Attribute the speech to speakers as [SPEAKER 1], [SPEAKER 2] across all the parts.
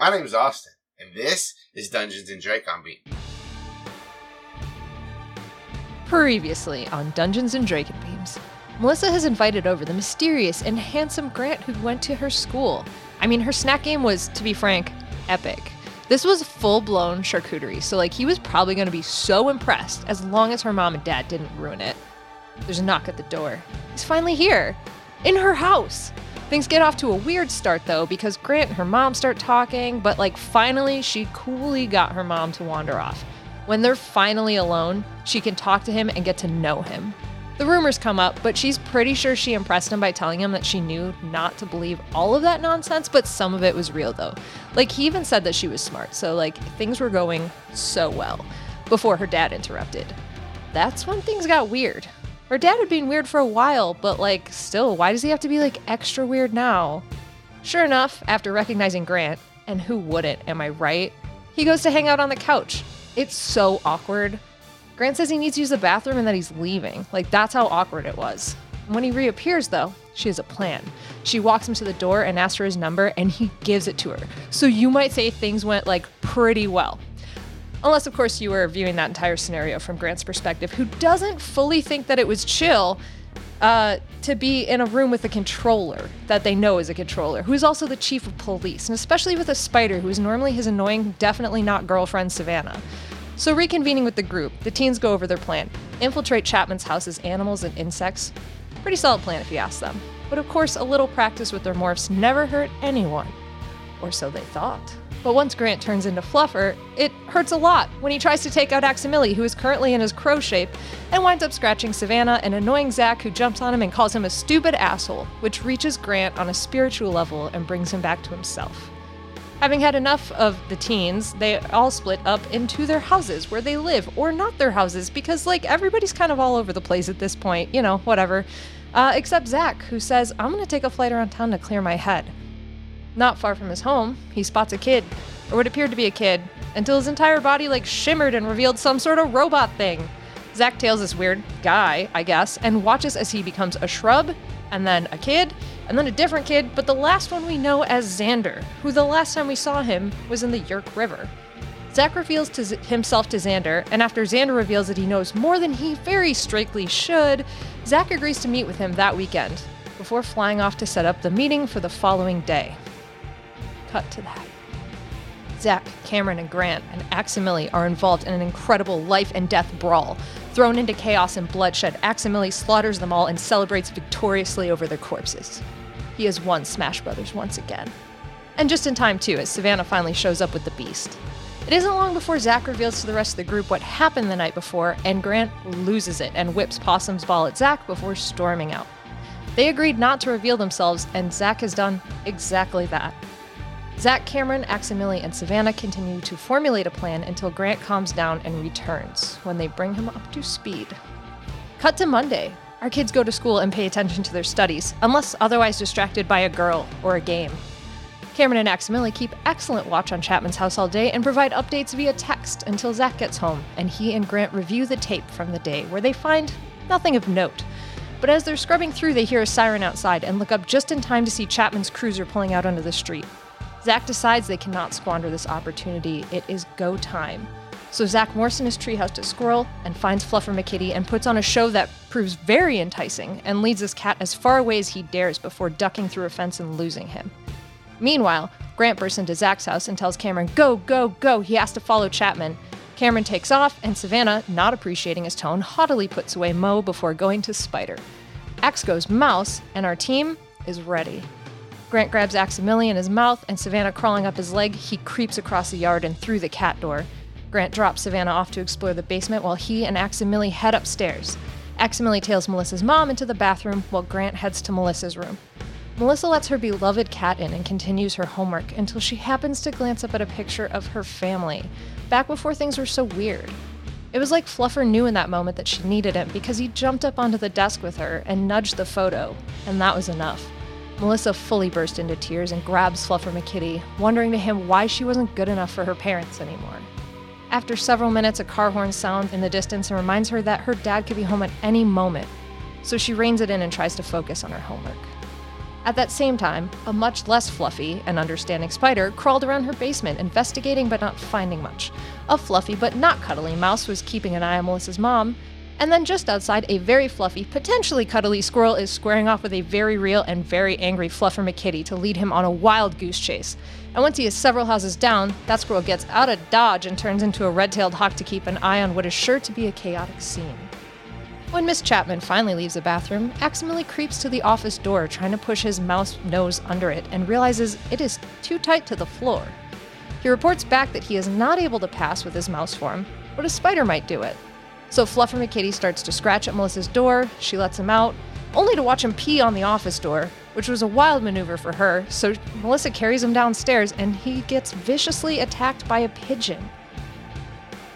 [SPEAKER 1] My name is Austin, and this is Dungeons and Drake Beat.
[SPEAKER 2] Previously on Dungeons and Drake Beams, Melissa has invited over the mysterious and handsome Grant who went to her school. I mean, her snack game was, to be frank, epic. This was full blown charcuterie, so like he was probably going to be so impressed as long as her mom and dad didn't ruin it. There's a knock at the door. He's finally here, in her house. Things get off to a weird start though because Grant and her mom start talking, but like finally she coolly got her mom to wander off. When they're finally alone, she can talk to him and get to know him. The rumors come up, but she's pretty sure she impressed him by telling him that she knew not to believe all of that nonsense, but some of it was real though. Like he even said that she was smart, so like things were going so well before her dad interrupted. That's when things got weird. Her dad had been weird for a while, but like, still, why does he have to be like extra weird now? Sure enough, after recognizing Grant, and who wouldn't, am I right? He goes to hang out on the couch. It's so awkward. Grant says he needs to use the bathroom and that he's leaving. Like, that's how awkward it was. When he reappears, though, she has a plan. She walks him to the door and asks for his number, and he gives it to her. So you might say things went like pretty well. Unless, of course, you were viewing that entire scenario from Grant's perspective, who doesn't fully think that it was chill uh, to be in a room with a controller that they know is a controller, who's also the chief of police, and especially with a spider who is normally his annoying, definitely not girlfriend Savannah. So, reconvening with the group, the teens go over their plan infiltrate Chapman's house as animals and insects. Pretty solid plan if you ask them. But of course, a little practice with their morphs never hurt anyone. Or so they thought. But once Grant turns into Fluffer, it hurts a lot when he tries to take out Aximili, who is currently in his crow shape, and winds up scratching Savannah and annoying Zach, who jumps on him and calls him a stupid asshole, which reaches Grant on a spiritual level and brings him back to himself. Having had enough of the teens, they all split up into their houses where they live, or not their houses, because, like, everybody's kind of all over the place at this point, you know, whatever. Uh, except Zach, who says, I'm gonna take a flight around town to clear my head. Not far from his home, he spots a kid, or what appeared to be a kid, until his entire body like shimmered and revealed some sort of robot thing. Zach tails this weird guy, I guess, and watches as he becomes a shrub, and then a kid, and then a different kid, but the last one we know as Xander, who the last time we saw him was in the Yeerk River. Zack reveals to Z- himself to Xander, and after Xander reveals that he knows more than he very strictly should, Zack agrees to meet with him that weekend, before flying off to set up the meeting for the following day. Cut to that. Zach, Cameron, and Grant and Aximili are involved in an incredible life and death brawl. Thrown into chaos and bloodshed, Aximili slaughters them all and celebrates victoriously over their corpses. He has won Smash Brothers once again. And just in time, too, as Savannah finally shows up with the beast. It isn't long before Zach reveals to the rest of the group what happened the night before, and Grant loses it and whips Possum's ball at Zach before storming out. They agreed not to reveal themselves, and Zach has done exactly that. Zach, Cameron, Aximili, and Savannah continue to formulate a plan until Grant calms down and returns when they bring him up to speed. Cut to Monday. Our kids go to school and pay attention to their studies, unless otherwise distracted by a girl or a game. Cameron and Aximili keep excellent watch on Chapman's house all day and provide updates via text until Zach gets home, and he and Grant review the tape from the day where they find nothing of note. But as they're scrubbing through, they hear a siren outside and look up just in time to see Chapman's cruiser pulling out onto the street. Zach decides they cannot squander this opportunity. It is go time. So Zach Morrison is treehouse to Squirrel and finds Fluffer McKitty and puts on a show that proves very enticing and leads his cat as far away as he dares before ducking through a fence and losing him. Meanwhile, Grant bursts into Zach's house and tells Cameron, Go, go, go, he has to follow Chapman. Cameron takes off, and Savannah, not appreciating his tone, haughtily puts away Mo before going to Spider. X goes Mouse, and our team is ready. Grant grabs Aximili in his mouth, and Savannah crawling up his leg, he creeps across the yard and through the cat door. Grant drops Savannah off to explore the basement while he and Aximili head upstairs. Aximili tails Melissa's mom into the bathroom while Grant heads to Melissa's room. Melissa lets her beloved cat in and continues her homework until she happens to glance up at a picture of her family, back before things were so weird. It was like Fluffer knew in that moment that she needed him because he jumped up onto the desk with her and nudged the photo, and that was enough. Melissa fully burst into tears and grabs Fluffer McKitty, wondering to him why she wasn't good enough for her parents anymore. After several minutes, a car horn sounds in the distance and reminds her that her dad could be home at any moment, so she reins it in and tries to focus on her homework. At that same time, a much less fluffy and understanding spider crawled around her basement, investigating but not finding much. A fluffy but not cuddly mouse was keeping an eye on Melissa's mom. And then just outside, a very fluffy, potentially cuddly squirrel is squaring off with a very real and very angry Fluffer McKitty to lead him on a wild goose chase. And once he is several houses down, that squirrel gets out of dodge and turns into a red tailed hawk to keep an eye on what is sure to be a chaotic scene. When Miss Chapman finally leaves the bathroom, Aximili creeps to the office door trying to push his mouse nose under it and realizes it is too tight to the floor. He reports back that he is not able to pass with his mouse form, but a spider might do it. So Fluffer McKitty starts to scratch at Melissa's door, she lets him out, only to watch him pee on the office door, which was a wild maneuver for her, so Melissa carries him downstairs and he gets viciously attacked by a pigeon.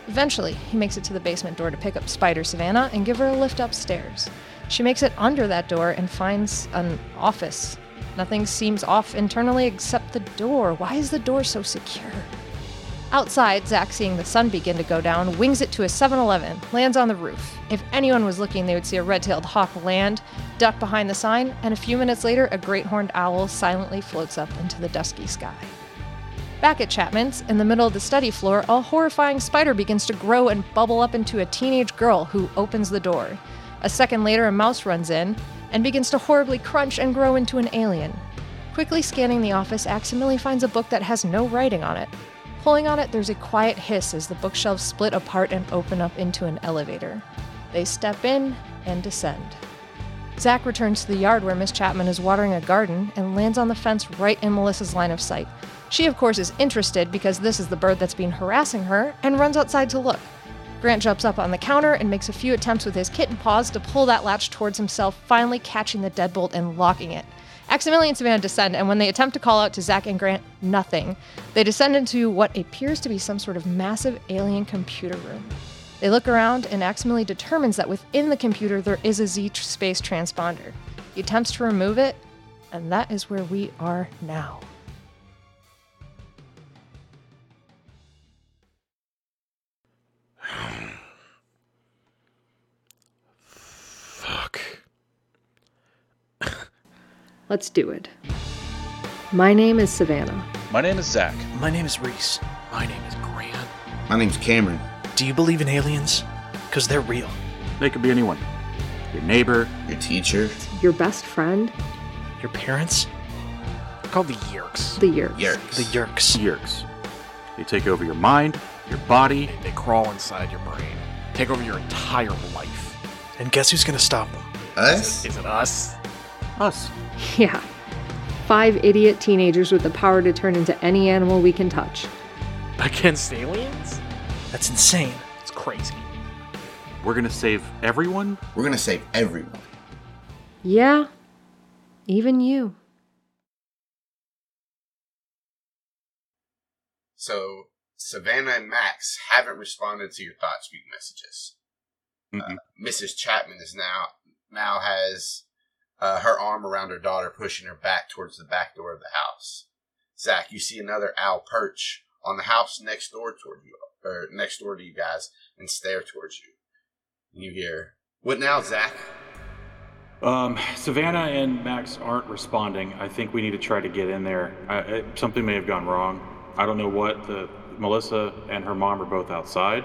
[SPEAKER 2] Eventually, he makes it to the basement door to pick up Spider Savannah and give her a lift upstairs. She makes it under that door and finds an office. Nothing seems off internally except the door. Why is the door so secure? Outside, Zach, seeing the sun begin to go down, wings it to a 7 Eleven, lands on the roof. If anyone was looking, they would see a red tailed hawk land, duck behind the sign, and a few minutes later, a great horned owl silently floats up into the dusky sky. Back at Chapman's, in the middle of the study floor, a horrifying spider begins to grow and bubble up into a teenage girl who opens the door. A second later, a mouse runs in and begins to horribly crunch and grow into an alien. Quickly scanning the office, Aximili finds a book that has no writing on it. Pulling on it, there's a quiet hiss as the bookshelves split apart and open up into an elevator. They step in and descend. Zach returns to the yard where Miss Chapman is watering a garden and lands on the fence right in Melissa's line of sight. She, of course, is interested because this is the bird that's been harassing her and runs outside to look. Grant jumps up on the counter and makes a few attempts with his kitten paws to pull that latch towards himself, finally catching the deadbolt and locking it. Aximili and Savannah descend, and when they attempt to call out to Zach and Grant, nothing. They descend into what appears to be some sort of massive alien computer room. They look around, and Aximili determines that within the computer there is a Z space transponder. He attempts to remove it, and that is where we are now. Let's do it. My name is Savannah.
[SPEAKER 3] My name is Zach.
[SPEAKER 4] My name is Reese. My name is Grant.
[SPEAKER 1] My name's Cameron.
[SPEAKER 4] Do you believe in aliens? Because they're real.
[SPEAKER 5] They could be anyone. Your neighbor.
[SPEAKER 1] Your teacher.
[SPEAKER 2] Your best friend,
[SPEAKER 4] Your parents? They're called the Yeerks.
[SPEAKER 2] the Yeerks.
[SPEAKER 1] Yeerks.
[SPEAKER 4] The Yeerks.
[SPEAKER 5] Yeerks. They take over your mind, your body.
[SPEAKER 6] They, they crawl inside your brain, take over your entire life.
[SPEAKER 4] And guess who's gonna stop them?
[SPEAKER 1] Us?
[SPEAKER 6] Is it us?
[SPEAKER 5] Us.
[SPEAKER 2] Yeah. Five idiot teenagers with the power to turn into any animal we can touch.
[SPEAKER 6] Against aliens?
[SPEAKER 4] That's insane.
[SPEAKER 6] It's crazy.
[SPEAKER 5] We're gonna save everyone.
[SPEAKER 1] We're gonna save everyone.
[SPEAKER 2] Yeah. Even you.
[SPEAKER 1] So Savannah and Max haven't responded to your thought speak messages.
[SPEAKER 5] Mm-mm.
[SPEAKER 1] Uh, Mrs. Chapman is now now has uh, her arm around her daughter, pushing her back towards the back door of the house. Zach, you see another owl perch on the house next door toward you, or next door to you guys, and stare towards you. You hear, "What now, Zach?"
[SPEAKER 5] Um, Savannah and Max aren't responding. I think we need to try to get in there. I, something may have gone wrong. I don't know what. The Melissa and her mom are both outside,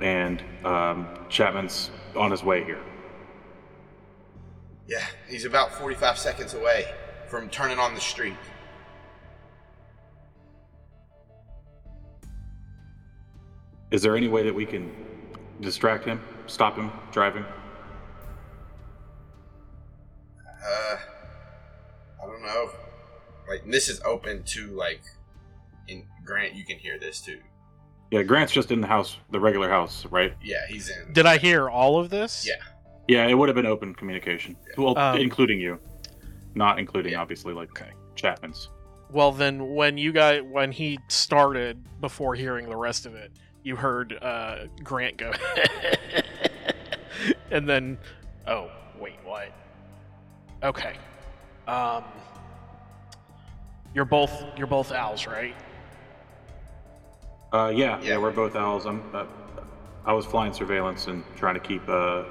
[SPEAKER 5] and um, Chapman's on his way here.
[SPEAKER 1] Yeah, he's about forty-five seconds away from turning on the street.
[SPEAKER 5] Is there any way that we can distract him, stop him driving?
[SPEAKER 1] Uh, I don't know. Like this is open to like, in Grant, you can hear this too.
[SPEAKER 5] Yeah, Grant's just in the house, the regular house, right?
[SPEAKER 1] Yeah, he's in.
[SPEAKER 6] Did I hear all of this?
[SPEAKER 1] Yeah.
[SPEAKER 5] Yeah, it would have been open communication, well,
[SPEAKER 6] Um,
[SPEAKER 5] including you, not including
[SPEAKER 1] Yeah.
[SPEAKER 5] obviously like
[SPEAKER 6] Okay.
[SPEAKER 5] Chapman's.
[SPEAKER 6] Well, then when you guys when he started before hearing the rest of it, you heard uh, Grant go, and then oh wait what? Okay, um, you're both you're both owls, right?
[SPEAKER 5] Uh, yeah, yeah,
[SPEAKER 1] Yeah.
[SPEAKER 5] we're both owls. I'm, uh, I was flying surveillance and trying to keep uh,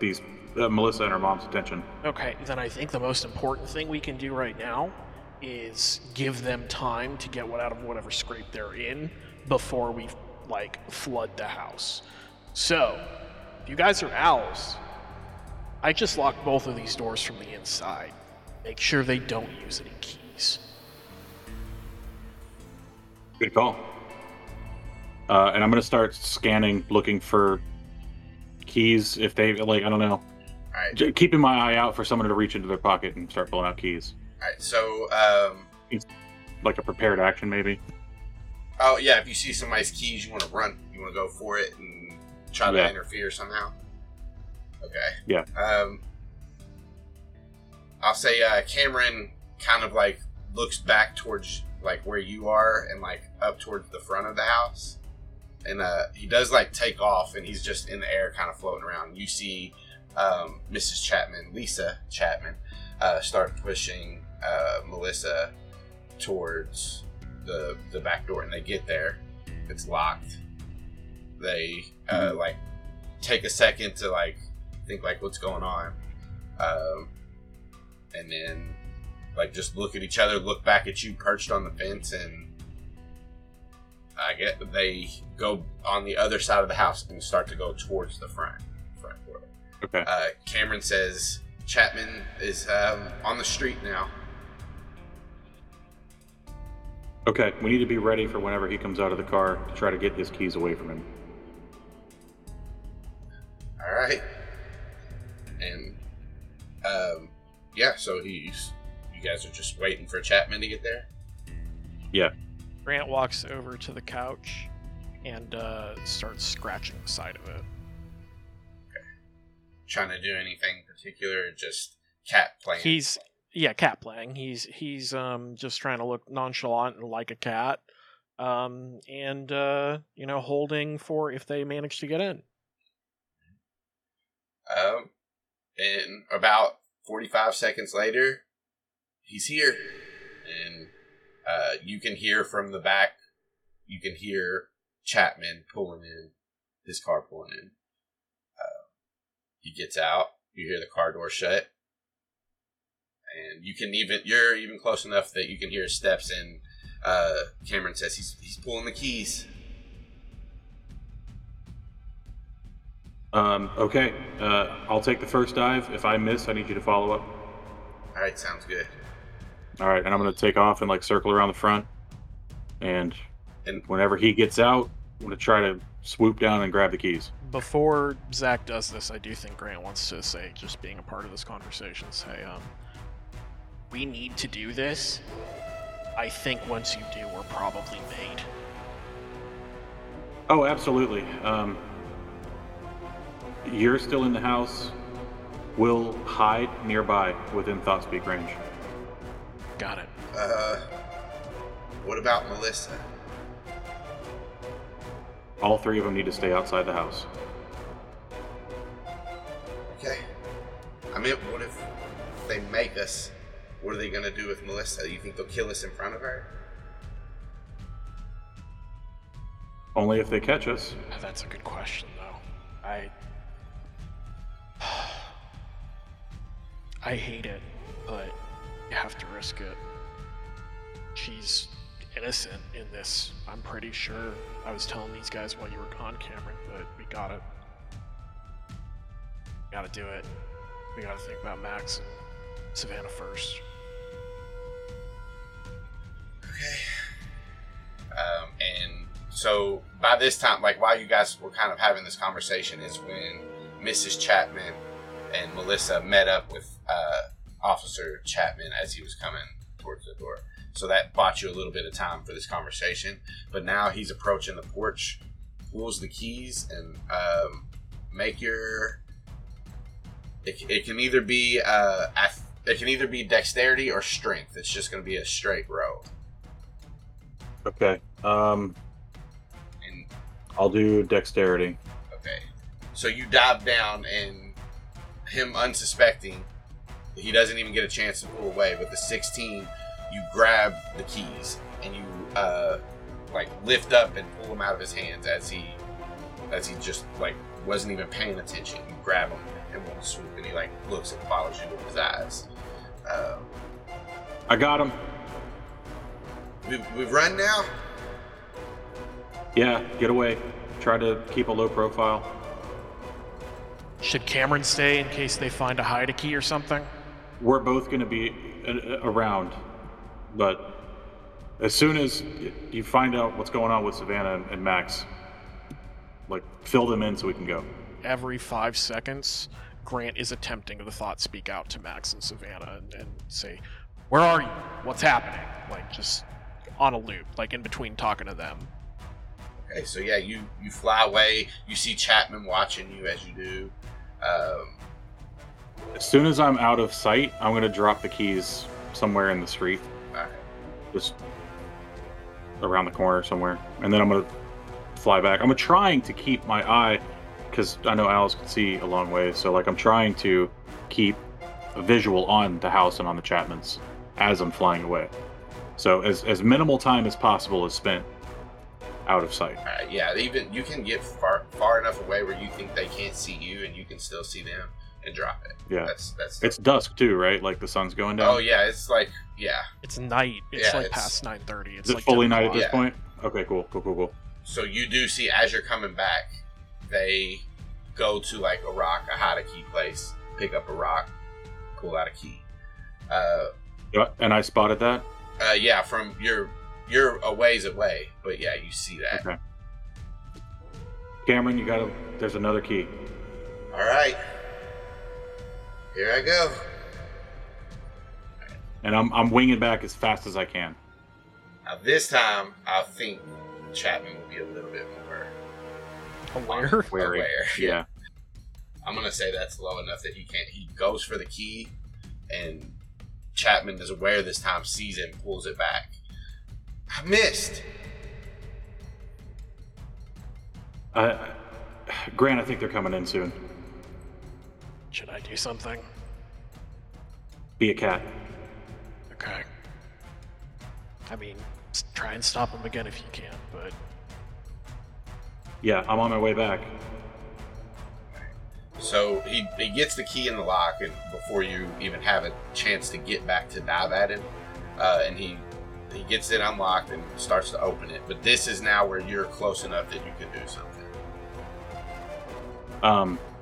[SPEAKER 5] these uh, Melissa and her mom's attention.
[SPEAKER 6] Okay, then I think the most important thing we can do right now is give them time to get what out of whatever scrape they're in before we like flood the house. So, if you guys are owls, I just locked both of these doors from the inside. Make sure they don't use any keys.
[SPEAKER 5] Good call. Uh, and I'm gonna start scanning, looking for keys. If they like, I don't know,
[SPEAKER 1] All right.
[SPEAKER 5] J- keeping my eye out for someone to reach into their pocket and start pulling out keys,
[SPEAKER 1] All right. So, um,
[SPEAKER 5] like a prepared action, maybe.
[SPEAKER 1] oh yeah, if you see somebody's keys, you want to run. You want to go for it and try to interfere somehow. Okay.
[SPEAKER 5] Yeah.
[SPEAKER 1] Um, I'll say uh, Cameron kind of like looks back towards like where you are and like up towards the front of the house, and uh, he does like take off and he's just in the air, kind of floating around. You see um, Mrs. Chapman, Lisa Chapman, uh, start pushing uh, Melissa towards the the back door, and they get there. It's locked. They uh, like take a second to like think like what's going on, um, and then like just look at each other, look back at you perched on the fence, and I get they go on the other side of the house and start to go towards the front front door.
[SPEAKER 5] Okay.
[SPEAKER 1] Uh, Cameron says Chapman is um, on the street now.
[SPEAKER 5] Okay. We need to be ready for whenever he comes out of the car to try to get his keys away from him.
[SPEAKER 1] All right, and um, yeah, so he's you guys are just waiting for Chapman to get there.
[SPEAKER 5] Yeah.
[SPEAKER 6] Grant walks over to the couch and uh, starts scratching the side of it.
[SPEAKER 1] Trying to do anything particular, just cat playing.
[SPEAKER 6] He's yeah, cat playing. He's he's um just trying to look nonchalant and like a cat, um and uh you know holding for if they manage to get in.
[SPEAKER 1] Um, and about 45 seconds later, he's here. And uh, you can hear from the back, you can hear Chapman pulling in, his car pulling in. Uh, he gets out, you hear the car door shut. And you can even, you're even close enough that you can hear his steps. And uh, Cameron says he's, he's pulling the keys.
[SPEAKER 5] Um, okay. Uh, I'll take the first dive. If I miss, I need you to follow up.
[SPEAKER 1] All right, sounds good.
[SPEAKER 5] All right, and I'm gonna take off and like circle around the front, and
[SPEAKER 1] And-
[SPEAKER 5] whenever he gets out, I'm gonna try to swoop down and grab the keys.
[SPEAKER 6] Before Zach does this, I do think Grant wants to say, just being a part of this conversation, say, um, we need to do this. I think once you do, we're probably made.
[SPEAKER 5] Oh, absolutely. Um, you're still in the house. We'll hide nearby within thought speak range.
[SPEAKER 6] Got it.
[SPEAKER 1] Uh, what about Melissa?
[SPEAKER 5] All three of them need to stay outside the house.
[SPEAKER 1] Okay. I mean, what if they make us? What are they gonna do with Melissa? You think they'll kill us in front of her?
[SPEAKER 5] Only if they catch us.
[SPEAKER 6] That's a good question, though. I. I hate it, but you have to risk it. She's innocent in this. I'm pretty sure. I was telling these guys while you were gone, Cameron, but we gotta. Gotta do it. We gotta think about Max and Savannah first.
[SPEAKER 1] Okay. Um, and so by this time, like while you guys were kind of having this conversation, is when Mrs. Chapman and Melissa met up with uh, Officer Chapman as he was coming towards the door. So that bought you a little bit of time for this conversation. But now he's approaching the porch, pulls the keys, and um, make your. It, it can either be uh, it can either be dexterity or strength. It's just going to be a straight roll.
[SPEAKER 5] Okay. Um,
[SPEAKER 1] And
[SPEAKER 5] I'll do dexterity.
[SPEAKER 1] Okay. So you dive down and him unsuspecting, he doesn't even get a chance to pull away. With the 16, you grab the keys and you uh like lift up and pull them out of his hands as he as he just like wasn't even paying attention. You grab them in one swoop, and he like looks and follows you with his eyes. Uh,
[SPEAKER 5] I got him.
[SPEAKER 1] we we run now.
[SPEAKER 5] Yeah, get away. Try to keep a low profile.
[SPEAKER 6] Should Cameron stay in case they find a hide key or something?
[SPEAKER 5] We're both going to be uh, around, but as soon as you find out what's going on with Savannah and, and Max, like fill them in so we can go.
[SPEAKER 6] Every five seconds, Grant is attempting to the thought speak out to Max and Savannah and, and say, Where are you? What's happening? Like, just on a loop, like in between talking to them.
[SPEAKER 1] Okay, so yeah, you you fly away. You see Chapman watching you as you do. Um,
[SPEAKER 5] As soon as I'm out of sight, I'm going to drop the keys somewhere in the street,
[SPEAKER 1] alright.
[SPEAKER 5] Just around the corner somewhere, and then I'm to fly back. I'm trying to keep my eye because I know Alice can see a long way, so like I'm trying to keep a visual on the house and on the Chapmans as I'm flying away. So as as minimal time as possible is spent out of sight.
[SPEAKER 1] Alright, yeah, even you can get far far enough away where you think they can't see you, and you can still see them and drop it.
[SPEAKER 5] Yeah.
[SPEAKER 1] that's that's.
[SPEAKER 5] It's dusk too, right? Like the sun's going down.
[SPEAKER 1] oh yeah, it's like yeah.
[SPEAKER 6] It's night. It's
[SPEAKER 1] Yeah,
[SPEAKER 6] like
[SPEAKER 1] it's-
[SPEAKER 6] past 9.30. It's
[SPEAKER 5] Is it
[SPEAKER 6] like
[SPEAKER 5] fully
[SPEAKER 6] 10
[SPEAKER 5] night at
[SPEAKER 6] o'clock.
[SPEAKER 5] this
[SPEAKER 1] Yeah.
[SPEAKER 5] point? Okay, cool, cool, cool, cool.
[SPEAKER 1] So you do see as you're coming back, they go to like a rock, a hide a key place, pick up a rock, pull out a key. Uh,
[SPEAKER 5] Yeah, and I spotted that.
[SPEAKER 1] uh, yeah, from you're you're a ways away, but yeah, you see that.
[SPEAKER 5] Okay. Cameron, you gotta. There's another key.
[SPEAKER 1] All right, here I go.
[SPEAKER 5] and I'm I'm winging back as fast as I can.
[SPEAKER 1] Now this time, I think Chapman will be a little bit more
[SPEAKER 6] Aware?
[SPEAKER 5] Wary.
[SPEAKER 1] aware.
[SPEAKER 5] Yeah.
[SPEAKER 1] I'm gonna say that's low enough that he can't. He goes for the key, and Chapman is aware this time, sees it, and pulls it back. I missed.
[SPEAKER 5] Uh, Grant, I think they're coming in soon.
[SPEAKER 6] Should I do something?
[SPEAKER 5] Be a cat.
[SPEAKER 6] Okay. I mean, try and stop him again if you can, but
[SPEAKER 5] Yeah, I'm on my way back.
[SPEAKER 1] So he, he gets the key in the lock, and before you even have a chance to get back to dive at him, uh, and he he gets it unlocked and starts to open it. But this is now where you're close enough that you can do something.
[SPEAKER 5] Um, was-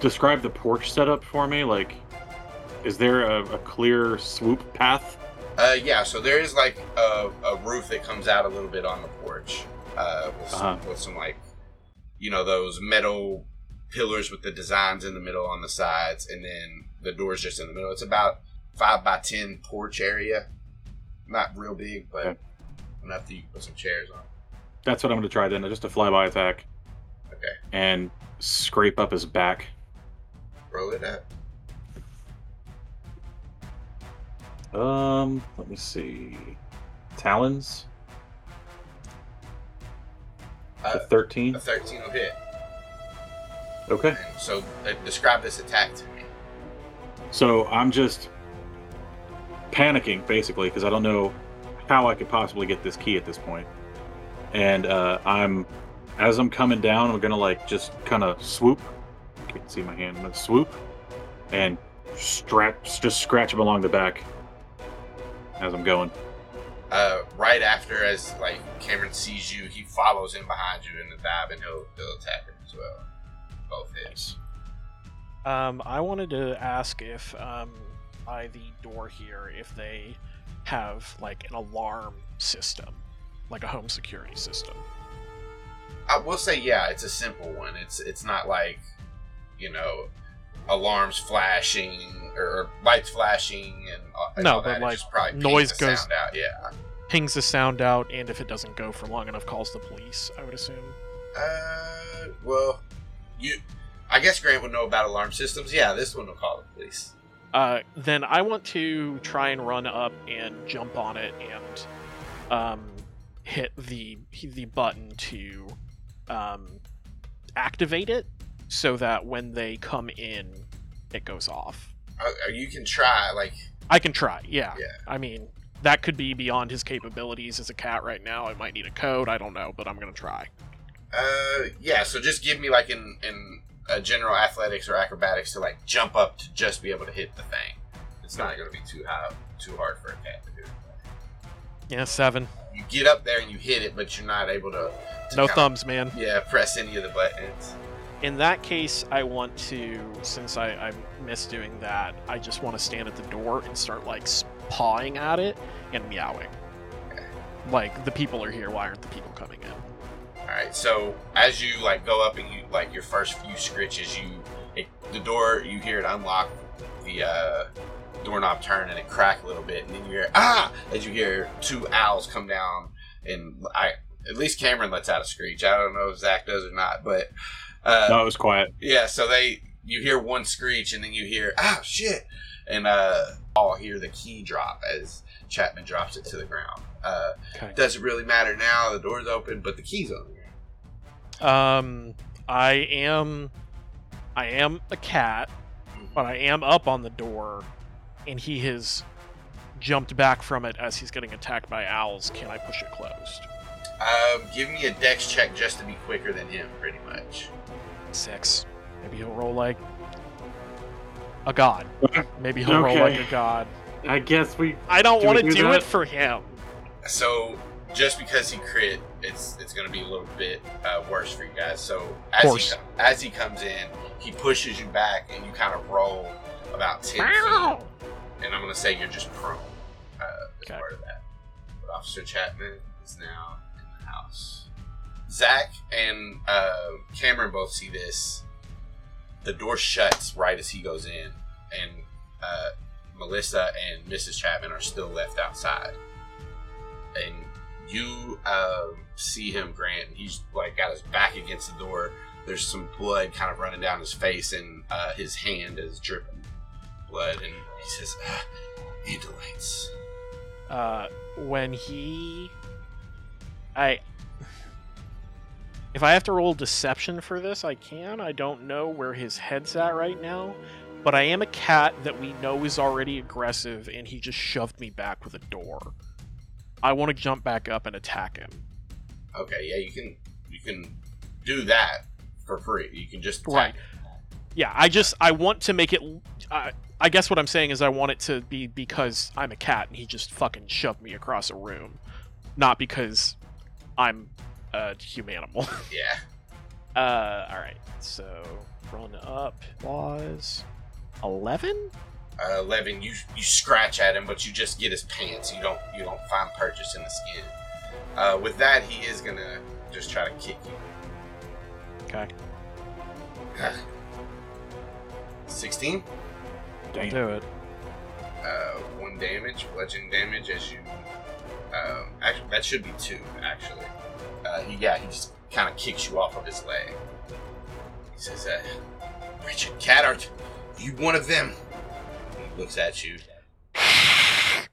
[SPEAKER 5] describe the porch setup for me. Like, is there a, a clear swoop path?
[SPEAKER 1] Uh, yeah, so there is like a, a roof that comes out a little bit on the porch, uh, with, some,
[SPEAKER 5] Uh-huh.
[SPEAKER 1] with some like, you know, those metal pillars with the designs in the middle on the sides, and then the doors just in the middle. It's about five by ten porch area, not real big, but
[SPEAKER 5] Okay.
[SPEAKER 1] enough that you can put some chairs on.
[SPEAKER 5] That's what I'm going to try then. Just a flyby attack
[SPEAKER 1] Okay,
[SPEAKER 5] and scrape up his back.
[SPEAKER 1] roll it up.
[SPEAKER 5] Um, let me see. Talons.
[SPEAKER 1] Uh,
[SPEAKER 5] A 13.
[SPEAKER 1] a thirteen will hit.
[SPEAKER 5] Okay.
[SPEAKER 1] And so uh, describe this attack to me.
[SPEAKER 5] So I'm just panicking basically because I don't know how I could possibly get this key at this point. And uh, I'm, as I'm coming down, I'm gonna like just kind of swoop. You can see my hand. I'm gonna swoop and scratch, just scratch him along the back as I'm going.
[SPEAKER 1] Uh, right after, as like Cameron sees you, he follows in behind you in the dive, and he'll he'll attack him as well. Both hits.
[SPEAKER 6] um, I wanted to ask if um, by the door here, if they have like an alarm system, like a home security system.
[SPEAKER 1] I will say, yeah, it's a simple one. It's it's not like, you know, alarms flashing or, or lights flashing and,
[SPEAKER 6] No, but. Like,
[SPEAKER 1] probably
[SPEAKER 6] noise goes-
[SPEAKER 1] sound out. Yeah.
[SPEAKER 6] Pings the sound out, and if it doesn't go for long enough, calls the police. I would assume.
[SPEAKER 1] Uh, well, you, I guess Grant would know about alarm systems. Yeah, this one will call the police.
[SPEAKER 6] Uh, then I want to try and run up and jump on it and um, hit the the button to um, activate it, so that when they come in, it goes off.
[SPEAKER 1] Uh, you can try. Like,
[SPEAKER 6] I can try. Yeah.
[SPEAKER 1] Yeah.
[SPEAKER 6] I mean, that could be beyond his capabilities as a cat right now. I might need a code. I don't know, but I'm gonna try.
[SPEAKER 1] uh, yeah. So just give me like in a general athletics or acrobatics to like jump up to just be able to hit the thing. It's not going to be too high, too hard for a cat to do.
[SPEAKER 6] Yeah, seven.
[SPEAKER 1] You get up there and you hit it, but you're not able to. to
[SPEAKER 6] No thumbs, man.
[SPEAKER 1] Yeah, press any of the buttons.
[SPEAKER 6] In that case, I want to, since I, I missed doing that, I just want to stand at the door and start like pawing at it and meowing. Like the people are here. Why aren't the people coming in?
[SPEAKER 1] All right. So as you like go up and you like your first few scritches, you it, the door you hear it unlock, the uh, doorknob turn and it crack a little bit, and then you hear ah as you hear two owls come down, and I at least Cameron lets out a screech. I don't know if Zach does or not, but uh,
[SPEAKER 5] No, it was quiet.
[SPEAKER 1] yeah. So they you hear one screech and then you hear ah shit, and uh, all hear the key drop as Chapman drops it to the ground. Uh,
[SPEAKER 6] Okay.
[SPEAKER 1] doesn't really matter now. The door's open, but the key's on there.
[SPEAKER 6] Um, I am, I am a cat, but I am up on the door, and he has jumped back from it as he's getting attacked by owls. Can I push it closed?
[SPEAKER 1] Um, give me a dex check just to be quicker than him, pretty much.
[SPEAKER 6] Six. Maybe he'll roll like a god. Maybe he'll roll like a god.
[SPEAKER 5] I guess we.
[SPEAKER 6] I don't
[SPEAKER 5] Do
[SPEAKER 6] want to
[SPEAKER 5] do
[SPEAKER 6] do, it for him.
[SPEAKER 1] So, just because he crit, it's it's going to be a little bit uh, worse for you guys. So, as he,
[SPEAKER 6] Course.
[SPEAKER 1] as he comes in, he pushes you back, and you kind of roll about ten feet. And I'm going to say you're just prone uh, as
[SPEAKER 6] Okay.
[SPEAKER 1] part of that. But Officer Chapman is now in the house. Zach and uh, Cameron both see this. The door shuts right as he goes in, and uh, Melissa and Mrs. Chapman are still left outside. And you uh, see him, Grant. He's like got his back against the door. There's some blood kind of running down his face, and uh, his hand is dripping blood. And he says, ah, "Andalites."
[SPEAKER 6] uh, when he i if i have to roll deception for this i can i don't know where his head's at right now but i am a cat that we know is already aggressive and he just shoved me back with a door i want to jump back up and attack him
[SPEAKER 1] Okay, yeah, you can you can do that for free. You can just attack
[SPEAKER 6] Right. yeah i just i want to make it I I guess what i'm saying is i want it to be because i'm a cat and he just fucking shoved me across a room not because i'm a humanimal
[SPEAKER 1] Yeah.
[SPEAKER 6] Uh, all right. So run up was eleven.
[SPEAKER 1] Uh, Levin, you you scratch at him, but you just get his pants. You don't you don't find purchase in the skin. Uh, with that, he is gonna just try to kick you.
[SPEAKER 6] Okay.
[SPEAKER 1] Sixteen.
[SPEAKER 6] Don't do it.
[SPEAKER 1] Uh, one damage, bludgeoning damage as you. Um, actually, that should be two. Actually, uh, he, yeah, he just kind of kicks you off of his leg. He says, uh, "Richard Cathart, you one of them?" He looks at you.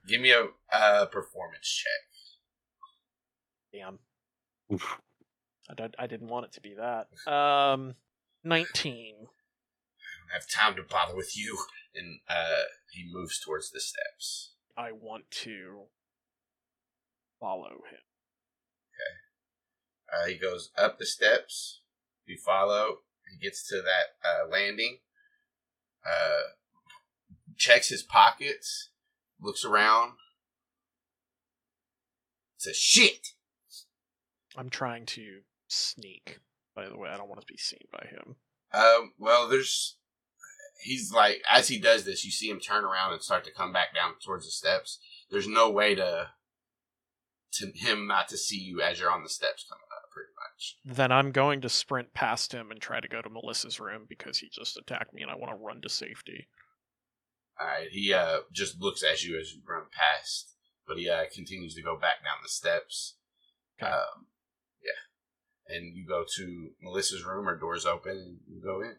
[SPEAKER 1] Give me a uh, performance check.
[SPEAKER 6] Damn.
[SPEAKER 5] Oof.
[SPEAKER 6] I, did, I didn't want it to be that. Um, nineteen.
[SPEAKER 1] I don't have time to bother with you. And uh, he moves towards the steps.
[SPEAKER 6] I want to follow him. Okay.
[SPEAKER 1] Uh, he goes up the steps. You follow. He gets to that uh, landing. Uh, checks his pockets. Looks around. Says, "Shit."
[SPEAKER 6] I'm trying to sneak. By the way, I don't want to be seen by him.
[SPEAKER 1] Um. Well, there's. He's like, as he does this, you see him turn around and start to come back down towards the steps. There's no way to, to him not to see you as you're on the steps coming up. Pretty much.
[SPEAKER 6] Then I'm going to sprint past him and try to go to Melissa's room because he just attacked me and I want to run to safety.
[SPEAKER 1] All right, he uh, just looks at you as you run past, but he uh, continues to go back down the steps.
[SPEAKER 6] Okay.
[SPEAKER 1] Um, yeah, and you go to Melissa's room. Her door's open, and you go in.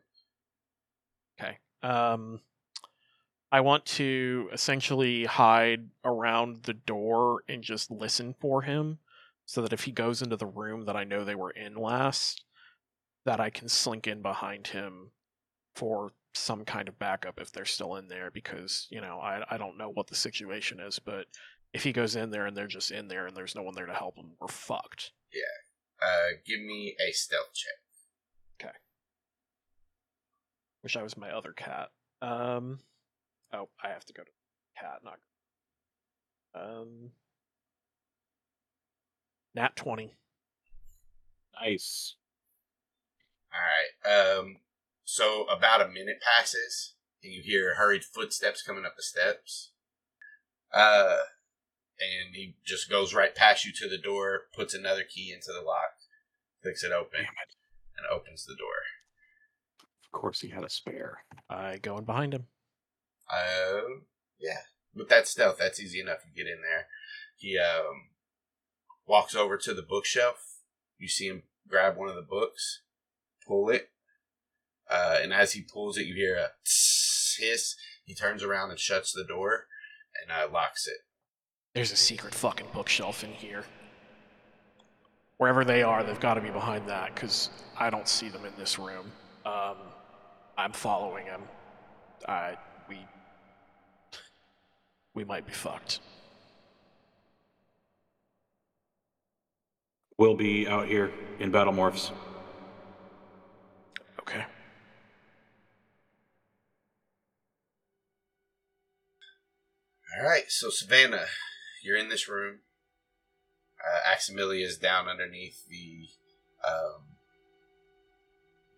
[SPEAKER 6] Okay. Um, I want to essentially hide around the door and just listen for him, so that if he goes into the room that I know they were in last, that I can slink in behind him for some kind of backup if they're still in there. Because you know, I I don't know what the situation is, but if he goes in there and they're just in there and there's no one there to help him, we're fucked. Yeah.
[SPEAKER 1] Uh, give me a stealth check.
[SPEAKER 6] Wish I was my other cat. Um. Oh, I have to go to cat, not. Um. Nat twenty.
[SPEAKER 5] Nice.
[SPEAKER 1] All right. Um. So about a minute passes, and you hear hurried footsteps coming up the steps. Uh, and he just goes right past you to the door, puts another key into the lock, clicks it open,
[SPEAKER 5] it.
[SPEAKER 1] and opens the door.
[SPEAKER 5] Of course he had a spare.
[SPEAKER 6] I go in behind him.
[SPEAKER 1] Um, yeah. With that stealth, that's easy enough. You get in there. He um walks over to the bookshelf. You see him grab one of the books, pull it, uh, and as he pulls it, you hear a tss hiss. He turns around and shuts the door and uh, locks it.
[SPEAKER 6] There's a secret fucking bookshelf in here. Wherever they are, they've got to be behind that because I don't see them in this room. Um, I'm following him. I we we might be fucked.
[SPEAKER 5] We'll be out here in battle morphs.
[SPEAKER 6] Okay.
[SPEAKER 1] All right, so Savannah, you're in this room. Uh, Aximili is down underneath the um,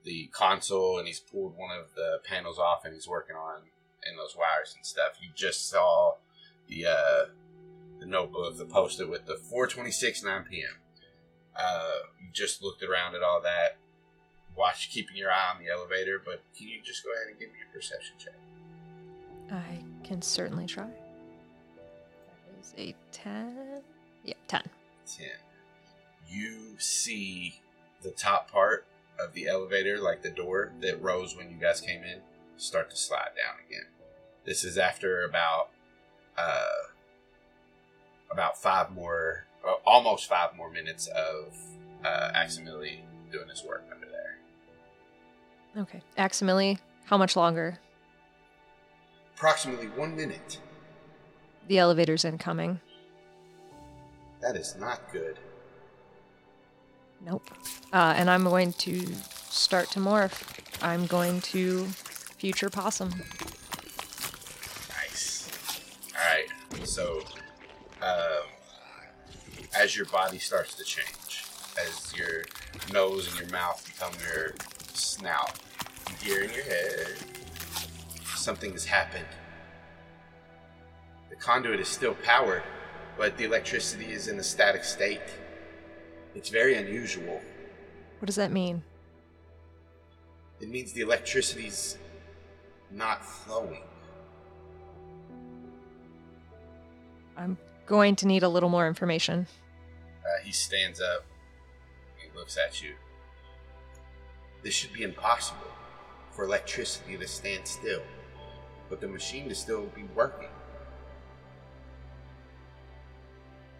[SPEAKER 1] the console, and he's pulled one of the panels off, and he's working on in those wires and stuff. You just saw the uh, the notebook, the poster with the 4:26 9 p.m. Uh, you just looked around at all that, watch keeping your eye on the elevator. But can you just go ahead and give me a perception check?
[SPEAKER 2] I can certainly try. That is a 10. Yeah, 10.
[SPEAKER 1] 10. You see the top part of the elevator, like the door that rose when you guys came in, start to slide down again. This is after about uh, about five more, uh, almost five more minutes of uh, Aximili doing his work under there.
[SPEAKER 2] Okay. Aximili, how much longer?
[SPEAKER 1] Approximately one minute.
[SPEAKER 2] The elevator's incoming.
[SPEAKER 1] That is not good.
[SPEAKER 2] Nope. Uh, and I'm going to start to morph. I'm going to future possum.
[SPEAKER 1] Nice. All right. So, um, as your body starts to change, as your nose and your mouth become your snout, you hear in your head something has happened. The conduit is still powered, but the electricity is in a static state. It's very unusual.
[SPEAKER 2] What does that mean?
[SPEAKER 1] It means the electricity's not flowing.
[SPEAKER 2] I'm going to need a little more information.
[SPEAKER 1] Uh, he stands up. He looks at you. This should be impossible for electricity to stand still, but the machine to still be working.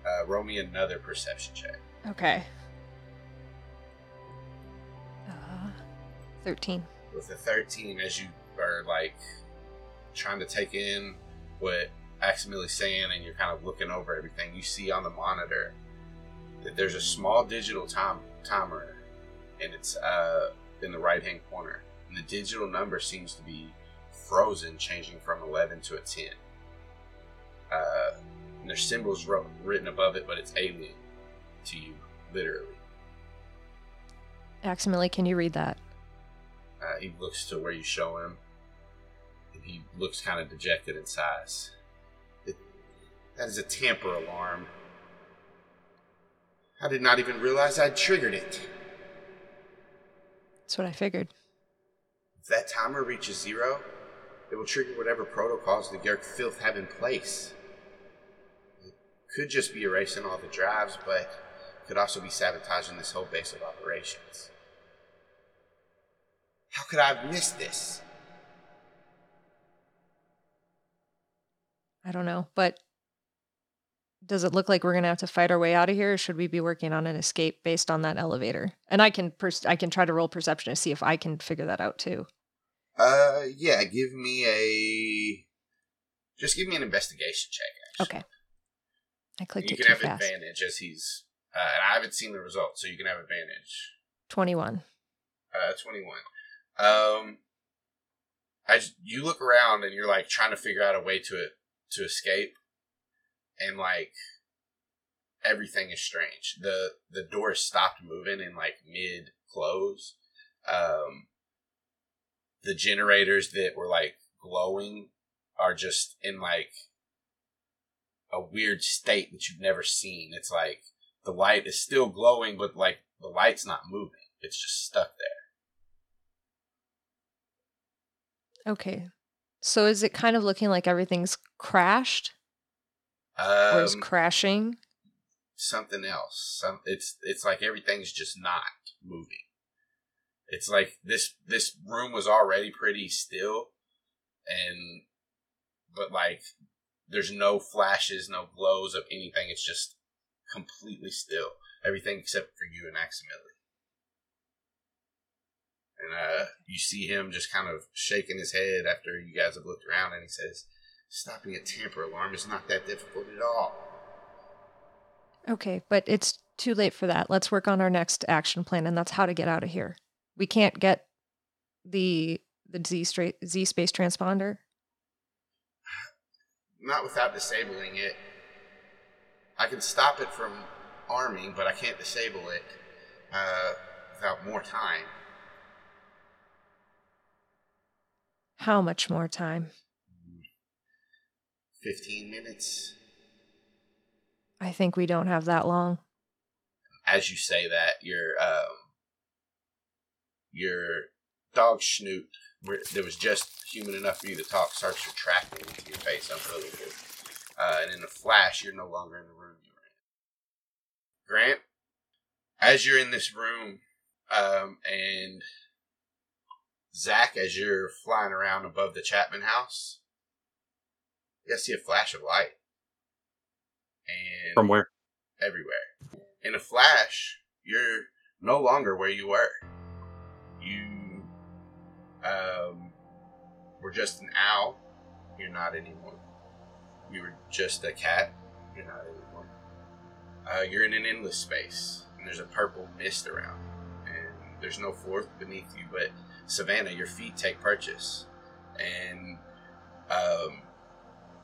[SPEAKER 1] Uh, roll me another perception check.
[SPEAKER 2] Okay. Uh, 13.
[SPEAKER 1] With a 13, as you are like trying to take in what Aximili's saying and you're kind of looking over everything, you see on the monitor that there's a small digital time timer and it's uh, in the right hand corner. And the digital number seems to be frozen, changing from 11 to a 10. Uh, and there's symbols wrote, written above it, but it's alien to you, literally.
[SPEAKER 2] Aximili, can you read that?
[SPEAKER 1] Uh, he looks to where you show him, and he looks kind of dejected and sighs. It, that is a tamper alarm. I did not even realize I'd triggered it.
[SPEAKER 2] That's what I figured.
[SPEAKER 1] If that timer reaches zero, it will trigger whatever protocols the Yeerk filth have in place. It could just be erasing all the drives, but could also be sabotaging this whole base of operations. How could I have missed this?
[SPEAKER 2] I don't know, but does it look like we're gonna have to fight our way out of here, or should we be working on an escape based on that elevator? And I can pers- I can try to roll perception to see if I can figure that out too.
[SPEAKER 1] Uh, yeah, give me a. Just give me an investigation check, actually.
[SPEAKER 2] Okay. I clicked
[SPEAKER 1] You can have
[SPEAKER 2] fast.
[SPEAKER 1] advantage as he's. Uh, and I haven't seen the results, so you can have advantage.
[SPEAKER 2] Twenty-one.
[SPEAKER 1] Uh, 21. Um, as you look around and you're like trying to figure out a way to to escape, and like everything is strange. the The door stopped moving in like mid close. Um, the generators that were like glowing are just in like a weird state that you've never seen. It's like the light is still glowing, but like the light's not moving. It's just stuck there.
[SPEAKER 2] Okay. So is it kind of looking like everything's crashed
[SPEAKER 1] Um,
[SPEAKER 2] or is crashing?
[SPEAKER 1] something else. Some it's it's like everything's just not moving. It's like this this room was already pretty still, and but like there's no flashes, no glows of anything. It's just completely still. Everything except for you and Aximili. And uh, you see him just kind of shaking his head after you guys have looked around, and he says, "Stopping a tamper alarm is not that difficult at all."
[SPEAKER 2] Okay, but it's too late for that. Let's work on our next action plan, and that's how to get out of here. We can't get the the Z straight Z space transponder.
[SPEAKER 1] Not without disabling it. I can stop it from arming, but I can't disable it uh, without more time.
[SPEAKER 2] How much more time?
[SPEAKER 1] 15 minutes.
[SPEAKER 2] I think we don't have that long.
[SPEAKER 1] As you say that, your um, your dog Schnoot, where that was just human enough for you to talk, starts retracting into your face unwillingly. Uh, and in a flash, you're no longer in the room you were in. Grant, as you're in this room, um, and Zach, as you're flying around above the Chapman house, you guys see a flash of light. And
[SPEAKER 5] From where?
[SPEAKER 1] everywhere. In a flash, you're no longer where you were. You um, were just an owl. You're not anymore. You were just a cat. You're not anymore. Uh, you're in an endless space, and there's a purple mist around, and there's no floor beneath you. But Savannah, your feet take purchase, and um,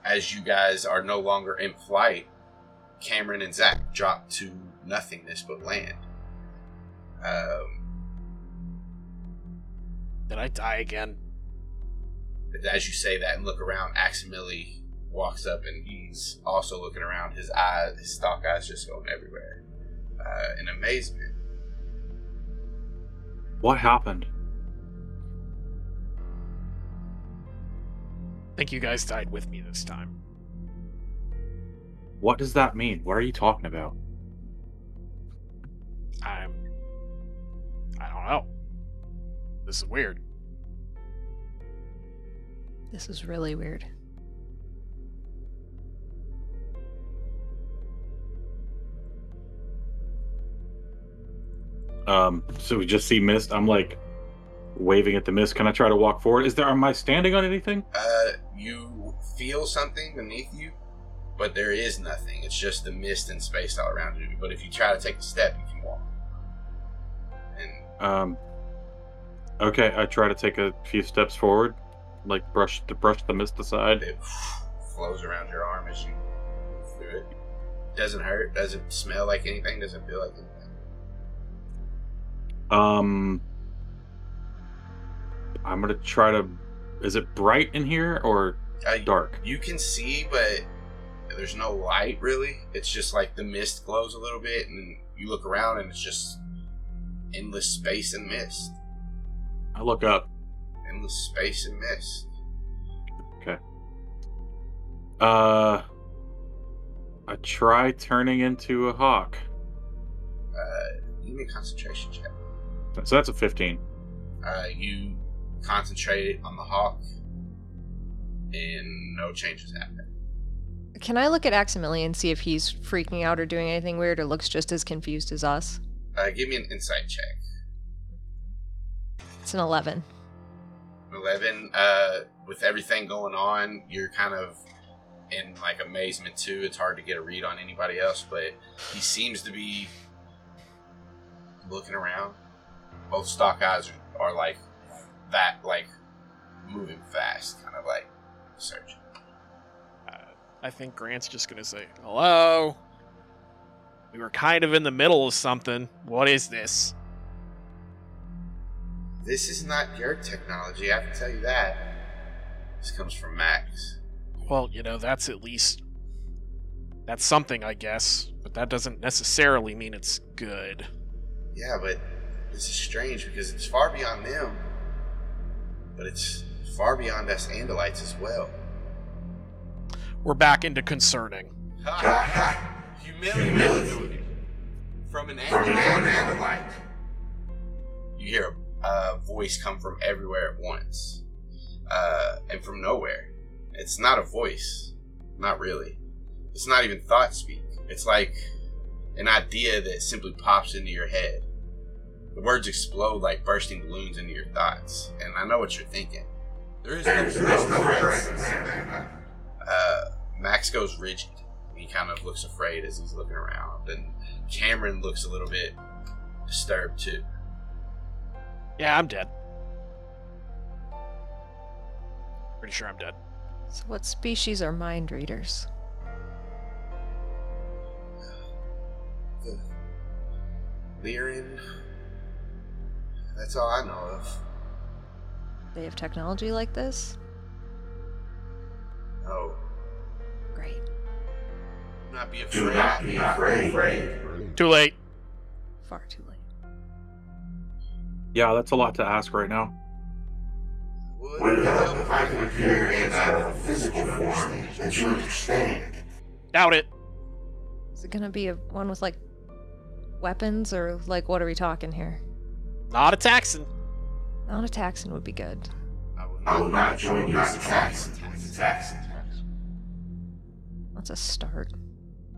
[SPEAKER 1] as you guys are no longer in flight, Cameron and Zach drop to nothingness but land. Um,
[SPEAKER 6] Did I die again?
[SPEAKER 1] as you say that and look around, Aximili walks up and he's also looking around. His eyes, his stalk eyes, just going everywhere uh, in amazement.
[SPEAKER 5] What happened?
[SPEAKER 6] I think you guys died with me this time.
[SPEAKER 5] What does that mean? What are you talking about?
[SPEAKER 6] I'm. I don't know. This is weird.
[SPEAKER 2] This is really weird.
[SPEAKER 5] Um, so we just see mist. I'm like waving at the mist. Can I try to walk forward? Is there? Am I standing on anything?
[SPEAKER 1] Uh, you feel something beneath you, but there is nothing. It's just the mist and space all around you. But if you try to take a step, you can walk. And
[SPEAKER 5] Um. Okay, I try to take a few steps forward, like brush to brush the mist aside.
[SPEAKER 1] it flows around your arm as you move through it. Doesn't hurt. Doesn't smell like anything. Doesn't feel like anything.
[SPEAKER 5] Um. I'm gonna try to. Is it bright in here or
[SPEAKER 1] Uh,
[SPEAKER 5] dark?
[SPEAKER 1] You can see, but there's no light really. It's just like the mist glows a little bit, and you look around, and it's just endless space and mist.
[SPEAKER 5] I look up.
[SPEAKER 1] Endless space and mist. Okay.
[SPEAKER 5] Uh. I try turning into a hawk.
[SPEAKER 1] Uh, give me a concentration check.
[SPEAKER 5] So that's a 15.
[SPEAKER 1] Uh, you concentrate on the hawk, and no changes happen.
[SPEAKER 2] Can I look at Aximili and see if he's freaking out or doing anything weird or looks just as confused as us?
[SPEAKER 1] Uh, give me an insight check.
[SPEAKER 2] It's an 11.
[SPEAKER 1] 11 uh with everything going on you're kind of in like amazement too it's hard to get a read on anybody else but he seems to be looking around both stalk eyes are, are like that like moving fast, kind of like searching.
[SPEAKER 6] Uh, I think Grant's just gonna say, "Hello." We were kind of in the middle of something. What is this?
[SPEAKER 1] This is not your technology, I can tell you that. This comes from Max.
[SPEAKER 6] Well, you know, that's at least that's something, I guess, but that doesn't necessarily mean it's good.
[SPEAKER 1] Yeah, but this is strange because it's far beyond them. But it's far beyond us Andalites as well.
[SPEAKER 6] We're back into concerning.
[SPEAKER 1] Humiliating. From an Andalite. You hear a uh, voice come from everywhere at once. Uh, and from nowhere. It's not a voice. Not really. It's not even thought speak. It's like an idea that simply pops into your head. The words explode like bursting balloons into your thoughts. And I know what you're thinking. There is no uh, Max goes rigid. He kind of looks afraid as he's looking around. And Cameron looks a little bit disturbed too.
[SPEAKER 6] Yeah, I'm dead. Pretty sure I'm dead.
[SPEAKER 2] So, what species are mind readers?
[SPEAKER 1] The Leeran. That's all I know of.
[SPEAKER 2] They have technology like this?
[SPEAKER 1] No.
[SPEAKER 2] Great.
[SPEAKER 1] Do not be
[SPEAKER 3] Do
[SPEAKER 1] afraid.
[SPEAKER 3] not be afraid.
[SPEAKER 6] Too late.
[SPEAKER 2] Far too late.
[SPEAKER 5] Yeah, that's a lot to ask right now.
[SPEAKER 1] Would
[SPEAKER 3] Would
[SPEAKER 1] it
[SPEAKER 3] it help
[SPEAKER 1] help
[SPEAKER 3] if I could appear inside a physical form that you understand?
[SPEAKER 6] Doubt it.
[SPEAKER 2] Is it gonna be a one with like weapons or like what are we talking here?
[SPEAKER 6] Not a Taxxon.
[SPEAKER 2] Not a Taxxon would be good.
[SPEAKER 1] I will
[SPEAKER 3] I will
[SPEAKER 1] not.
[SPEAKER 3] not join you as a tax. As a tax.
[SPEAKER 2] That's a start.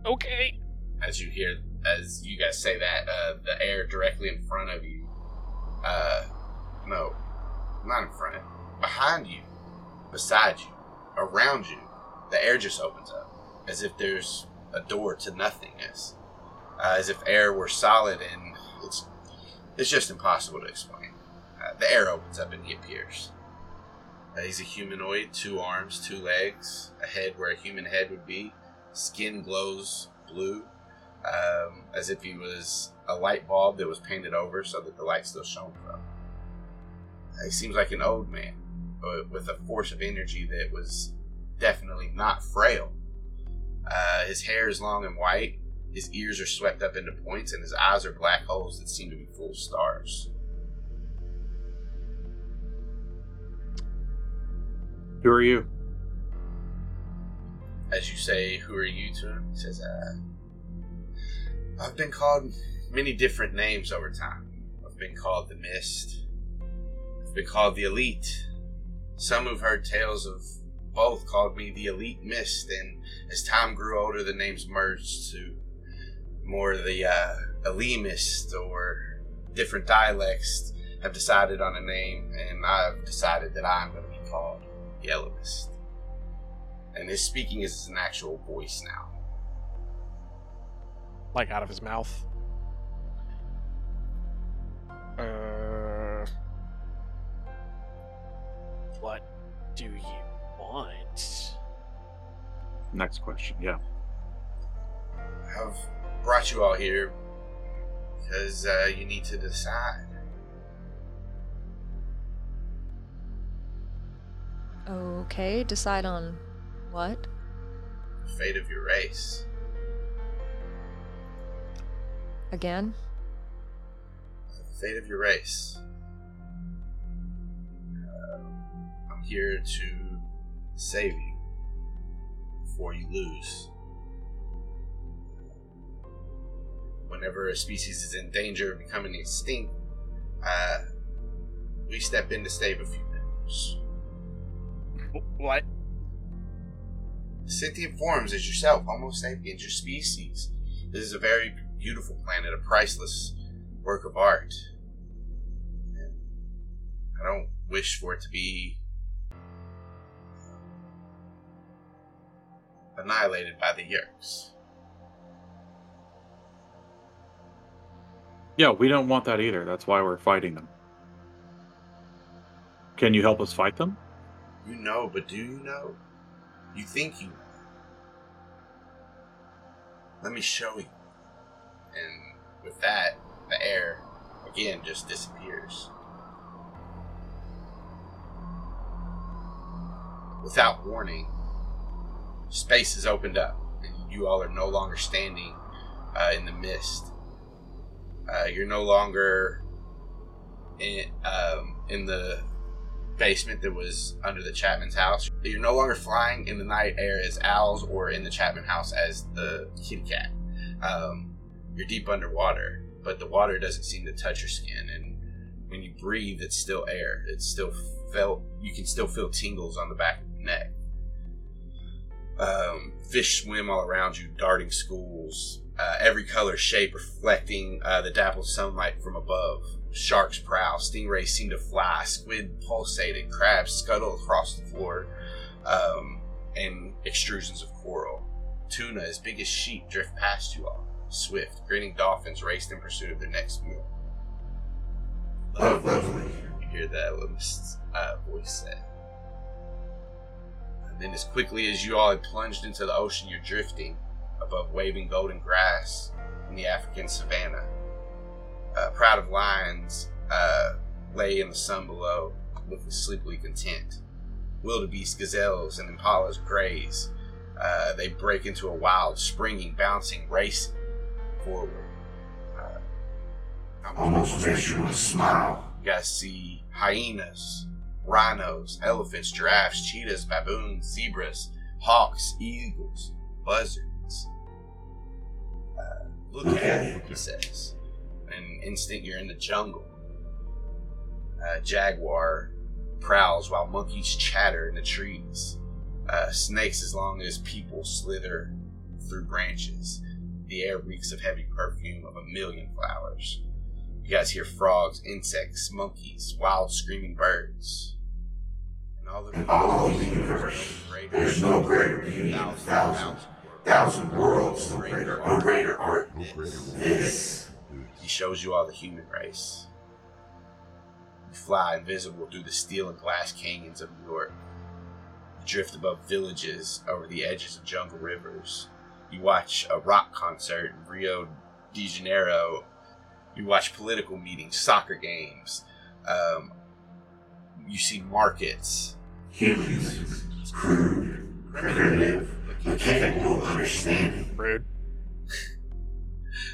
[SPEAKER 6] Okay.
[SPEAKER 1] As you hear, as you guys say that, uh, the air directly in front of you, uh, no, not in front, behind you, beside you, around you, the air just opens up as if there's a door to nothingness, uh, as if air were solid and it's it's just impossible to explain. Uh, the air opens up and he appears. Uh, he's a humanoid, two arms, two legs, a head where a human head would be. Skin glows blue, um, as if he was a light bulb that was painted over so that the light still shone from. Uh, he seems like an old man, but with a force of energy that was definitely not frail. Uh, his hair is long and white. His ears are swept up into points, and his eyes are black holes that seem to be full of stars.
[SPEAKER 5] Who are you?
[SPEAKER 1] as you say, who are you to him? He says, uh, I've been called many different names over time. I've been called the Mist. I've been called the Elite. Some who've heard tales of both called me the Elite Mist, and as time grew older, the names merged to more the uh, Ellimist or different dialects have decided on a name, and I've decided that I'm going to be called Yellow Mist and his speaking is an actual voice now.
[SPEAKER 6] Like out of his mouth. Uh. What do you want?
[SPEAKER 5] Next question. Yeah.
[SPEAKER 1] I've brought you all here because uh, you need to decide.
[SPEAKER 2] Okay, decide on what?
[SPEAKER 1] the fate of your race.
[SPEAKER 2] Again?
[SPEAKER 1] The fate of your race. Uh, I'm here to save you before you lose. Whenever a species is in danger of becoming extinct, uh, we step in to save a few members.
[SPEAKER 6] What?
[SPEAKER 1] Sentient forms as yourself, Homo sapiens, your species. This is a very beautiful planet, a priceless work of art. And I don't wish for it to be annihilated by the Yeerks.
[SPEAKER 5] Yeah, we don't want that either. That's why we're fighting them. Can you help us fight them?
[SPEAKER 1] You know, but do you know? You think you. Let me show you. And with that, the air again just disappears. Without warning, space is opened up, and you all are no longer standing uh, in the mist. Uh, you're no longer in, um, in the basement that was under the Chapman's house. You're no longer flying in the night air as owls or in the Chapman house as the kitty cat. Um, you're deep underwater, but the water doesn't seem to touch your skin, and when you breathe, it's still air. It's still felt. You can still feel tingles on the back of your neck. Um, fish swim all around you, darting schools, uh, every color, shape reflecting uh, the dappled sunlight from above. Sharks prowl, stingrays seem to fly, squid pulsated, crabs scuttle across the floor, um, and extrusions of coral. Tuna as big as sheep drift past you all. Swift, grinning dolphins raced in pursuit of their next meal.
[SPEAKER 3] Lovely.
[SPEAKER 1] You hear the Ellimist's uh, voice say. And then, as quickly as you all had plunged into the ocean, you're drifting above waving golden grass in the African savannah. A proud of lions uh, lay in the sun below, looking sleepily content. Wildebeest gazelles and impalas graze. Uh, they break into a wild, springing, bouncing, race forward. Uh,
[SPEAKER 3] Almost makes you want to smile.
[SPEAKER 1] you guys see hyenas, rhinos, elephants, giraffes, cheetahs, baboons, zebras, hawks, eagles, buzzards. Look at it, he says. An instant you're in the jungle. A jaguar prowls while monkeys chatter in the trees. Uh, snakes as long as people slither through branches. The air reeks of heavy perfume of a million flowers. You guys hear frogs, insects, monkeys, wild screaming birds. And all of
[SPEAKER 3] In all the universe, there's no greater beauty in a thousand, thousand worlds, no greater, no greater art this.
[SPEAKER 1] He shows you all the human race. You fly invisible through the steel and glass canyons of New York. You drift above villages over the edges of jungle rivers. You watch a rock concert in Rio de Janeiro. You watch political meetings, soccer games. Um, you see markets.
[SPEAKER 3] Humans, crude, primitive, capable of understanding.
[SPEAKER 6] Rude.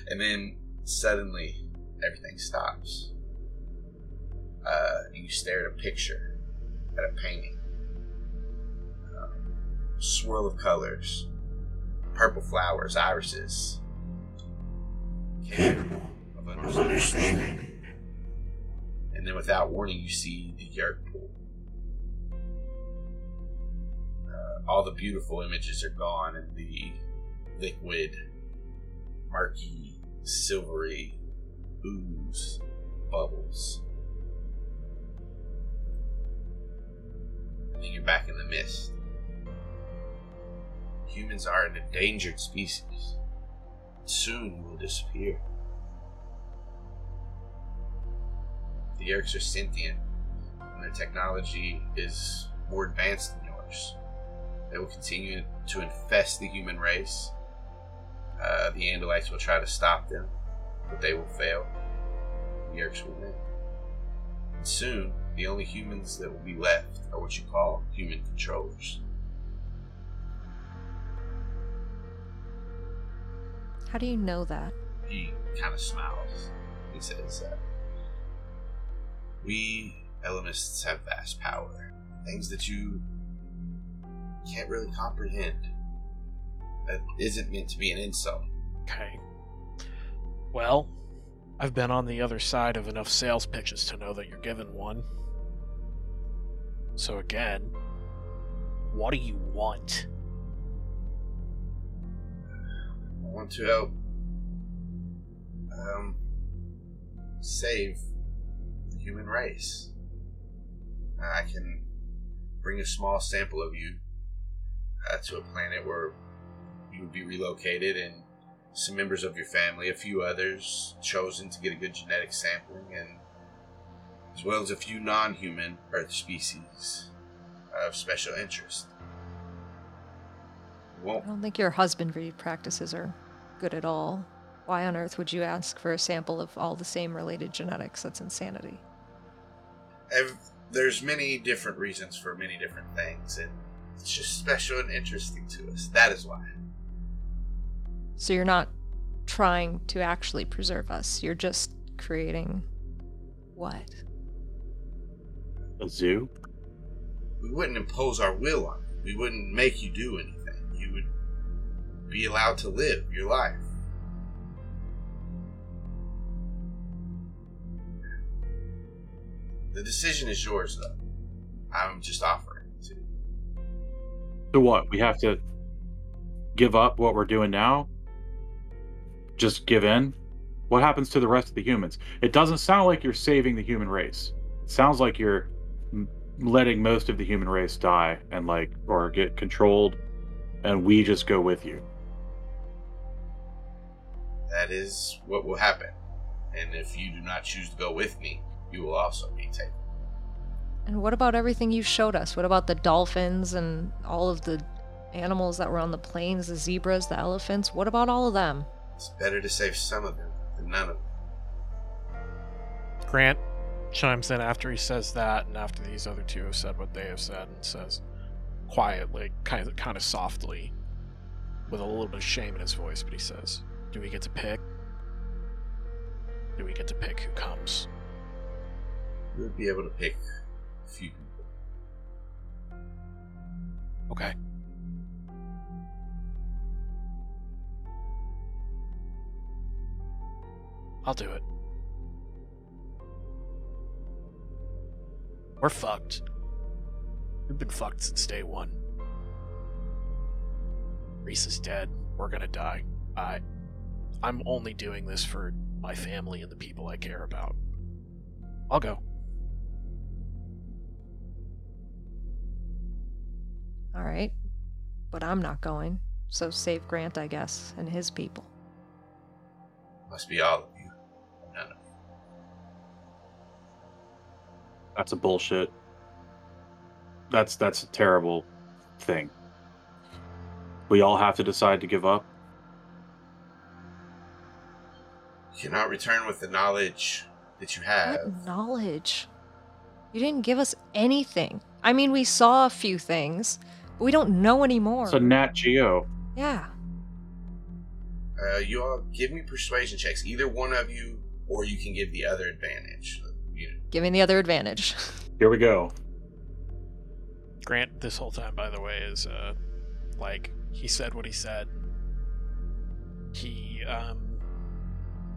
[SPEAKER 1] And then suddenly, everything stops. Uh, and you stare at a picture, at a painting. Um, swirl of colors, purple flowers, irises.
[SPEAKER 3] Capable
[SPEAKER 1] of
[SPEAKER 3] of
[SPEAKER 1] understanding.
[SPEAKER 3] understanding.
[SPEAKER 1] And then without warning, you see the Yeerk all the beautiful images are gone, and the liquid, murky, silvery ooze bubbles. And then you're back in the mist. Humans are an endangered species. Soon will disappear. The Yeerks are sentient, and their technology is more advanced than yours. They will continue to infest the human race. Uh, the Andalites will try to stop them, but they will fail. The Yeerks will win. And soon, the only humans that will be left are what you call human controllers.
[SPEAKER 2] How do you know that?
[SPEAKER 1] He kind of smiles. He says, uh, We Ellimists have vast power. Things that you can't really comprehend. That isn't meant to be an insult.
[SPEAKER 6] Okay. Well, I've been on the other side of enough sales pitches to know that you're given one. So again, what do you want?
[SPEAKER 1] I want to help um, save the human race. I can bring a small sample of you uh, to a planet where you would be relocated and some members of your family, a few others chosen to get a good genetic sampling, and as well as a few non human Earth species of special interest. Won't
[SPEAKER 2] I don't think your husbandry practices are good at all. Why on earth would you ask for a sample of all the same related genetics? That's insanity.
[SPEAKER 1] ev- there's many different reasons for many different things, and it's just special and interesting to us. That is why.
[SPEAKER 2] So you're not trying to actually preserve us. You're just creating what?
[SPEAKER 5] A zoo?
[SPEAKER 1] We wouldn't impose our will on you. We wouldn't make you do anything. You would be allowed to live your life. The decision is yours, though. I'm just offering it to you.
[SPEAKER 5] So what? We have to give up what we're doing now? Just give in? What happens to the rest of the humans? It doesn't sound like you're saving the human race. It sounds like you're letting most of the human race die and like or get controlled and we just go with you.
[SPEAKER 1] That is what will happen. And if you do not choose to go with me, you will also be taken.
[SPEAKER 2] And what about everything you showed us? What about the dolphins and all of the animals that were on the plains, the zebras, the elephants? What about all of them?
[SPEAKER 1] It's better to save some of them than none of them.
[SPEAKER 6] Grant chimes in after he says that, and after these other two have said what they have said, and says quietly, kind of, kind of softly, with a little bit of shame in his voice, but he says, "Do we get to pick? Do we get to pick who comes?"
[SPEAKER 1] You would be able to pick a few people.
[SPEAKER 6] Okay. I'll do it. We're fucked. We've been fucked since day one. Reese is dead. We're gonna die. I I'm only doing this for my family and the people I care about. I'll go.
[SPEAKER 2] All right. But I'm not going. So save Grant, I guess, and his people.
[SPEAKER 1] Must be all of you. None of you.
[SPEAKER 5] That's a bullshit. That's that's a terrible thing. We all have to decide to give up.
[SPEAKER 1] You cannot return with the knowledge that you have.
[SPEAKER 2] What knowledge? You didn't give us anything. I mean, we saw a few things, but we don't know anymore.
[SPEAKER 5] It's a Nat Geo.
[SPEAKER 2] yeah.
[SPEAKER 1] Uh, you all give me persuasion checks, either one of you, or you can give the other advantage. You know,
[SPEAKER 2] Give me the other advantage.
[SPEAKER 5] Here we go.
[SPEAKER 6] Grant, this whole time, by the way, is uh, like he said what he said. He um,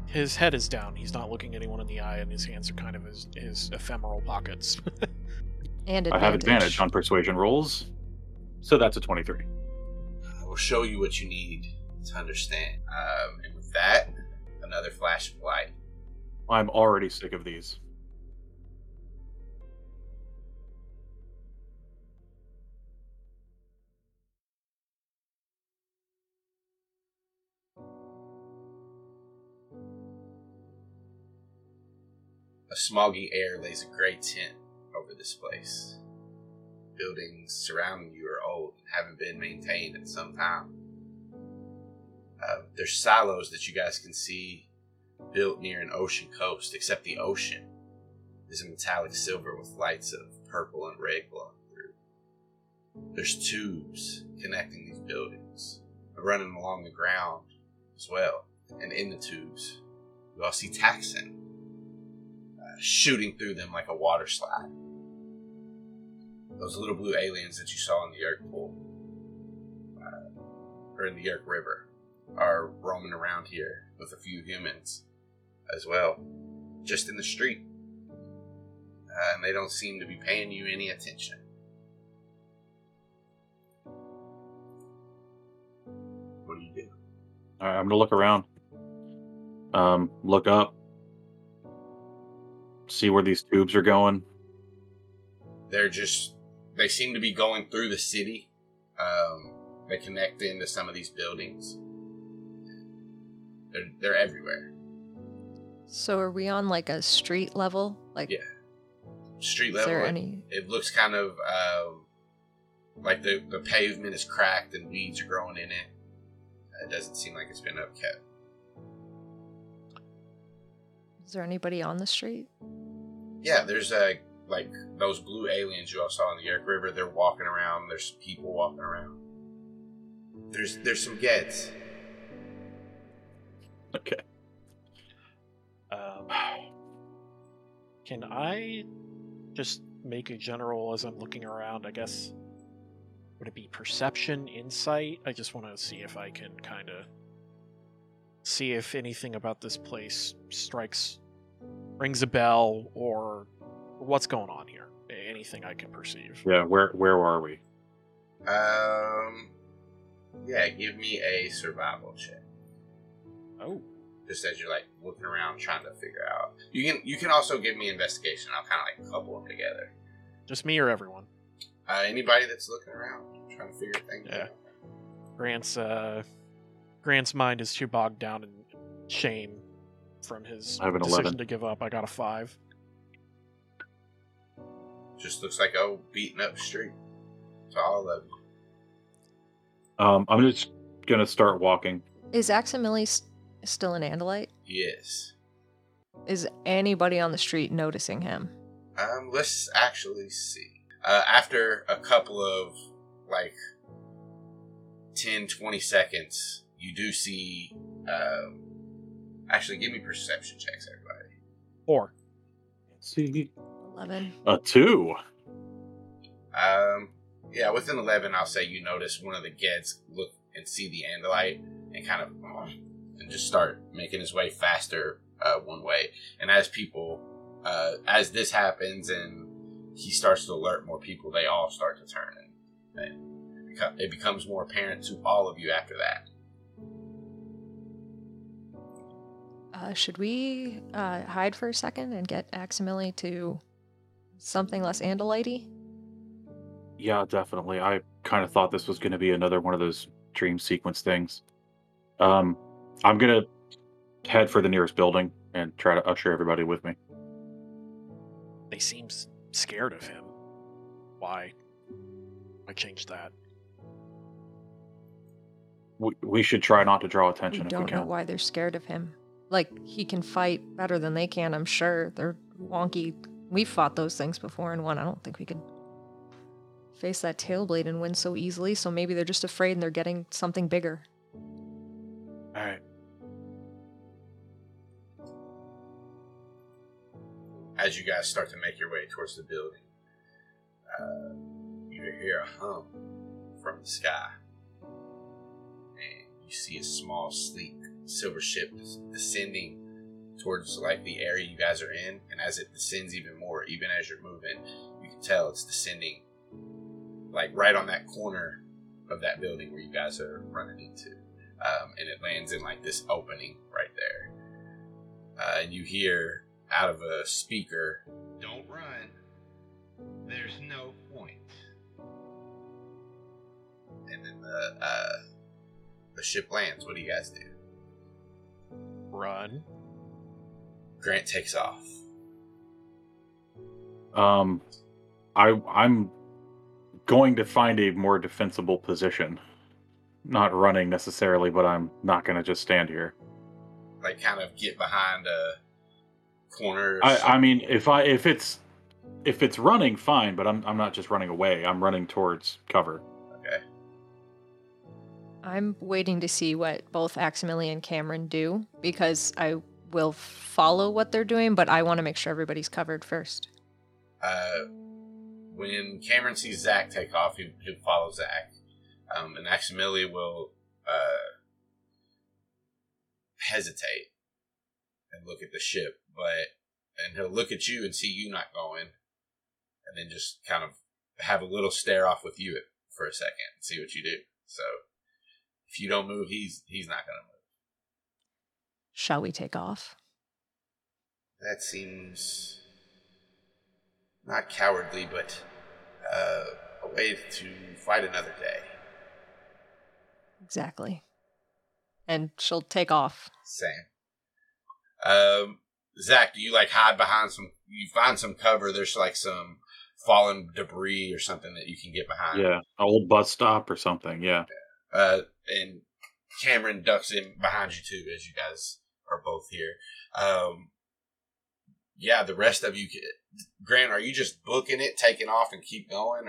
[SPEAKER 6] his head is down. He's not looking anyone in the eye, and his hands are kind of his his ephemeral pockets.
[SPEAKER 2] and advantage.
[SPEAKER 5] I have advantage on persuasion rolls. So that's a 23.
[SPEAKER 1] I will show you what you need to understand. Um, and with that, another flash of light.
[SPEAKER 5] I'm already sick of these.
[SPEAKER 1] A smoggy air lays a gray tint over this place. Buildings surrounding you are old and haven't been maintained in some time. Uh, there's silos that you guys can see built near an ocean coast, except the ocean is a metallic silver with lights of purple and red glowing through. There's tubes connecting these buildings, running along the ground as well. And in the tubes, you all see Taxxon uh, shooting through them like a water slide. Those little blue aliens that you saw in the Yeerk pool, uh, or in the Yeerk River, are roaming around here with a few humans as well, just in the street. Uh, and they don't seem to be paying you any attention. What do you do?
[SPEAKER 5] All right, I'm gonna look around. Um, look up. See where these tubes are going.
[SPEAKER 1] they're just they seem to be going through the city um, they connect into some of these buildings they're, they're everywhere
[SPEAKER 2] So are we on like a street level? Like,
[SPEAKER 1] Yeah. street
[SPEAKER 2] is
[SPEAKER 1] level
[SPEAKER 2] there
[SPEAKER 1] it,
[SPEAKER 2] any?
[SPEAKER 1] it looks kind of um, like the the pavement is cracked and weeds are growing in it. It doesn't seem like it's been upkept.
[SPEAKER 2] Is there anybody on the street?
[SPEAKER 1] Yeah, there's a like those blue aliens you all saw in the Yeerk River. They're walking around. There's people walking around. There's there's some Gedds.
[SPEAKER 5] Okay.
[SPEAKER 6] Um, can I just make a general as I'm looking around? I guess would it be perception, insight? I just want to see if I can kind of see if anything about this place strikes, rings a bell, or what's going on here. Anything I can perceive.
[SPEAKER 5] Yeah, where where are we?
[SPEAKER 1] Um, yeah, give me a survival check.
[SPEAKER 6] Oh,
[SPEAKER 1] Just as you're like looking around trying to figure out. You can you can also give me investigation. I'll kind of like couple them together.
[SPEAKER 6] just me or everyone?
[SPEAKER 1] Uh, anybody that's looking around trying to figure things
[SPEAKER 6] Yeah.
[SPEAKER 1] out.
[SPEAKER 6] Grant's uh, Grant's mind is too bogged down in shame from his
[SPEAKER 5] I have an
[SPEAKER 6] decision
[SPEAKER 5] 11.
[SPEAKER 6] to give up. I got a five.
[SPEAKER 1] Just looks like oh beaten up street. To all of you.
[SPEAKER 5] Um, I'm just gonna start walking.
[SPEAKER 2] Is Aximili s- still an Andalite?
[SPEAKER 1] Yes.
[SPEAKER 2] Is anybody on the street noticing him?
[SPEAKER 1] Um, let's actually see. Uh, after a couple of like 10, 20 seconds, you do see. Um, actually, give me perception checks, everybody.
[SPEAKER 6] Four.
[SPEAKER 5] see,
[SPEAKER 2] 11.
[SPEAKER 5] a two.
[SPEAKER 1] Um, yeah, within 11, I'll say you notice one of the Gedds look and see the Andalite and kind of and just start making his way faster uh, one way. And as people, uh, as this happens and he starts to alert more people, they all start to turn and, and it it becomes more apparent to all of you after that.
[SPEAKER 2] Uh, should we uh, hide for a second and get Aximili to something less Andalite
[SPEAKER 5] Yeah, definitely. I kind of thought this was going to be another one of those dream sequence things. Um, I'm gonna head for the nearest building and try to usher everybody with me.
[SPEAKER 6] They seem scared of him. Why? I changed that.
[SPEAKER 5] We, we should try not to draw
[SPEAKER 2] We
[SPEAKER 5] attention if we
[SPEAKER 2] don't know
[SPEAKER 5] can.
[SPEAKER 2] why they're scared of him. Like, he can fight better than they can, I'm sure. They're wonky. We've fought those things before and won. I don't think we could face that tailblade and win so easily, so maybe they're just afraid and they're getting something bigger.
[SPEAKER 6] All right.
[SPEAKER 1] As you guys start to make your way towards the building, uh, you hear a hum from the sky. And you see a small, sleek silver ship descending towards like the area you guys are in. And as it descends even more, even as you're moving, you can tell it's descending like right on that corner of that building where you guys are running into. Um, and it lands in like this opening right there. Uh, and you hear out of a speaker, Don't run. There's no point. And then the uh, the ship lands. What do you guys do?
[SPEAKER 6] Run.
[SPEAKER 1] Grant takes off.
[SPEAKER 5] Um, I I'm going to find a more defensible position. Not running necessarily, but I'm not going to just stand here.
[SPEAKER 1] Like kind of get behind a corner.
[SPEAKER 5] I, I mean, if I if it's if it's running, fine, but I'm I'm not just running away. I'm running towards cover.
[SPEAKER 1] okay.
[SPEAKER 2] I'm waiting to see what both Aximili and Cameron do because I will follow what they're doing, but I want to make sure everybody's covered first.
[SPEAKER 1] Uh, when Cameron sees Zach take off, he, he'll follow Zach. Um, and Aximilia will uh, hesitate and look at the ship, but and he'll look at you and see you not going, and then just kind of have a little stare off with you for a second and see what you do. So if you don't move, he's he's not going to move.
[SPEAKER 2] Shall we take off?
[SPEAKER 1] That seems not cowardly, but uh, a way to fight another day.
[SPEAKER 2] Exactly. And she'll take off.
[SPEAKER 1] Same. Um, Zach, do you like hide behind some? You find some cover. There's like some fallen debris or something that you can get behind.
[SPEAKER 5] Yeah, an old bus stop or something. Yeah.
[SPEAKER 1] Uh, and Cameron ducks in behind you too, as you guys are both here. Um, yeah, the rest of you, Grant, are you just booking it, taking off, and keep going?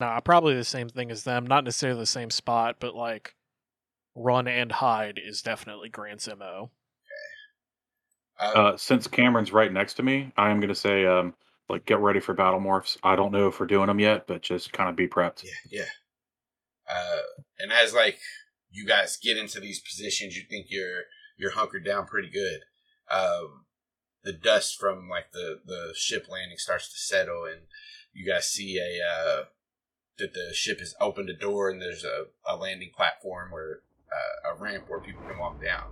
[SPEAKER 6] Nah, probably the same thing as them. Not necessarily the same spot, but like run and hide is definitely Grant's mo.
[SPEAKER 1] Uh,
[SPEAKER 5] Uh, since Cameron's right next to me, I am going to say, um, like, get ready for battle morphs. I don't know if we're doing them yet, but just kind of be prepped.
[SPEAKER 1] yeah, yeah. Uh, and as like you guys get into these positions, you think you're you're hunkered down pretty good. Um, the dust from like the the ship landing starts to settle, and you guys see a uh, that the ship has opened a door, and there's a, a landing platform where uh, a ramp where people can walk down,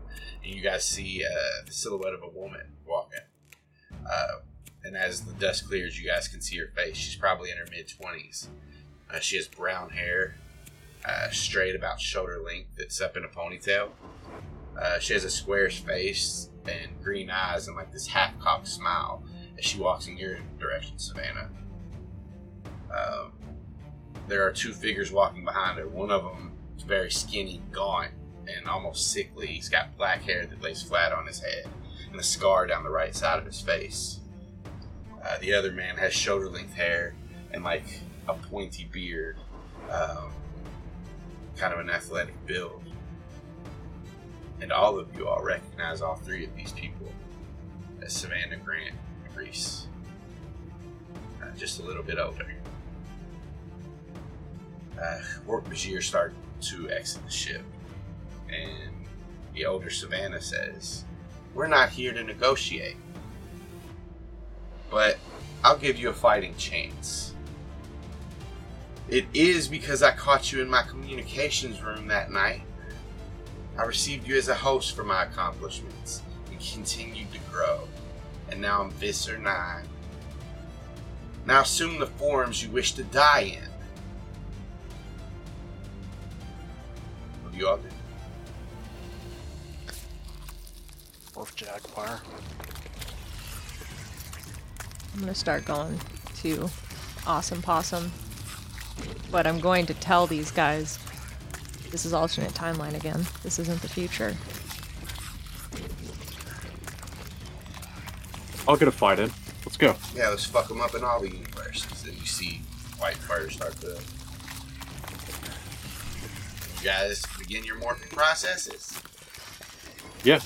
[SPEAKER 1] and you guys see uh, the silhouette of a woman walking. Uh, and as the dust clears, you guys can see her face. She's probably in her mid twenties. Uh, she has brown hair, uh, straight about shoulder length. That's up in a ponytail. Uh, she has a squarish face and green eyes and like this half-cocked smile as she walks in your direction, Savannah. Um, there are two figures walking behind her. One of them is very skinny, gaunt, and almost sickly. He's got black hair that lays flat on his head and a scar down the right side of his face. Uh, the other man has shoulder-length hair and like a pointy beard, um, kind of an athletic build. And all of you all recognize all three of these people as Savannah Grant and Reese. Uh, just a little bit older. Uh, Hork-Bajir start to exit the ship, and the older Savannah says, We're not here to negotiate, but I'll give you a fighting chance. It is because I caught you in my communications room that night. I received you as a host for my accomplishments and continued to grow. And now I'm Visser 9. Now assume the forms you wish to die in. What do you all do?
[SPEAKER 6] Orf Jaguar.
[SPEAKER 2] I'm gonna start going to Awesome Possum. But I'm going to tell these guys this is alternate timeline again. This isn't the future.
[SPEAKER 5] I'll get a fight in. Let's go.
[SPEAKER 1] Yeah, let's fuck them up in all the universes. And you see white fire start to. You guys begin your morphing processes.
[SPEAKER 5] Yeah.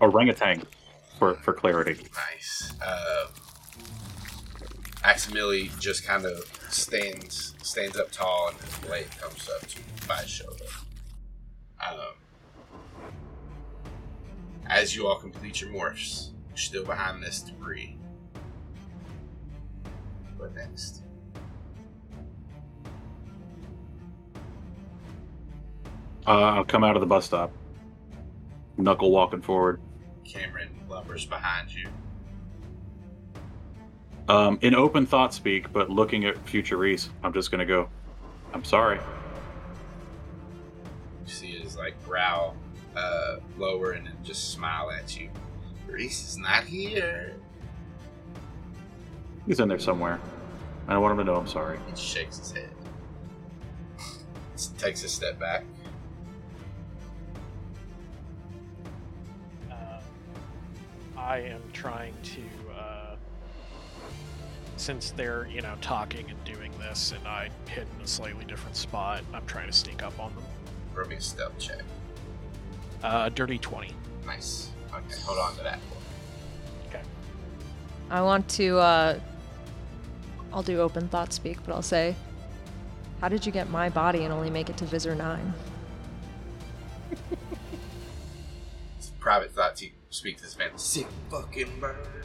[SPEAKER 5] Orangutan, for for clarity.
[SPEAKER 1] Nice. Uh, Aximili just kind of stands stands up tall, and his blade comes up to by his shoulder. Um, as you all complete your morphs, you're still behind this debris. What next?
[SPEAKER 5] Uh, I'll come out of the bus stop. Knuckle walking forward.
[SPEAKER 1] Cameron lumbers behind you.
[SPEAKER 5] Um, in open thought speak, but looking at future Reese, I'm just gonna go. I'm sorry.
[SPEAKER 1] You see his like brow uh, lower and then just smile at you. Reese is not here.
[SPEAKER 5] He's in there somewhere. I don't want him to know I'm sorry.
[SPEAKER 1] He shakes his head. Takes a step back.
[SPEAKER 6] Uh, I am trying to, since they're you know talking and doing this, and I hit in a slightly different spot. I'm trying to sneak up on them.
[SPEAKER 1] Roll me a stealth check.
[SPEAKER 6] Uh, dirty twenty.
[SPEAKER 1] Nice. Okay, hold on to that. Okay.
[SPEAKER 2] I want to, uh. I'll do open thought speak, but I'll say, How did you get my body and only make it to Visser 9?
[SPEAKER 1] It's private thought to speak to this man. Sick fucking bird.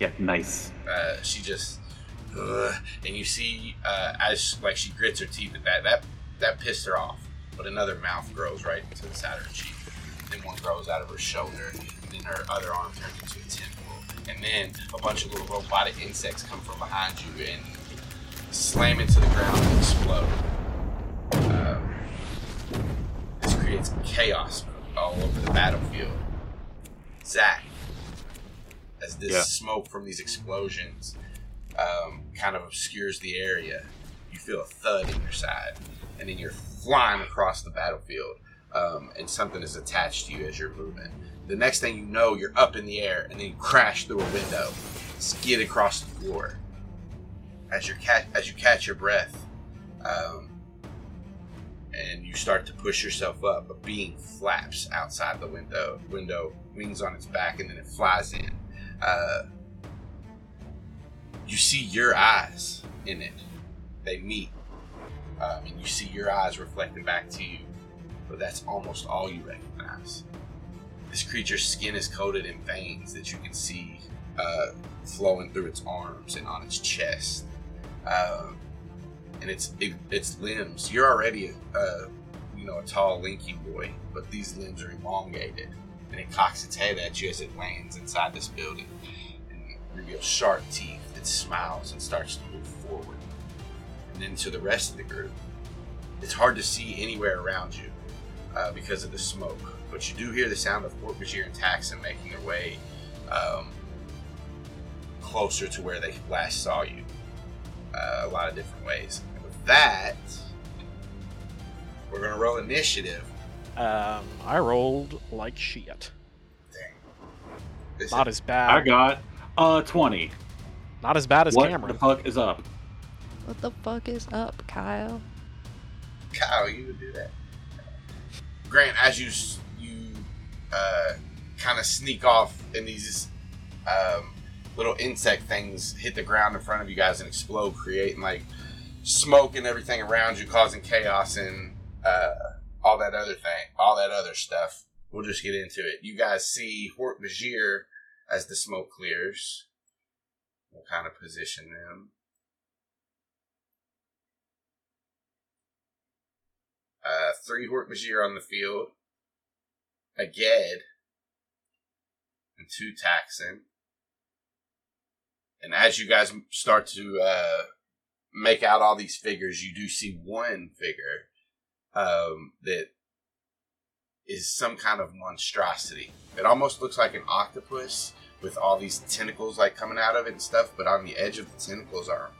[SPEAKER 5] Yeah, nice.
[SPEAKER 1] Uh, she just, uh, and you see, uh, as like she grits her teeth at that, that that pissed her off. But another mouth grows right into the side of her cheek. Then one grows out of her shoulder, and then her other arm turns into a tentacle. And then a bunch of little robotic insects come from behind you and slam into the ground and explode. Um, this creates chaos all over the battlefield. Zach, as this
[SPEAKER 5] Yeah.
[SPEAKER 1] smoke from these explosions um, kind of obscures the area. You feel a thud in your side, and then you're flying across the battlefield, um, and something is attached to you as you're moving. The next thing you know, you're up in the air, and then you crash through a window, skid across the floor. As you catch as you catch your breath, um, and you start to push yourself up, a being flaps outside the window. Window wings on its back, and then it flies in. Uh, you see your eyes in it. They meet, um, and you see your eyes reflecting back to you. But that's almost all you recognize. This creature's skin is coated in veins that you can see uh, flowing through its arms and on its chest, um, and its it, its limbs. You're already a, a you know a tall, lanky boy, but these limbs are elongated, and it cocks its head at you as it lands inside this building and reveals sharp teeth. It smiles and starts to move forward, and then to the rest of the group. It's hard to see anywhere around you uh, because of the smoke, but you do hear the sound of Hork-Bajir and Taxxon making their way um, closer to where they last saw you. Uh, a lot of different ways. And with that, we're gonna roll initiative.
[SPEAKER 6] Um, I rolled like shit.
[SPEAKER 1] Dang.
[SPEAKER 6] Not
[SPEAKER 1] is,
[SPEAKER 6] as bad.
[SPEAKER 5] I got uh 20.
[SPEAKER 6] Not as bad as
[SPEAKER 5] what
[SPEAKER 6] Cameron.
[SPEAKER 5] What the fuck is up?
[SPEAKER 2] What the fuck is up, Kyle?
[SPEAKER 1] Kyle, you would do that. Grant, as you you uh, kind of sneak off, and these um, little insect things hit the ground in front of you guys and explode, creating like smoke and everything around you, causing chaos and uh, all that other thing, all that other stuff. We'll just get into it. You guys see Hork-Bajir as the smoke clears. We'll kind of position them. uh, three Hork-Bajir on the field, a Gedd, and two Taxxon. And as you guys start to uh, make out all these figures, you do see one figure um, that is some kind of monstrosity. It almost looks like an octopus with all these tentacles like coming out of it and stuff, but on the edge of the tentacles are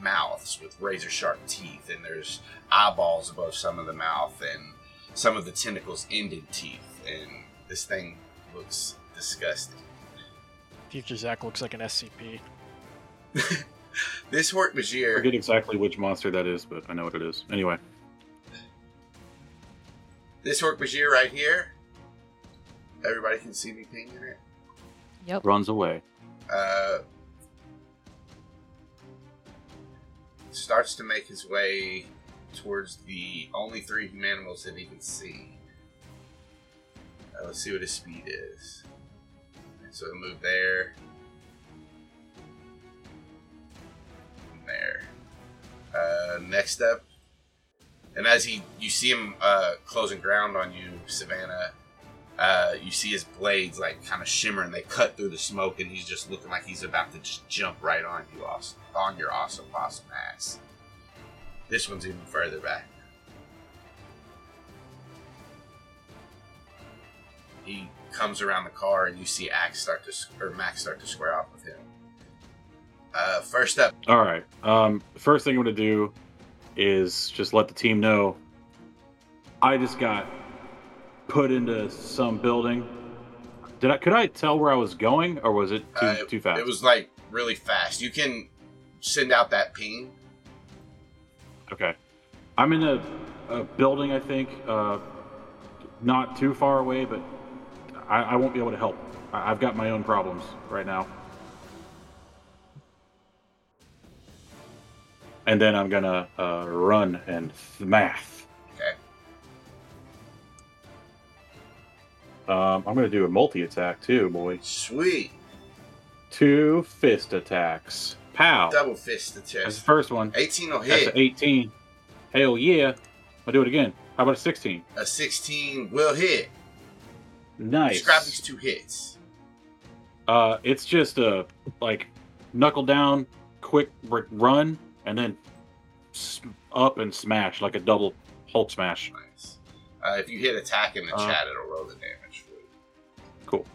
[SPEAKER 1] mouths with razor sharp teeth, and there's eyeballs above some of the mouth, and some of the tentacles ended teeth, and this thing looks disgusting.
[SPEAKER 6] Future Zach looks like an SCP.
[SPEAKER 1] This Hort
[SPEAKER 5] I forget exactly which monster that is, but I know what it is. Anyway,
[SPEAKER 1] this Hork-Bajir right here, everybody can see me pinging it.
[SPEAKER 2] Yep.
[SPEAKER 5] runs away.
[SPEAKER 1] Uh, starts to make his way towards the only three humanimals that he can see. Uh, let's see what his speed is. So he'll move there. And There. Uh, next up, and as he, you see him uh, closing ground on you, Savannah. Uh, you see his blades like kind of shimmer and they cut through the smoke, and he's just looking like he's about to just jump right on you, awesome, on your awesome possum ass. This one's even further back. He comes around the car, and you see Axe start to or Max start to square off with him. Uh, first up,
[SPEAKER 5] All right. Um, first thing I'm gonna do is just let the team know. I just got put into some building. Did I? Could I tell where I was going, or was it too
[SPEAKER 1] uh,
[SPEAKER 5] too fast?
[SPEAKER 1] It was like really fast. You can send out that ping.
[SPEAKER 5] Okay. I'm in a, a building, I think, uh, not too far away, but I, I won't be able to help. I, I've got my own problems right now. And then I'm gonna uh, run and math.
[SPEAKER 1] Okay.
[SPEAKER 5] Um, I'm gonna do a multi attack too, boy.
[SPEAKER 1] Sweet.
[SPEAKER 5] Two fist attacks. Pow.
[SPEAKER 1] Double fist the
[SPEAKER 5] That's the first one.
[SPEAKER 1] 18 will
[SPEAKER 5] That's
[SPEAKER 1] hit.
[SPEAKER 5] an 18. Hell yeah. I'll do it again. How about a 16?
[SPEAKER 1] A 16 will hit.
[SPEAKER 5] Nice.
[SPEAKER 1] Describe these two hits.
[SPEAKER 5] Uh, it's just a like knuckle down, quick run, and then up and smash like a double Hulk smash.
[SPEAKER 1] Nice. Uh, if you hit attack in the
[SPEAKER 5] Uh,
[SPEAKER 1] chat, it'll roll the damage for you.
[SPEAKER 5] Cool.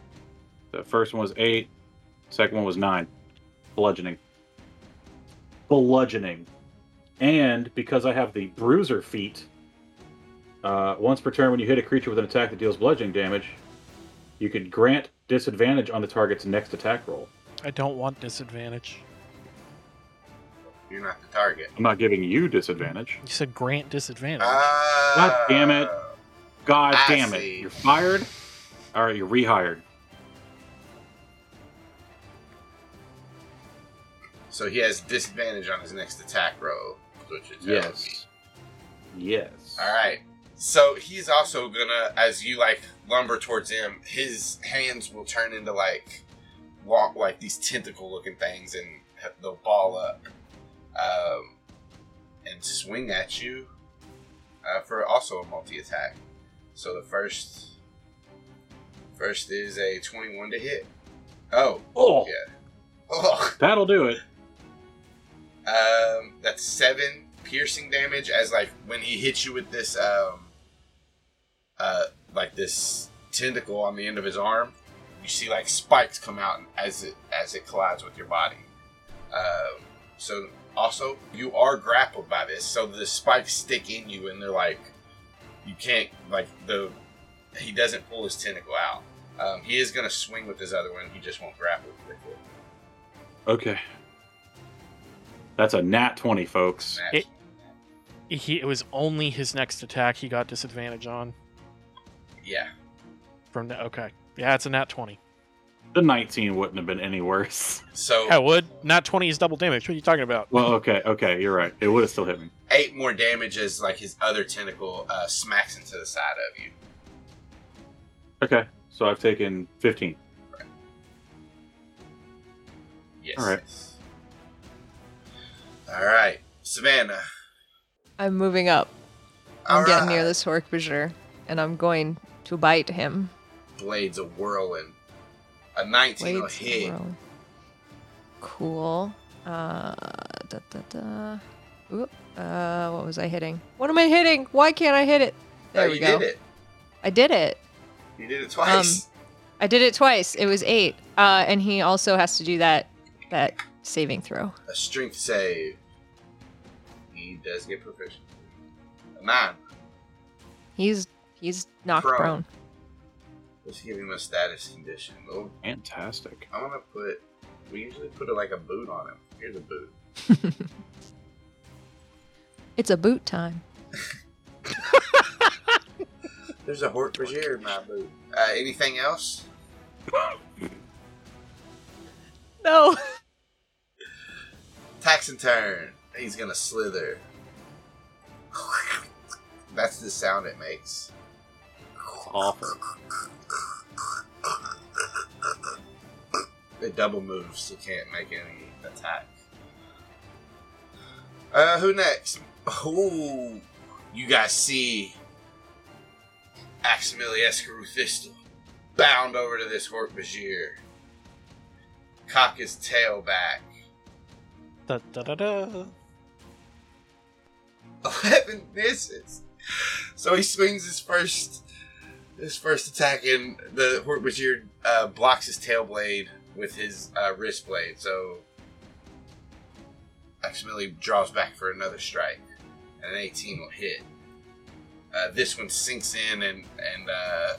[SPEAKER 5] The first one was eight. Second one was nine. Bludgeoning. Bludgeoning. And because I have the bruiser feat, uh, once per turn when you hit a creature with an attack that deals bludgeoning damage, you can grant disadvantage on the target's next attack roll.
[SPEAKER 6] I don't want disadvantage.
[SPEAKER 1] You're not the target.
[SPEAKER 5] I'm not giving you disadvantage.
[SPEAKER 6] You said grant disadvantage.
[SPEAKER 1] Uh,
[SPEAKER 5] God damn it. God
[SPEAKER 1] I
[SPEAKER 5] damn
[SPEAKER 1] see.
[SPEAKER 5] it. You're fired? Alright, you're rehired.
[SPEAKER 1] So he has disadvantage on his next attack roll, which is telling me.
[SPEAKER 5] Yes. Yes.
[SPEAKER 1] All right. So he's also gonna, as you like lumber towards him, his hands will turn into like, walk like these tentacle-looking things, and they'll ball up, um, and swing at you, uh, for also a multi-attack. So the first, first is a twenty-one to hit. Oh,
[SPEAKER 5] Oh,
[SPEAKER 1] yeah. Oh.
[SPEAKER 5] that'll do it.
[SPEAKER 1] Um, that's seven piercing damage as like when he hits you with this um uh like this tentacle on the end of his arm, you see like spikes come out as it as it collides with your body. Um, so also you are grappled by this, so the spikes stick in you and they're like you can't like the he doesn't pull his tentacle out. Um, he is gonna swing with his other one. He just won't grapple with it.
[SPEAKER 5] Okay. That's a nat 20, folks.
[SPEAKER 1] Nat-
[SPEAKER 6] It- He it was only his next attack he got disadvantage on
[SPEAKER 1] yeah.
[SPEAKER 6] from the okay. Yeah, it's a nat twenty.
[SPEAKER 5] The 19 wouldn't have been any worse.
[SPEAKER 1] So
[SPEAKER 6] Yeah, it would. not twenty is double damage. What are you talking about?
[SPEAKER 5] Well, okay, okay, you're right. It would have still hit me.
[SPEAKER 1] eight more damage as like his other tentacle uh, smacks into the side of you.
[SPEAKER 5] Okay, so I've taken 15.
[SPEAKER 1] Yes.
[SPEAKER 5] All right.
[SPEAKER 1] All right, Savannah.
[SPEAKER 2] I'm moving up. I'm
[SPEAKER 1] All
[SPEAKER 2] getting near this Hork-Bajir, and I'm going to bite him.
[SPEAKER 1] Blades of whirling. A 19 will hit.
[SPEAKER 2] roll. Cool. Uh, da, da, da. Oop. Uh, what was I hitting? What am I hitting? Why can't I hit it? There
[SPEAKER 1] Oh,
[SPEAKER 2] we
[SPEAKER 1] you
[SPEAKER 2] go.
[SPEAKER 1] did it.
[SPEAKER 2] I did it.
[SPEAKER 1] You did it twice.
[SPEAKER 2] I did it twice. It was eight. Uh, and he also has to do that that saving throw.
[SPEAKER 1] a strength save. He does get proficient. A nine.
[SPEAKER 2] He's he's knocked
[SPEAKER 1] Prone.
[SPEAKER 2] prone.
[SPEAKER 1] Let's give him a status condition. Oh,
[SPEAKER 5] Fantastic.
[SPEAKER 1] I'm gonna put. We usually put like a boot on him. Here's a boot.
[SPEAKER 2] It's a boot time.
[SPEAKER 1] There's a Hort Brazier in my boot. Uh, anything else?
[SPEAKER 2] No.
[SPEAKER 1] Tax Taxxon turn. He's gonna slither. That's the sound it makes.
[SPEAKER 5] Awful.
[SPEAKER 1] It double moves, so can't make any attack. Uh, who next? Ooh, you guys see Aximili-Esgarrouth-Isthill bound over to this Hork-Bajir. Cock his tail back.
[SPEAKER 6] Da, da, da, da.
[SPEAKER 1] 11 misses. So he swings his first his first attack and the Hork-Bajir uh, blocks his tail blade with his uh, wrist blade. So Aximili draws back for another strike. And an 18 will hit. Uh, this one sinks in and, and uh,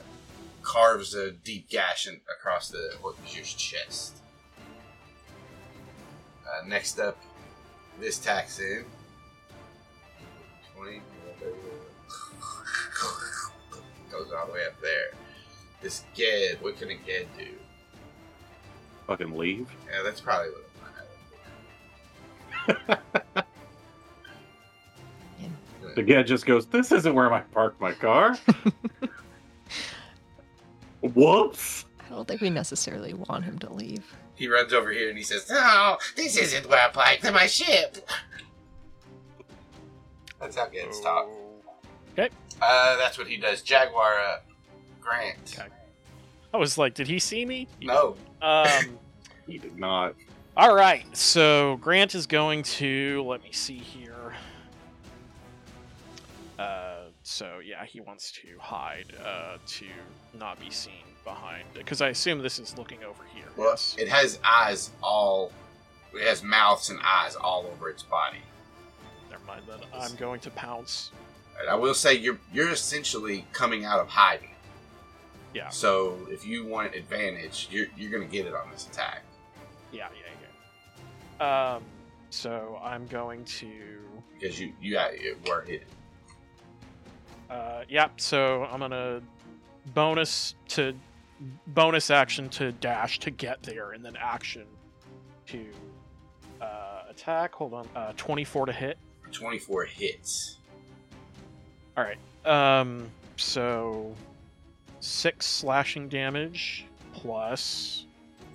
[SPEAKER 1] carves a deep gash in, across the Hork-Bajir's chest. Uh, next up, this Taxxon. 20 goes all the way up there. This Gedd, what can a Gedd do?
[SPEAKER 5] Fucking leave.
[SPEAKER 1] Yeah, that's probably what I'm
[SPEAKER 5] The guy just goes, This isn't where I parked my car. Whoops.
[SPEAKER 2] I don't think we necessarily want him to leave.
[SPEAKER 1] He runs over here and he says, No, this isn't where I parked my ship. That's how Gedds talk. Oh.
[SPEAKER 6] Okay.
[SPEAKER 1] Uh, that's what he does. Jaguar up. Grant.
[SPEAKER 6] Okay. I was like, did he see me?
[SPEAKER 1] No.
[SPEAKER 6] Um.
[SPEAKER 5] He did not.
[SPEAKER 6] All right, so Grant is going to let me see here. Uh, so yeah, he wants to hide uh, to not be seen behind. Because I assume this is looking over here.
[SPEAKER 1] Well,
[SPEAKER 6] yes?
[SPEAKER 1] it has eyes all. It has mouths and eyes all over its body.
[SPEAKER 6] Never mind. Then I'm going to pounce.
[SPEAKER 1] And I will say you're you're essentially coming out of hiding.
[SPEAKER 6] Yeah,
[SPEAKER 1] So if you want advantage, you're you're gonna get it on this attack.
[SPEAKER 6] yeah, yeah, yeah. Um, so I'm going to.
[SPEAKER 1] because you you got it were hit.
[SPEAKER 6] Uh, yeah, so I'm gonna bonus to bonus action to dash to get there, and then action to uh, attack. Hold on, uh, 24 to hit.
[SPEAKER 1] Twenty four hits.
[SPEAKER 6] All right. Um, so six slashing damage plus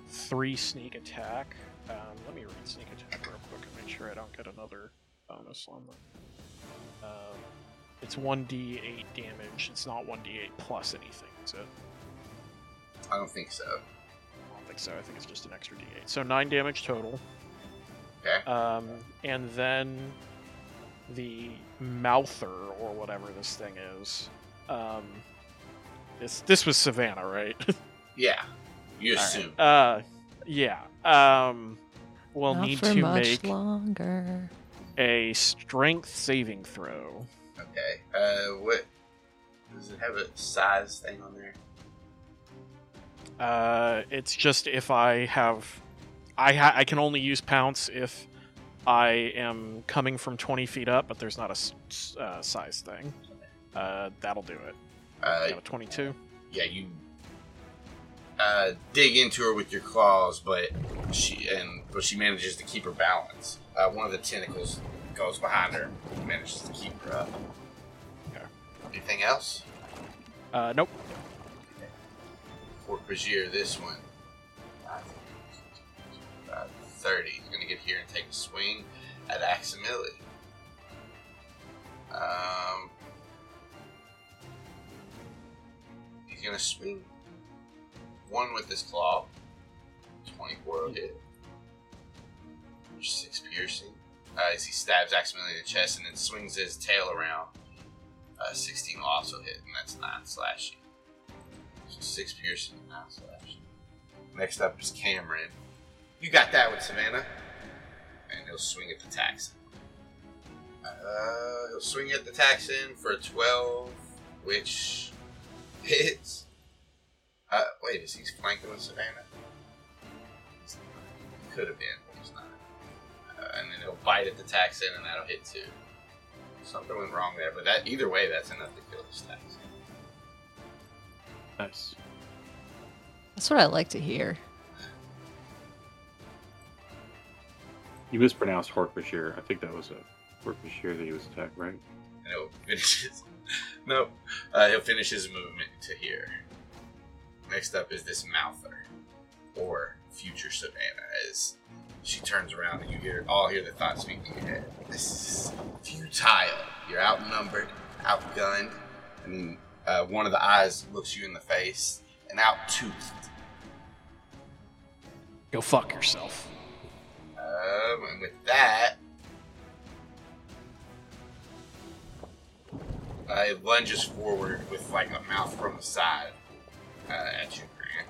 [SPEAKER 6] three sneak attack. Um, let me read sneak attack real quick and make sure I don't get another bonus on the. Um, it's one d8 damage. It's not one d8 plus anything, is it?
[SPEAKER 1] I don't think so.
[SPEAKER 6] I don't think so. I think it's just an extra d8. So nine damage total.
[SPEAKER 1] Okay.
[SPEAKER 6] Um, and then the mouther or whatever this thing is. Um, this this was Savannah, right?
[SPEAKER 1] Yeah. You
[SPEAKER 6] All right.
[SPEAKER 1] assume.
[SPEAKER 6] Uh, yeah. Um, we'll
[SPEAKER 2] Not
[SPEAKER 6] need
[SPEAKER 2] for
[SPEAKER 6] to
[SPEAKER 2] much
[SPEAKER 6] make
[SPEAKER 2] longer.
[SPEAKER 6] a strength saving throw.
[SPEAKER 1] Okay. Uh, what does it have a size thing on there?
[SPEAKER 6] Uh, it's just if I have, I ha- I can only use pounce if I am coming from twenty feet up, but there's not a uh, size thing. Uh, that'll do it.
[SPEAKER 1] Uh,
[SPEAKER 6] Got a twenty-two.
[SPEAKER 1] yeah, you uh, dig into her with your claws, but she and but she manages to keep her balance. Uh, one of the tentacles goes behind her, and manages to keep her up.
[SPEAKER 6] Okay.
[SPEAKER 1] Anything else?
[SPEAKER 6] Uh, nope.
[SPEAKER 1] For Brazier, this one. Uh, 30. Get here and take a swing at Aximili. Um, he's to swing one with his claw. 24 will hit. 6 piercing. Uh, as he stabs Aximili in the chest and then swings his tail around. Uh, 16 will also hit, and that's 9 slashing. So six piercing and nine slash. Next up is Cameron. You got that one, Savannah. And he'll swing at the Taxxon. Uh, he'll swing at the Taxxon for a 12, which hits. Uh, wait, is he flanking with Savannah? He's not. Could have been, but he's not. Uh, and then he'll bite at the Taxxon, and that'll hit too. Something went wrong there, but that either way, that's enough to kill this Taxxon.
[SPEAKER 5] Nice.
[SPEAKER 2] That's what I like to hear.
[SPEAKER 5] You mispronounced Hork-Bashir. I think that was a Hork-Bashir that he was attacked, right?
[SPEAKER 1] and he'll finish his. no, uh, he'll finish his movement to here. Next up is this Mouther, or future Savannah, as she turns around and you hear all hear the thoughts speaking in your head. This is futile. You're outnumbered, outgunned, and uh, one of the eyes looks you in the face and out-toothed.
[SPEAKER 6] Go fuck yourself.
[SPEAKER 1] Um, and with that, uh, it lunges forward with like a mouth from the side uh, at you, Grant.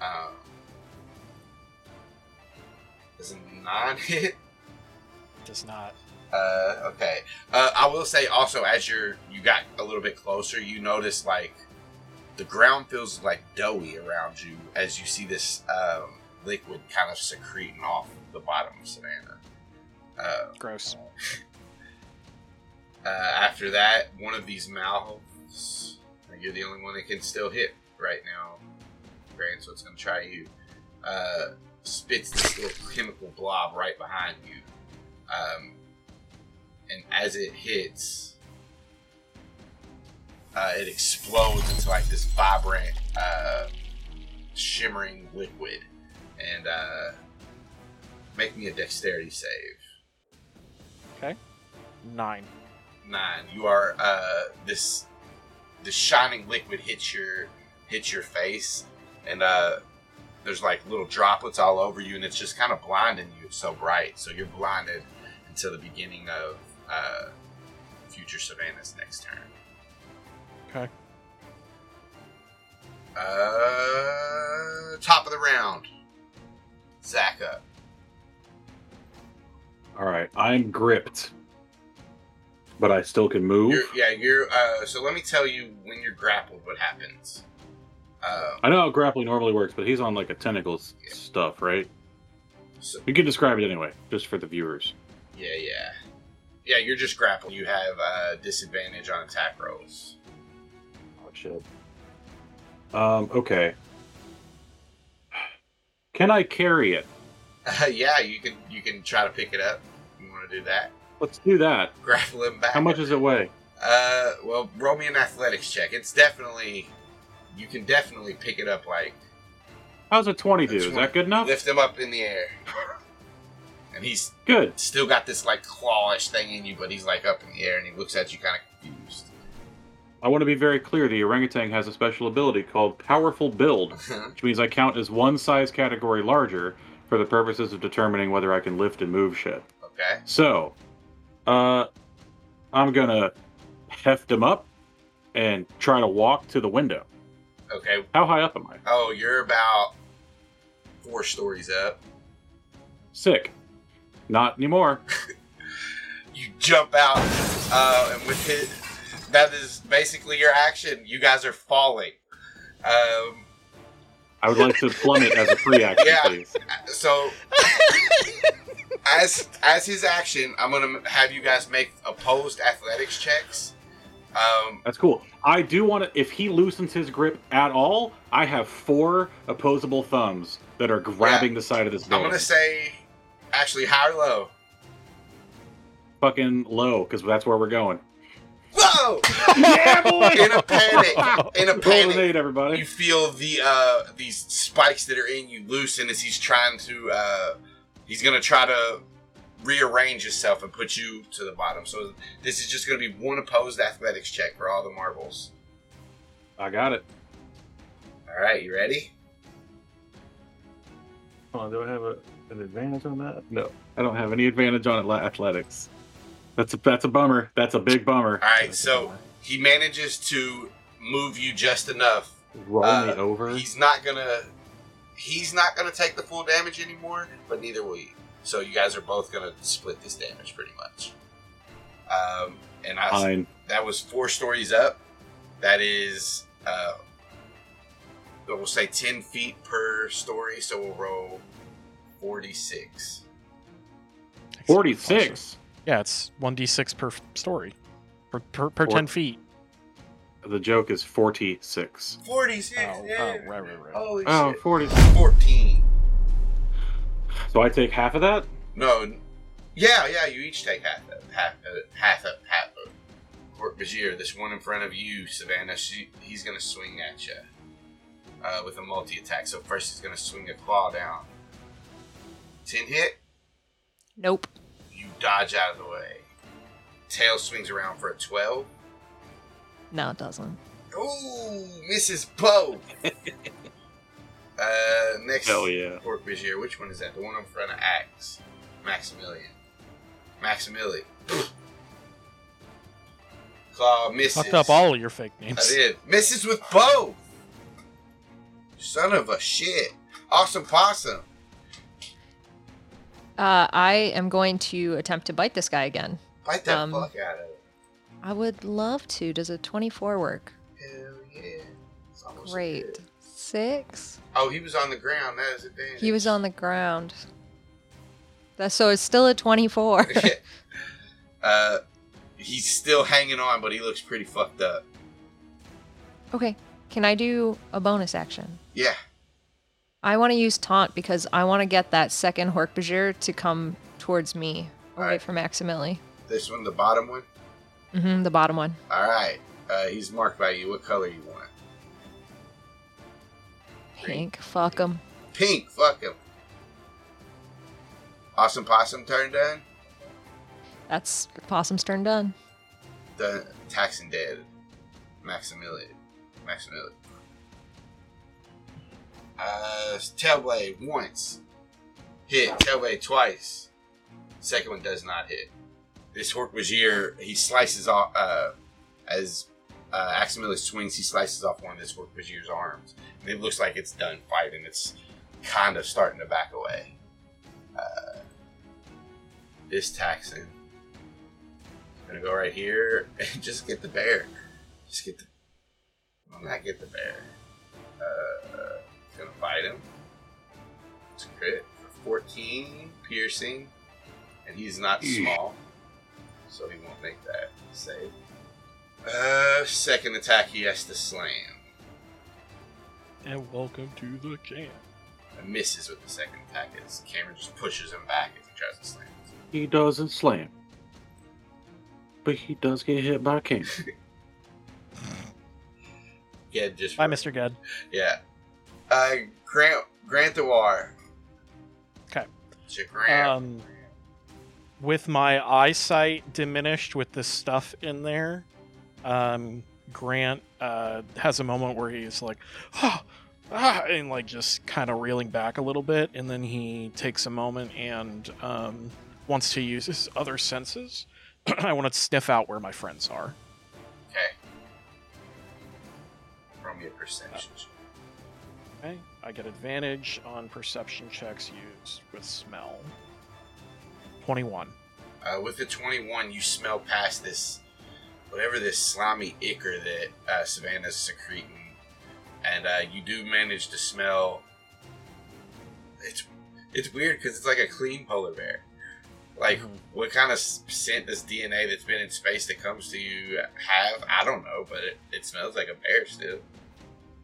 [SPEAKER 1] Um, does a nine hit?
[SPEAKER 6] Does not.
[SPEAKER 1] Uh, okay. Uh, I will say also, as you're you got a little bit closer, you notice like the ground feels like doughy around you as you see this um, liquid kind of secreting off the bottom of Savannah. Uh,
[SPEAKER 6] Gross.
[SPEAKER 1] uh, after that, one of these mouths, you're the only one that can still hit right now, Grant, so it's going to try you. Uh, spits this little chemical blob right behind you. Um, and as it hits, uh, it explodes into like this vibrant, uh, shimmering liquid. And uh, make me a dexterity save. Okay.
[SPEAKER 6] Nine.
[SPEAKER 1] nine. You are uh, this this shining liquid hits your hits your face, and uh, there's like little droplets all over you, and it's just kind of blinding you. It's so bright, so you're blinded until the beginning of uh, future Savannah's next turn.
[SPEAKER 6] Okay.
[SPEAKER 1] Uh, top of the round. Zach up.
[SPEAKER 5] All right, I'm gripped, but I still can move.
[SPEAKER 1] You're, yeah, you're. Uh, so let me tell you when you're grappled, what happens. Uh,
[SPEAKER 5] I know how grappling normally works, but he's on like a tentacles stuff, right?
[SPEAKER 1] so,
[SPEAKER 5] You can describe it anyway, just for the viewers.
[SPEAKER 1] yeah, yeah, yeah. You're just grappled. You have uh, disadvantage on attack rolls.
[SPEAKER 5] Oh shit. Um. Okay. Can I carry it?
[SPEAKER 1] Uh, yeah, you can. You can try to pick it up. You want to do that?
[SPEAKER 5] Let's do that.
[SPEAKER 1] Grapple him back.
[SPEAKER 5] How much does it weigh?
[SPEAKER 1] Uh, well, roll me an athletics check. It's definitely. You can definitely pick it up. Like
[SPEAKER 5] How's a twenty do? Is that good enough?
[SPEAKER 1] lift him up in the air, and he's
[SPEAKER 5] Good.
[SPEAKER 1] still got this like clawish thing in you, but he's like up in the air, and he looks at you kind of confused.
[SPEAKER 5] I want to be very clear. The orangutan has a special ability called Powerful Build, which means I count as one size category larger for the purposes of determining whether I can lift and move shit.
[SPEAKER 1] okay.
[SPEAKER 5] So, uh, I'm gonna heft him up and try to walk to the window.
[SPEAKER 1] Okay.
[SPEAKER 5] How high up am I?
[SPEAKER 1] Oh, you're about four stories up.
[SPEAKER 5] Sick. Not anymore.
[SPEAKER 1] You jump out, uh, and with it, that is basically your action. You guys are falling. Um,
[SPEAKER 5] I would like to plummet as a free action,
[SPEAKER 1] Yeah.
[SPEAKER 5] please.
[SPEAKER 1] so as as his action, I'm gonna have you guys make opposed athletics checks. Um,
[SPEAKER 5] That's cool. I do want to. If he loosens his grip at all, I have four opposable thumbs that are grabbing the side of this
[SPEAKER 1] I'm gonna say, actually, high or low.
[SPEAKER 5] Fucking low, because that's where we're going.
[SPEAKER 1] Whoa!
[SPEAKER 5] yeah, boy!
[SPEAKER 1] In a panic, in a panic,
[SPEAKER 5] eight, everybody.
[SPEAKER 1] you feel the uh these spikes that are in you loosen as he's trying to uh he's gonna try to rearrange himself and put you to the bottom so this is just gonna be one opposed athletics check for all the marbles
[SPEAKER 5] I got it.
[SPEAKER 1] all right you ready
[SPEAKER 5] Hold on, do I have a, an advantage on that? No, I don't have any advantage on athle- athletics. That's a that's a bummer. That's a big bummer.
[SPEAKER 1] all right so he manages to move you just enough
[SPEAKER 5] roll
[SPEAKER 1] uh,
[SPEAKER 5] me over.
[SPEAKER 1] he's not gonna he's not gonna take the full damage anymore but neither will you so you guys are both gonna split this damage pretty much um and i
[SPEAKER 5] Fine.
[SPEAKER 1] that was four stories up. That is, uh, we'll say 10 feet per story, so we'll roll 46.
[SPEAKER 5] Forty six.
[SPEAKER 6] Yeah, it's one d six per story, per per, per
[SPEAKER 5] Four-
[SPEAKER 6] ten feet.
[SPEAKER 5] The joke is forty six.
[SPEAKER 1] 46,
[SPEAKER 6] Oh,
[SPEAKER 1] yeah.
[SPEAKER 6] oh, right, right, right.
[SPEAKER 1] Holy
[SPEAKER 5] Oh,
[SPEAKER 1] shit.
[SPEAKER 5] 40.
[SPEAKER 1] 14.
[SPEAKER 5] So I take half of that.
[SPEAKER 1] No, yeah, yeah, you each take half of half of half of half of Hork-Bajir, this one in front of you, Savannah, she, he's going to swing at you uh, with a multi attack. So first he's going to swing a claw down. 10 hit.
[SPEAKER 2] Nope.
[SPEAKER 1] You dodge out of the way. Tail swings around for a 12.
[SPEAKER 2] No, it doesn't.
[SPEAKER 1] Ooh, misses both. uh, next,
[SPEAKER 5] Hell yeah.
[SPEAKER 1] Pork Vizier. Which one is that? The one in front of Axe. Maximilian. Maximilian. Claw misses.
[SPEAKER 6] Fucked up all of your fake names.
[SPEAKER 1] I
[SPEAKER 6] names.
[SPEAKER 1] did. Misses with both. Son of a shit. Awesome possum.
[SPEAKER 2] Uh, I am going to attempt to bite this guy again.
[SPEAKER 1] Bite that
[SPEAKER 2] Um,
[SPEAKER 1] fuck out of it.
[SPEAKER 2] I would love to. Does a 24 work?
[SPEAKER 1] Hell yeah. It's almost a
[SPEAKER 2] Great.
[SPEAKER 1] hit.
[SPEAKER 2] Six?
[SPEAKER 1] Oh, he was on the ground. That is advantage.
[SPEAKER 2] He was on the ground. That, so it's still a 24.
[SPEAKER 1] uh, he's still hanging on, but he looks pretty fucked up.
[SPEAKER 2] okay. Can I do a bonus action?
[SPEAKER 1] Yeah.
[SPEAKER 2] I want to use taunt because I want to get that second Hork-Bajir to come towards me away
[SPEAKER 1] Alright.
[SPEAKER 2] from Maximili.
[SPEAKER 1] This one, the bottom one.
[SPEAKER 2] Mm-hmm, the bottom one.
[SPEAKER 1] All right. Uh, he's marked by you. What color you want?
[SPEAKER 2] Pink. Fuck him.
[SPEAKER 1] Pink. Fuck him. Awesome possum turn done.
[SPEAKER 2] That's Possum's turn done.
[SPEAKER 1] The taxing dead. Maximilian. Maximilian. Uh, tailblade once. Hit. Tailblade twice. Second one does not hit. this Hork-Bajir, he slices off, uh, as uh, Aximili swings, he slices off one of this Hork-Bajir's arms. And it looks like it's done fighting. It's kind of starting to back away. Uh, this Taxxon. Gonna go right here and just get the bear. Just get the. Well, not get the bear. Uh, gonna fight him. It's crit for 14 piercing, and he's not small, so he won't make that save. Uh, second attack he has to slam.
[SPEAKER 7] And welcome to the camp.
[SPEAKER 1] And misses with the second attack as Cameron just pushes him back as he tries to slam.
[SPEAKER 5] He doesn't slam. But he does get hit by a cane.
[SPEAKER 1] Yeah, just
[SPEAKER 6] Bye, Mr. Good.
[SPEAKER 1] Yeah. Uh, Grant Grant Dewar.
[SPEAKER 6] Okay.
[SPEAKER 1] It's your Grant.
[SPEAKER 6] Um, with my eyesight diminished with the stuff in there, um, Grant uh, has a moment where he's like, ah, ah, and like just kind of reeling back a little bit, and then he takes a moment and um, wants to use his other senses. I want to sniff out where my friends are.
[SPEAKER 1] okay. Roll me a perception. check.
[SPEAKER 6] Okay, I get advantage on perception checks used with smell. Twenty-one.
[SPEAKER 1] Uh, with the 21, you smell past this, whatever this slimy ichor that uh, Savannah's secreting. And uh, you do manage to smell. It's it's weird because it's like a clean polar bear. Like,
[SPEAKER 6] Mhm.
[SPEAKER 1] what kind of scent does DNA that's been in space that comes to you have? I don't know, but it, it smells like a bear still.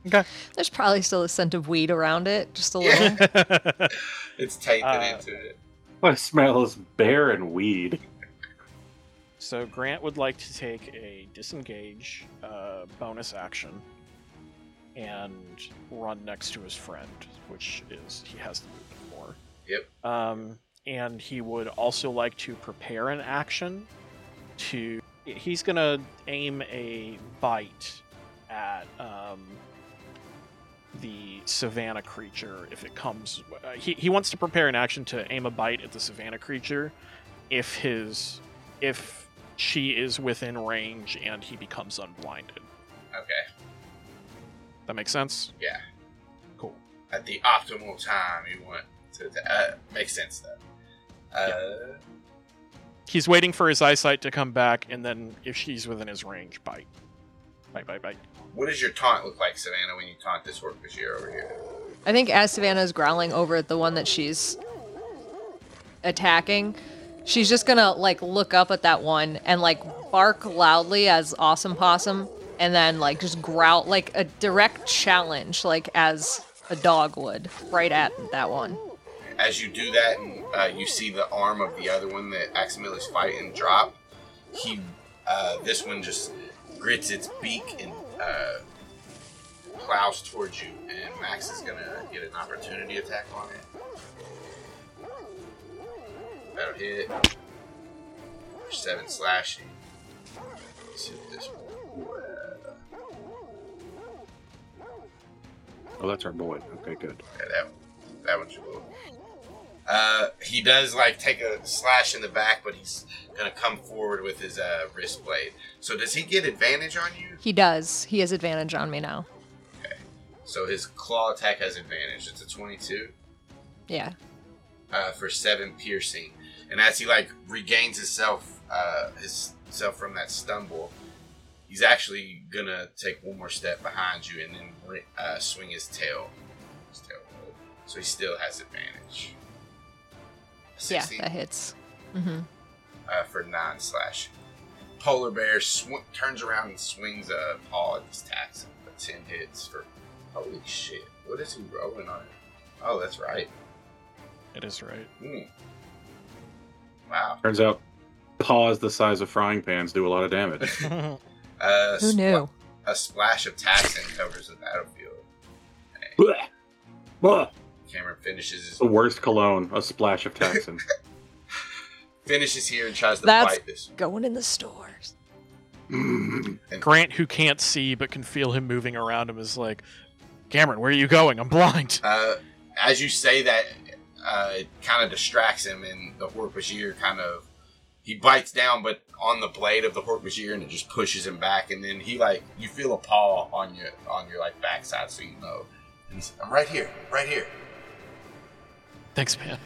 [SPEAKER 2] There's probably still a scent of weed around it, just a little.
[SPEAKER 1] It's tainted
[SPEAKER 6] Uh,
[SPEAKER 1] into it.
[SPEAKER 5] I smell is bear and weed.
[SPEAKER 6] So Grant would like to take a disengage uh, bonus action and run next to his friend, which is he has the movement for.
[SPEAKER 1] Yep.
[SPEAKER 6] Um, and he would also like to prepare an action to. He's gonna aim a bite at um, the savannah creature if it comes. Uh, he he wants to prepare an action to aim a bite at the savannah creature if his if she is within range and he becomes unblinded.
[SPEAKER 1] Okay.
[SPEAKER 6] That makes sense.
[SPEAKER 1] Yeah.
[SPEAKER 6] Cool.
[SPEAKER 1] At the optimal time, you want to. to uh, makes sense though. Uh,
[SPEAKER 6] He's waiting for his eyesight to come back, and then if she's within his range, bite. Bite, bite, bite.
[SPEAKER 1] What does your taunt look like, Savannah, when you taunt this Hork-Bajir over here?
[SPEAKER 2] I think as Savannah's growling over at the one that she's attacking, she's just gonna like look up at that one and like bark loudly as Awesome Possum, and then like just growl like a direct challenge, like as a dog would, right at that one.
[SPEAKER 1] As you do that, and uh, you see the arm of the other one that Aximili's fighting drop, he, uh, this one just grits its beak and uh, plows towards you, and Max is gonna get an opportunity attack on it. That'll hit. For seven slashing. Let's what this one.
[SPEAKER 5] Oh, that's our boy. Okay, good.
[SPEAKER 1] Yeah, that that one's cool. Uh, he does like take a slash in the back, but he's gonna come forward with his uh, wrist blade. So does he get advantage on you?
[SPEAKER 2] He does. He has advantage on me now. Okay.
[SPEAKER 1] So his claw attack has advantage. It's a twenty-two
[SPEAKER 2] Yeah.
[SPEAKER 1] uh, for seven piercing, and as he like regains himself, uh, his self from that stumble, he's actually gonna take one more step behind you and then uh, swing his tail. His tail. So he still has advantage.
[SPEAKER 2] Yeah, that hits. Mm-hmm.
[SPEAKER 1] uh, for nine slash. Polar bear sw- turns around and swings a paw at this Taxxon for ten hits for. Holy shit! What is he rolling on? Oh, that's right.
[SPEAKER 6] It is right.
[SPEAKER 1] Hmm. Wow.
[SPEAKER 5] Turns out paws the size of frying pans do a lot of damage.
[SPEAKER 1] Uh,
[SPEAKER 2] Who
[SPEAKER 1] spl-
[SPEAKER 2] knew?
[SPEAKER 1] A splash of Taxxon covers the battlefield.
[SPEAKER 5] Blech. Blech.
[SPEAKER 1] Cameron finishes his
[SPEAKER 5] the worst cologne, a splash of Texan.
[SPEAKER 1] finishes here and tries to
[SPEAKER 2] That's-
[SPEAKER 1] fight this.
[SPEAKER 2] Going in the stores.
[SPEAKER 6] Grant, who can't see but can feel him moving around him, is like, Cameron, where are you going? I'm blind.
[SPEAKER 1] Uh, as you say that, uh, it kind of distracts him, and the Hork-Bajir kind of he bites down, but on the blade of the Hork-Bajir, and it just pushes him back. And then he like you feel a paw on your on your like backside, so you know. And he's, I'm right here, right here.
[SPEAKER 6] Thanks, man.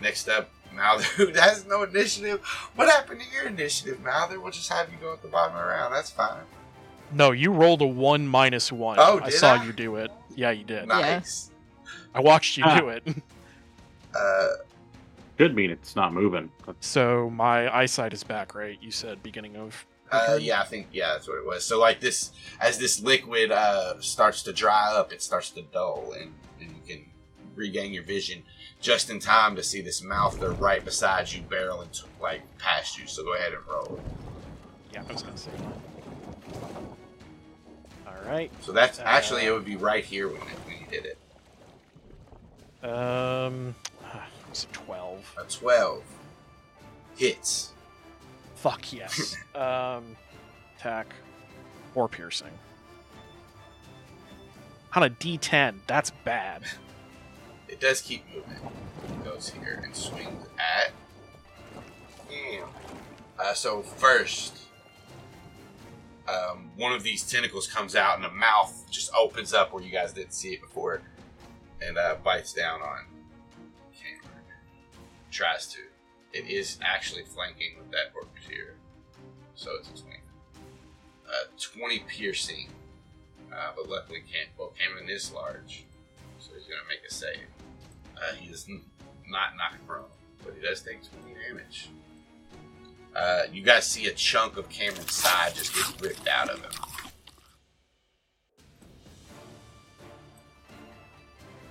[SPEAKER 1] Next up, Mouther, who has no initiative. What happened to your initiative, Mouther? We'll just have you go at the bottom of the round. That's fine.
[SPEAKER 6] No, you rolled a one minus one.
[SPEAKER 1] Oh,
[SPEAKER 6] I saw
[SPEAKER 1] I?
[SPEAKER 6] you do it. Yeah, you did.
[SPEAKER 1] Nice.
[SPEAKER 6] I watched you
[SPEAKER 5] Ah.
[SPEAKER 6] do it.
[SPEAKER 1] Uh,
[SPEAKER 5] Could mean it's not moving.
[SPEAKER 6] So my eyesight is back, right? You said beginning of.
[SPEAKER 1] Uh, yeah, I think yeah, that's what it was. So like this, as this liquid uh, starts to dry up, it starts to dull, and, and you can regain your vision just in time to see this mouth there right beside you, barreling t- like past you. So go ahead and roll.
[SPEAKER 6] Yeah, I was gonna say. All right.
[SPEAKER 1] So that's
[SPEAKER 6] Uh,
[SPEAKER 1] actually it would be right here when, it, when you did it.
[SPEAKER 6] Um, it's a twelve.
[SPEAKER 1] A twelve hits.
[SPEAKER 6] Fuck yes. um, attack or piercing. On a D10, that's bad.
[SPEAKER 1] It does keep moving. It goes here and swings at. Damn. Uh, so first, um, one of these tentacles comes out and the mouth just opens up where you guys didn't see it before, and uh, bites down on Cameron. Tries to. It is actually flanking with that here, so it's a twenty. Uh, Twenty piercing, uh, but luckily, can't. Well, Cameron is large, so he's gonna make a save. Uh, he is not knocked prone, but he does take 20 damage. Uh, you guys see a chunk of Cameron's side just get ripped out of him.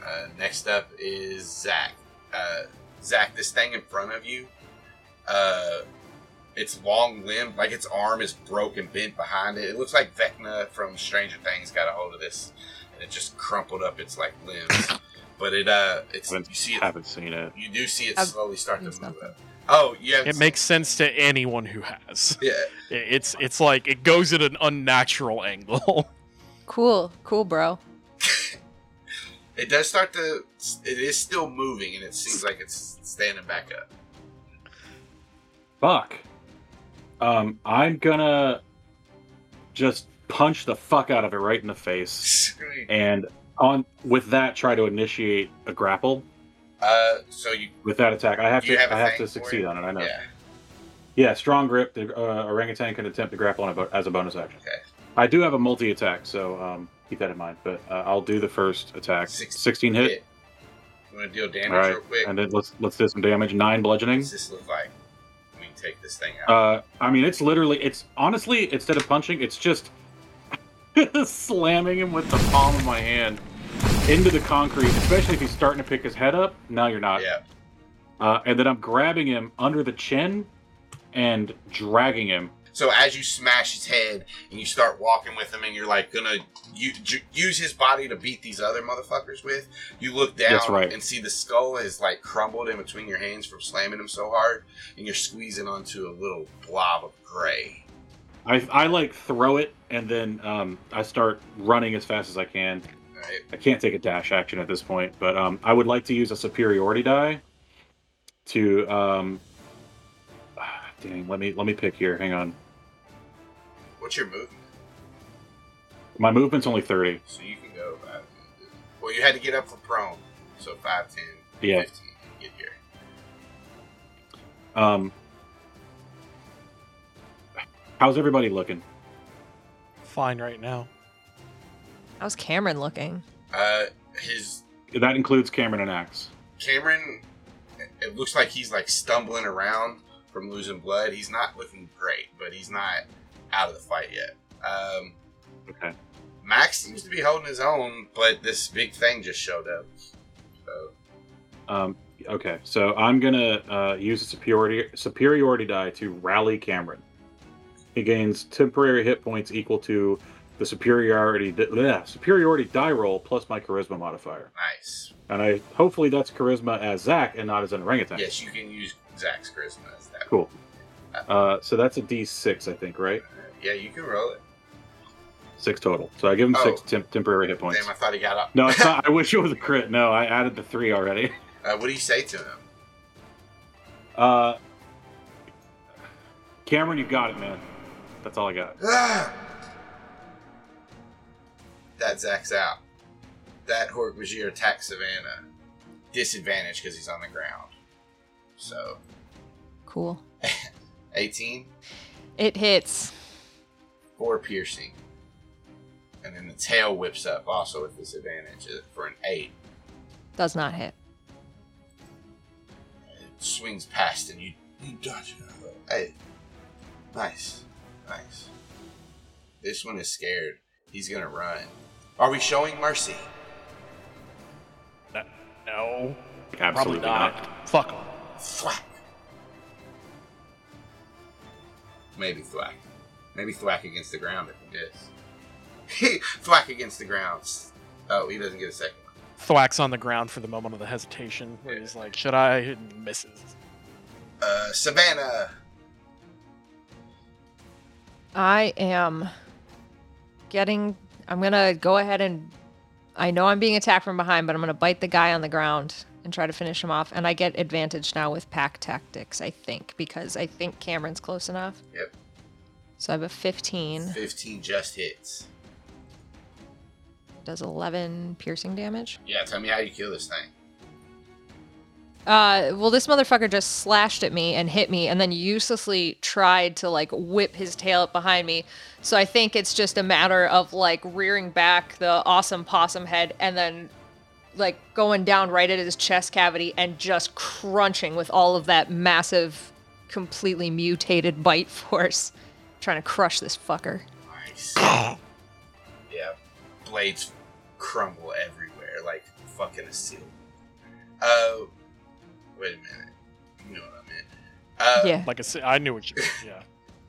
[SPEAKER 1] Uh, next up is Zach. Uh, Zach, this thing in front of you, uh, its long limb, like its arm is broken, bent behind it. It looks like Vecna from Stranger Things got a hold of this, and it just crumpled up its like limbs. but it, uh, it's
[SPEAKER 5] Haven't,
[SPEAKER 1] you see it
[SPEAKER 5] haven't seen it.
[SPEAKER 1] you do see it
[SPEAKER 2] I've
[SPEAKER 1] slowly start to move up. Oh, yeah.
[SPEAKER 6] It makes sense to anyone who has.
[SPEAKER 1] Yeah.
[SPEAKER 6] It's it's like it goes at an unnatural angle.
[SPEAKER 2] Cool, cool, bro.
[SPEAKER 1] It does start to. It is still moving, and it seems like it's standing back up.
[SPEAKER 5] Fuck. Um, I'm gonna just punch the fuck out of it right in the face, and on with that try to initiate a grapple
[SPEAKER 1] Uh, so you.
[SPEAKER 5] with that attack. I have to.
[SPEAKER 1] have
[SPEAKER 5] I have to succeed
[SPEAKER 1] it?
[SPEAKER 5] on it. I know.
[SPEAKER 1] Yeah.
[SPEAKER 5] Yeah, strong grip. The uh, orangutan can attempt to grapple on bo- as a bonus action.
[SPEAKER 1] Okay.
[SPEAKER 5] I do have a multi attack, so um, keep that in mind. But uh, I'll do the first attack.
[SPEAKER 1] Six-
[SPEAKER 5] 16 hit.
[SPEAKER 1] Hit. You want to deal damage
[SPEAKER 5] All right,
[SPEAKER 1] real quick?
[SPEAKER 5] and then let's let's do some damage. Nine bludgeoning.
[SPEAKER 1] What's this look like? When you take this thing out.
[SPEAKER 5] Uh, I mean, it's literally, it's honestly, instead of punching, it's just slamming him with the palm of my hand into the concrete, especially if he's starting to pick his head up. Now you're not.
[SPEAKER 1] yeah.
[SPEAKER 5] Uh, and then I'm grabbing him under the chin and dragging him.
[SPEAKER 1] So as you smash his head and you start walking with him, and you're like gonna u- ju- use his body to beat these other motherfuckers with, you look down
[SPEAKER 5] right.
[SPEAKER 1] and see the skull is like crumbled in between your hands from slamming him so hard, and you're squeezing onto a little blob of gray.
[SPEAKER 5] I, I like throw it and then um, I start running as fast as I can.
[SPEAKER 1] Right?
[SPEAKER 5] I can't take a dash action at this point, but um, I would like to use a superiority die to. Um, dang, let me let me pick here. Hang on.
[SPEAKER 1] What's your movement?
[SPEAKER 5] My movement's only thirty.
[SPEAKER 1] So you can go. Five, well, you had to get up for prone, so 5, 10,
[SPEAKER 5] Yeah.
[SPEAKER 1] 15 get here.
[SPEAKER 5] Um, how's everybody looking?
[SPEAKER 6] Fine right now.
[SPEAKER 2] How's Cameron looking?
[SPEAKER 1] Uh, his
[SPEAKER 5] That includes Cameron and Axe.
[SPEAKER 1] Cameron, it looks like he's like stumbling around from losing blood. He's not looking great, but he's not out of the fight yet. Um,
[SPEAKER 5] Okay.
[SPEAKER 1] Max seems to be holding his own, but this big thing just showed up. So,
[SPEAKER 5] Um, okay. So I'm gonna uh, use a superiority superiority die to rally Cameron. He gains temporary hit points equal to the superiority bleh, superiority die roll plus my charisma modifier.
[SPEAKER 1] nice.
[SPEAKER 5] And I hopefully that's charisma as Zach and not as an orangutan.
[SPEAKER 1] Yes, you can use Zach's charisma as that.
[SPEAKER 5] Cool. Uh, so that's a D6, I think, right?
[SPEAKER 1] Yeah, you can roll it.
[SPEAKER 5] Six total. So I give him
[SPEAKER 1] Oh.
[SPEAKER 5] six temp- temporary hit points.
[SPEAKER 1] Damn, I thought he got up.
[SPEAKER 5] No, it's not. I wish it was a crit. No, I added the three already.
[SPEAKER 1] Uh, what do you say to him?
[SPEAKER 5] Uh, Cameron, you got it, man. That's all I got.
[SPEAKER 1] Ah! That Zach's out. That Hork-Bajir attacks Savannah. Disadvantage because he's on the ground. So,
[SPEAKER 2] Cool.
[SPEAKER 1] 18,
[SPEAKER 2] It hits.
[SPEAKER 1] 4 piercing. And then the tail whips up also with disadvantage uh, for an 8.
[SPEAKER 2] Does not hit.
[SPEAKER 1] It swings past and you, you dodge it. out of it. Hey, nice. Nice. This one is scared. He's gonna run. Are we showing mercy?
[SPEAKER 6] No,
[SPEAKER 5] Absolutely
[SPEAKER 6] probably not. Fuck 'em.
[SPEAKER 1] Thwack. Maybe thwack. Maybe thwack against the ground if he does. thwack against the ground. Oh, he doesn't get a second one.
[SPEAKER 6] Thwacks on the ground for the moment of the hesitation, where he's like, "Should I?" And misses.
[SPEAKER 1] Uh, Savannah.
[SPEAKER 2] I am getting. I'm gonna go ahead and. I know I'm being attacked from behind, but I'm gonna bite the guy on the ground and try to finish him off. And I get advantage now with pack tactics, I think, because I think Cameron's close enough.
[SPEAKER 1] Yep.
[SPEAKER 2] So I have a 15.
[SPEAKER 1] 15 just hits.
[SPEAKER 2] Does 11 piercing damage.
[SPEAKER 1] Yeah, tell me how you kill this thing.
[SPEAKER 2] Uh, well, this motherfucker just slashed at me and hit me, and then uselessly tried to like whip his tail up behind me. So I think it's just a matter of like rearing back the awesome possum head and then like going down right at his chest cavity and just crunching with all of that massive, completely mutated bite force, trying to crush this fucker.
[SPEAKER 1] Nice. yeah. Blades crumble everywhere like fucking a seal. Oh. wait a minute. You know what I meant. Uh,
[SPEAKER 2] yeah.
[SPEAKER 6] Like a, se- I knew what you. meant, Yeah.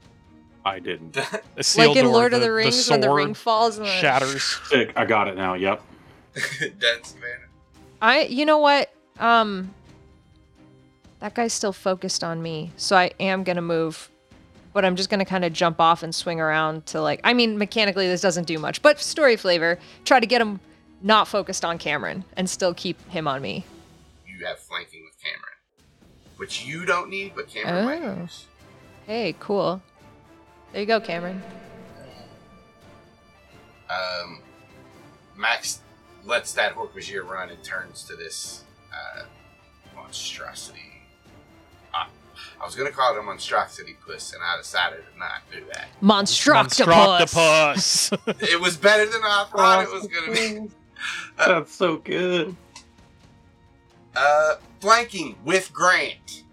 [SPEAKER 5] I didn't.
[SPEAKER 6] A seal
[SPEAKER 2] Like in
[SPEAKER 6] door,
[SPEAKER 2] Lord of
[SPEAKER 6] the,
[SPEAKER 2] the Rings when the ring falls and the
[SPEAKER 6] shatters.
[SPEAKER 5] Sick. I got it now. Yep.
[SPEAKER 1] That's Savannah.
[SPEAKER 2] I you know what? Um that guy's still focused on me. So I am going to move. But I'm just going to kind of jump off and swing around to like I mean mechanically this doesn't do much, but story flavor, try to get him not focused on Cameron and still keep him on me.
[SPEAKER 1] You have flanking with Cameron. Which you don't need, but Cameron might
[SPEAKER 2] Oh.
[SPEAKER 1] use.
[SPEAKER 2] Hey, cool. There you go, Cameron.
[SPEAKER 1] Um, Max lets that Hork-Bajir run and turns to this uh, monstrosity. I was going to call it a monstrosity puss, and I decided to not do that.
[SPEAKER 2] Monstroctopus.
[SPEAKER 6] Monstroctopus.
[SPEAKER 1] It was better than I thought it was going to be.
[SPEAKER 5] That's so good.
[SPEAKER 1] Uh, flanking with Grant.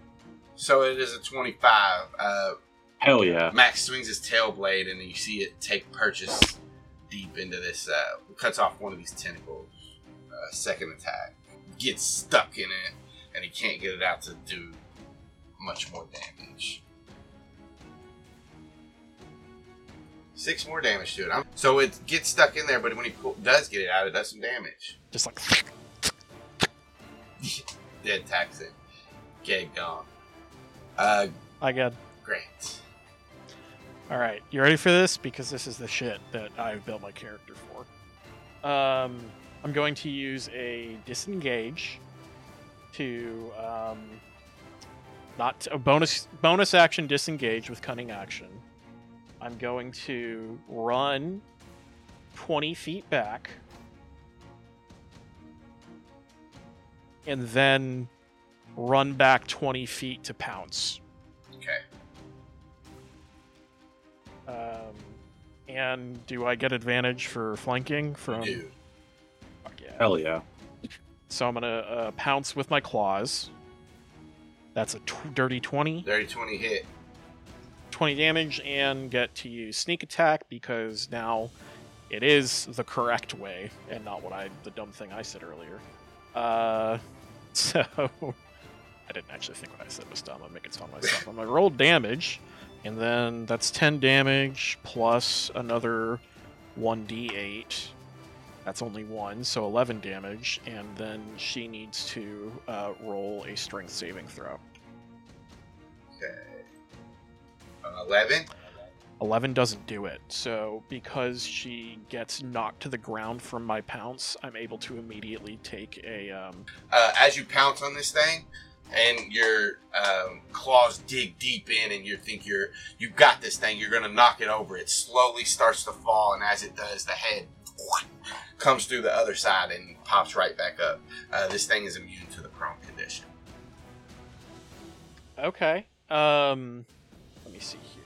[SPEAKER 1] So it is a 25. Uh,
[SPEAKER 5] Hell yeah.
[SPEAKER 1] Max swings his tail blade, and you see it take purchase deep into this. Uh, cuts off one of these tentacles. Uh, second attack gets stuck in it, and he can't get it out to do much more damage. Six more damage to it. I'm, so it gets stuck in there, but when he pull, does get it out, it does some damage.
[SPEAKER 6] Just like
[SPEAKER 1] Dead attacks it. Get gone. Uh,
[SPEAKER 6] I got.
[SPEAKER 1] Grant.
[SPEAKER 6] All right, you ready for this? Because this is the shit that I've built my character for. Um, I'm going to use a disengage to um, not a bonus bonus action disengage with cunning action. I'm going to run 20 feet back and then run back 20 feet to pounce.
[SPEAKER 1] Okay.
[SPEAKER 6] Um, and do I get advantage for flanking from?
[SPEAKER 1] Dude.
[SPEAKER 6] Fuck yeah.
[SPEAKER 5] Hell yeah.
[SPEAKER 6] So I'm gonna uh, pounce with my claws. That's a dirty 20,
[SPEAKER 1] Dirty 20 hit.
[SPEAKER 6] 20 damage, and get to use sneak attack because now it is the correct way and not what I the dumb thing I said earlier. Uh, so I didn't actually think what I said was dumb. I'm making fun of myself. I'm gonna roll damage, and then that's 10 damage plus another 1d8. That's only one, so 11 damage, and then she needs to uh, roll a strength saving throw.
[SPEAKER 1] Okay. Uh, 11.
[SPEAKER 6] 11 doesn't do it, so because she gets knocked to the ground from my pounce, I'm able to immediately take a. Um,
[SPEAKER 1] Uh, as you pounce on this thing, and your um, claws dig deep in, and you think you're you've got this thing. You're gonna knock it over. It slowly starts to fall, and as it does, the head comes through the other side and pops right back up. Uh, this thing is immune to the prone condition.
[SPEAKER 8] Okay. Um, let me see here.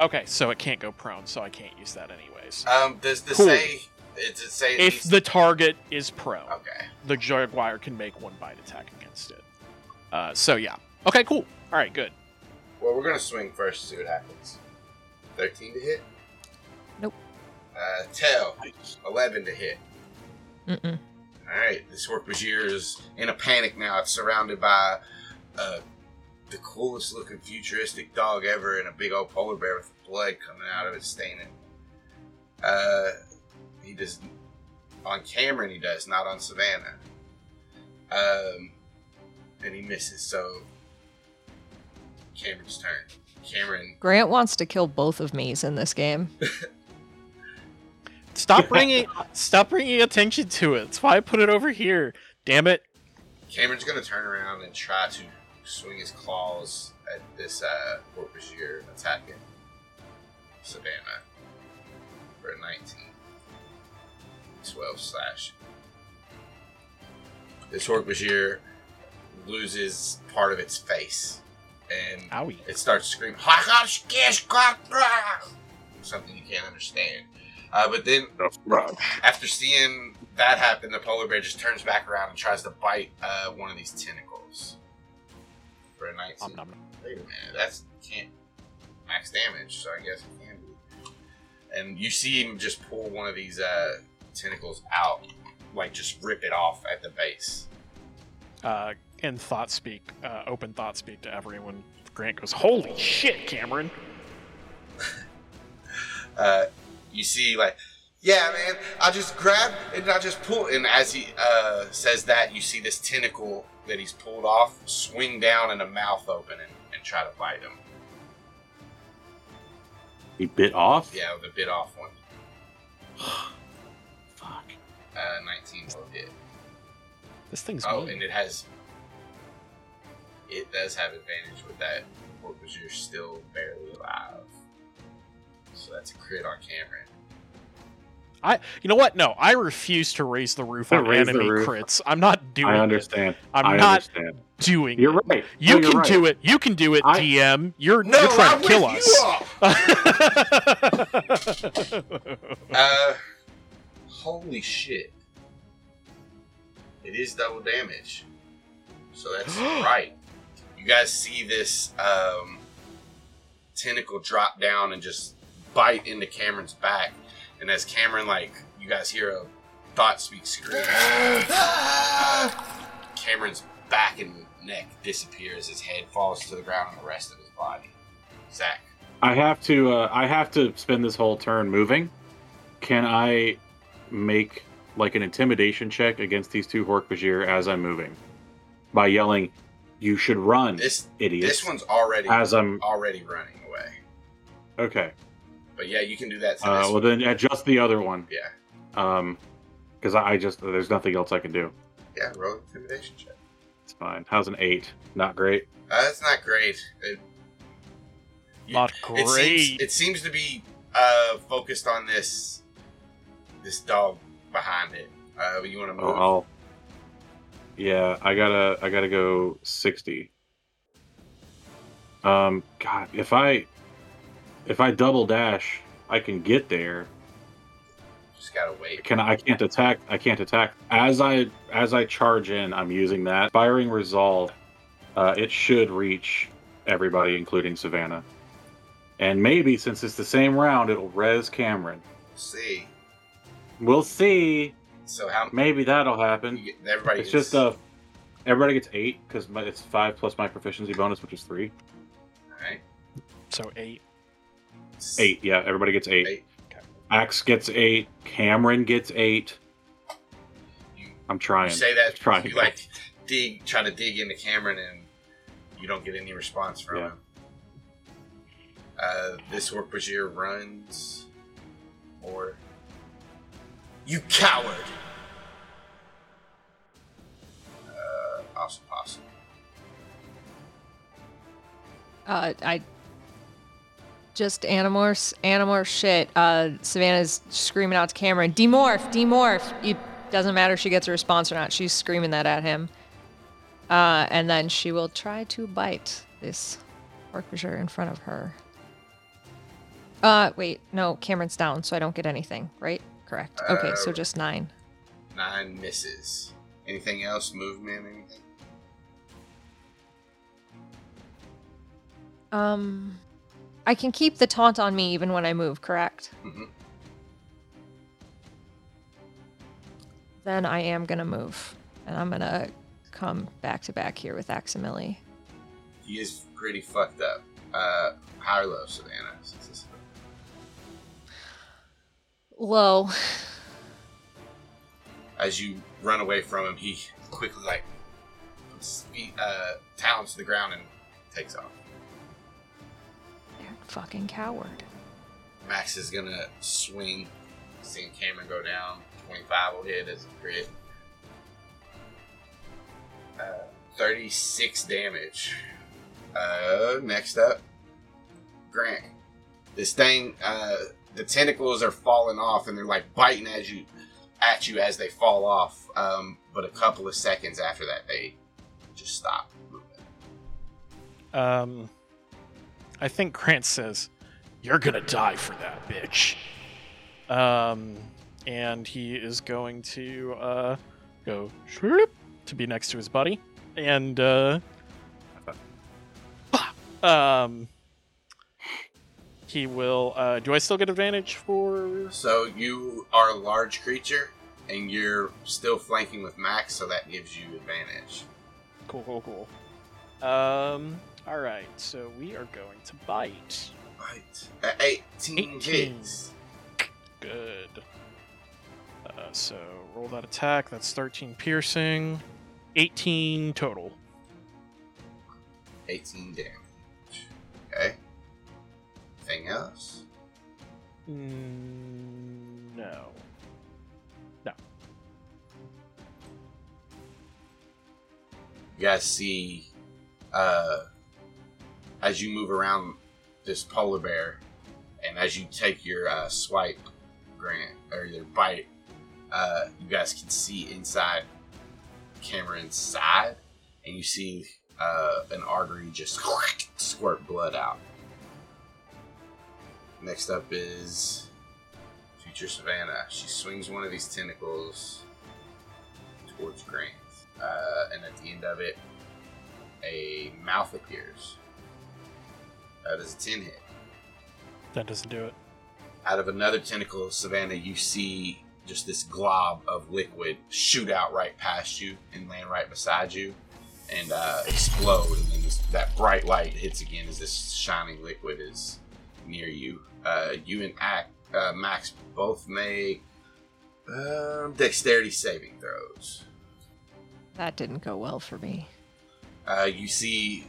[SPEAKER 8] Okay, so it can't go prone, so I can't use that anyways.
[SPEAKER 1] Um, does the
[SPEAKER 8] Cool.
[SPEAKER 1] say? Does it say?
[SPEAKER 8] If
[SPEAKER 1] needs-
[SPEAKER 8] the target is prone,
[SPEAKER 1] okay.
[SPEAKER 8] the jaguar can make one bite attack against it. Uh, so yeah. Okay, cool. All right, good.
[SPEAKER 1] Well, we're gonna swing first. See what happens. Thirteen to hit. Uh, tail. Eleven to hit.
[SPEAKER 2] Mm-mm.
[SPEAKER 1] All right, this Hork-Bajir is in a panic now. It's surrounded by uh, the coolest looking futuristic dog ever and a big old polar bear with blood coming out of it, staining. Uh, he does on Cameron. He does not on Savannah. Um, and he misses. So Cameron's turn. Cameron.
[SPEAKER 2] Grant wants to kill both of me's in this game.
[SPEAKER 8] Stop bringing stop bringing attention to it. That's why I put it over here. Damn it.
[SPEAKER 1] Cameron's gonna turn around and try to swing his claws at this uh, Hork-Bajir attacking Savannah for a 19. 12 slash. This Hork-Bajir loses part of its face and
[SPEAKER 8] Owie.
[SPEAKER 1] it starts screaming something you can't understand. Uh, but then after seeing that happen, the polar bear just turns back around and tries to bite uh, one of these tentacles for a 19.
[SPEAKER 8] Nom, nom, nom.
[SPEAKER 1] Wait a minute, that's can't max damage, so I guess it can be. And you see him just pull one of these uh, tentacles out, like just rip it off at the base.
[SPEAKER 8] Uh, in thought speak, uh, open thought speak to everyone. Grant goes, "Holy shit, Cameron!"
[SPEAKER 1] uh, you see like yeah man i just grab and i just pull and as he uh, says that you see this tentacle that he's pulled off swing down and a mouth open and, and try to bite him
[SPEAKER 5] He bit off?
[SPEAKER 1] yeah the bit off one
[SPEAKER 5] Fuck.
[SPEAKER 1] uh, 19 will hit
[SPEAKER 8] This thing's
[SPEAKER 1] oh
[SPEAKER 8] mean.
[SPEAKER 1] and it has it does have advantage with that because you're still barely alive so that's a crit on cameron
[SPEAKER 8] I, you know what? No, I refuse to raise the roof on
[SPEAKER 5] raise
[SPEAKER 8] enemy
[SPEAKER 5] roof.
[SPEAKER 8] crits. I'm not doing
[SPEAKER 5] I
[SPEAKER 8] it.
[SPEAKER 5] understand.
[SPEAKER 8] I'm
[SPEAKER 5] I
[SPEAKER 8] not
[SPEAKER 5] understand.
[SPEAKER 8] doing
[SPEAKER 5] You're
[SPEAKER 8] it.
[SPEAKER 5] right.
[SPEAKER 8] You
[SPEAKER 5] No, you're
[SPEAKER 8] can
[SPEAKER 5] right.
[SPEAKER 8] do it. You can do it,
[SPEAKER 5] I-
[SPEAKER 8] DM. You're
[SPEAKER 1] no
[SPEAKER 8] you're trying
[SPEAKER 1] I'm
[SPEAKER 8] to kill us.
[SPEAKER 1] Uh, holy shit. It is double damage. So that's right. You guys see this um, tentacle drop down and just bite into Cameron's back. And as Cameron, like, you guys hear a thought speak scream. Cameron's back and neck disappears. his head falls to the ground and the rest of his body. Zach.
[SPEAKER 5] I have to. Uh, I have to spend this whole turn moving. Can I make like an intimidation check against these two Hork-Bajir as I'm moving by yelling, "You should run,
[SPEAKER 1] This
[SPEAKER 5] idiots!"
[SPEAKER 1] this one's already
[SPEAKER 5] as I'm
[SPEAKER 1] already running away.
[SPEAKER 5] okay.
[SPEAKER 1] But yeah, you can do that
[SPEAKER 5] Uh, well, then adjust the other one.
[SPEAKER 1] Yeah.
[SPEAKER 5] Um, because I, I just there's nothing else I can do.
[SPEAKER 1] Yeah, roll intimidation check.
[SPEAKER 5] It's fine. How's an eight? Not great.
[SPEAKER 1] Uh, that's not great. It, you-
[SPEAKER 8] Not
[SPEAKER 1] It seems,
[SPEAKER 8] great.
[SPEAKER 1] it seems to be uh, focused on this this dog behind it. Uh, you want to move?
[SPEAKER 5] I'll, I'll- yeah, I gotta I gotta go sixty. Um, God, if I if I double dash, I can get there.
[SPEAKER 1] Just gotta wait.
[SPEAKER 5] Can I can't attack? I can't attack as I as I charge in. I'm using that firing resolve. Uh, it should reach everybody, including Savannah. And maybe since it's the same round, it'll res Cameron.
[SPEAKER 1] see.
[SPEAKER 5] We'll see.
[SPEAKER 1] So how
[SPEAKER 5] Maybe that'll happen.
[SPEAKER 1] get, everybody?
[SPEAKER 5] It's
[SPEAKER 1] gets-
[SPEAKER 5] just uh, everybody gets eight because it's five plus my proficiency bonus, which is three.
[SPEAKER 1] Alright.
[SPEAKER 8] so eight.
[SPEAKER 5] Eight. Yeah, everybody gets eight.
[SPEAKER 1] eight.
[SPEAKER 5] Okay. Ax gets eight. Cameron gets eight. I'm trying.
[SPEAKER 1] You say that.
[SPEAKER 5] Trying.
[SPEAKER 1] You like dig, try to dig into Cameron, and you don't get any response from
[SPEAKER 5] yeah.
[SPEAKER 1] him. Uh, this Hork-Bajir runs, or you coward. Uh, awesome, awesome.
[SPEAKER 2] Uh, I just animorphs, animorph shit. Uh, Savannah's screaming out to Cameron, demorph, demorph. It doesn't matter if she gets a response or not. She's screaming that at him. Uh, and then she will try to bite this Orcish in front of her. Uh, wait, no, Cameron's down, so I don't get anything, right? Correct. Okay, so
[SPEAKER 1] Uh,
[SPEAKER 2] just nine.
[SPEAKER 1] Nine misses. Anything else? Movement? Anything?
[SPEAKER 2] Um, I can keep the taunt on me even when I move, correct?
[SPEAKER 1] Mhm.
[SPEAKER 2] Then I am gonna move, and I'm gonna come back to back here with Aximili.
[SPEAKER 1] He is pretty fucked up. Uh, high or low, Savannah?
[SPEAKER 2] Low.
[SPEAKER 1] As you run away from him, he quickly like puts feet, uh, talons to the ground and takes off.
[SPEAKER 2] Fucking coward.
[SPEAKER 1] Max is gonna swing, seeing Cameron go down. 25 will hit as a crit. Uh, 36 damage. Uh, next up, Grant. This thing, uh, the tentacles are falling off and they're like biting at you, at you as they fall off. Um, but a couple of seconds after that, they just stop moving.
[SPEAKER 8] Um, I think Grant says, "You're gonna die for that, bitch." Um, and he is going to uh, go to be next to his buddy, and uh, um, he will. Uh, do I still get advantage for?
[SPEAKER 1] So you are a large creature, and you're still flanking with Max, so that gives you advantage.
[SPEAKER 8] Cool, cool, cool. Um, all right. So we are going to bite.
[SPEAKER 1] Right. At 18,
[SPEAKER 8] 18.
[SPEAKER 1] hits.
[SPEAKER 8] Good. Uh, so roll that attack. That's 13 piercing, 18 total.
[SPEAKER 1] 18 damage. Okay. Anything else?
[SPEAKER 8] Mm, no. no.
[SPEAKER 1] You guys see, uh, as you move around this polar bear, and as you take your uh, swipe, Grant, or your bite, uh, you guys can see inside Cameron's side, and you see uh, an artery just squirt blood out. Next up is Future Savannah. She swings one of these tentacles towards Grant. Uh, and at the end of it, a mouth appears. That is a 10 hit.
[SPEAKER 8] That doesn't do it.
[SPEAKER 1] Out of another tentacle, Savannah, you see just this glob of liquid shoot out right past you and land right beside you and uh, explode. And then this, that bright light hits again as this shining liquid is near you. Uh, you and Act, uh, Max both make um, dexterity saving throws.
[SPEAKER 2] That didn't go well for me.
[SPEAKER 1] uh, you see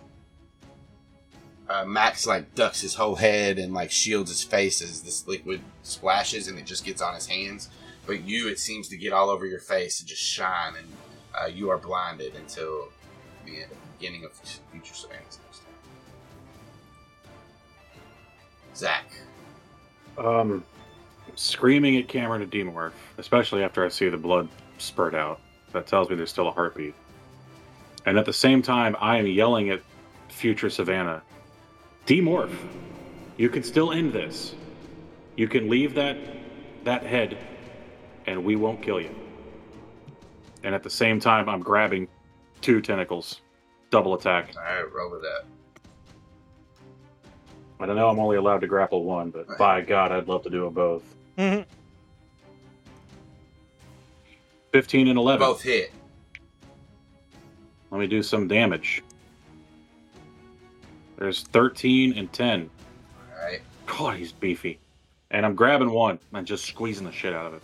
[SPEAKER 1] uh, Max like ducks his whole head and like shields his face as this liquid splashes and it just gets on his hands. But you, it seems to get all over your face and just shine, and uh, you are blinded until the beginning of future Savannah's next turn. Zach,
[SPEAKER 5] Um, screaming at Cameron to demorph, especially after I see the blood spurt out. That tells me there's still a heartbeat. And at the same time, I am yelling at future Savannah, demorph. You can still end this. You can leave that that head, and we won't kill you. And at the same time, I'm grabbing two tentacles, double attack.
[SPEAKER 1] all right, roll with that.
[SPEAKER 5] I don't know I'm only allowed to grapple one, but by God, I'd love to do them both.
[SPEAKER 8] Mhm.
[SPEAKER 5] 15 and 11.
[SPEAKER 1] Both hit.
[SPEAKER 5] Let me do some damage. There's 13 and 10.
[SPEAKER 1] All right,
[SPEAKER 5] God, he's beefy. And I'm grabbing one and just squeezing the shit out of it.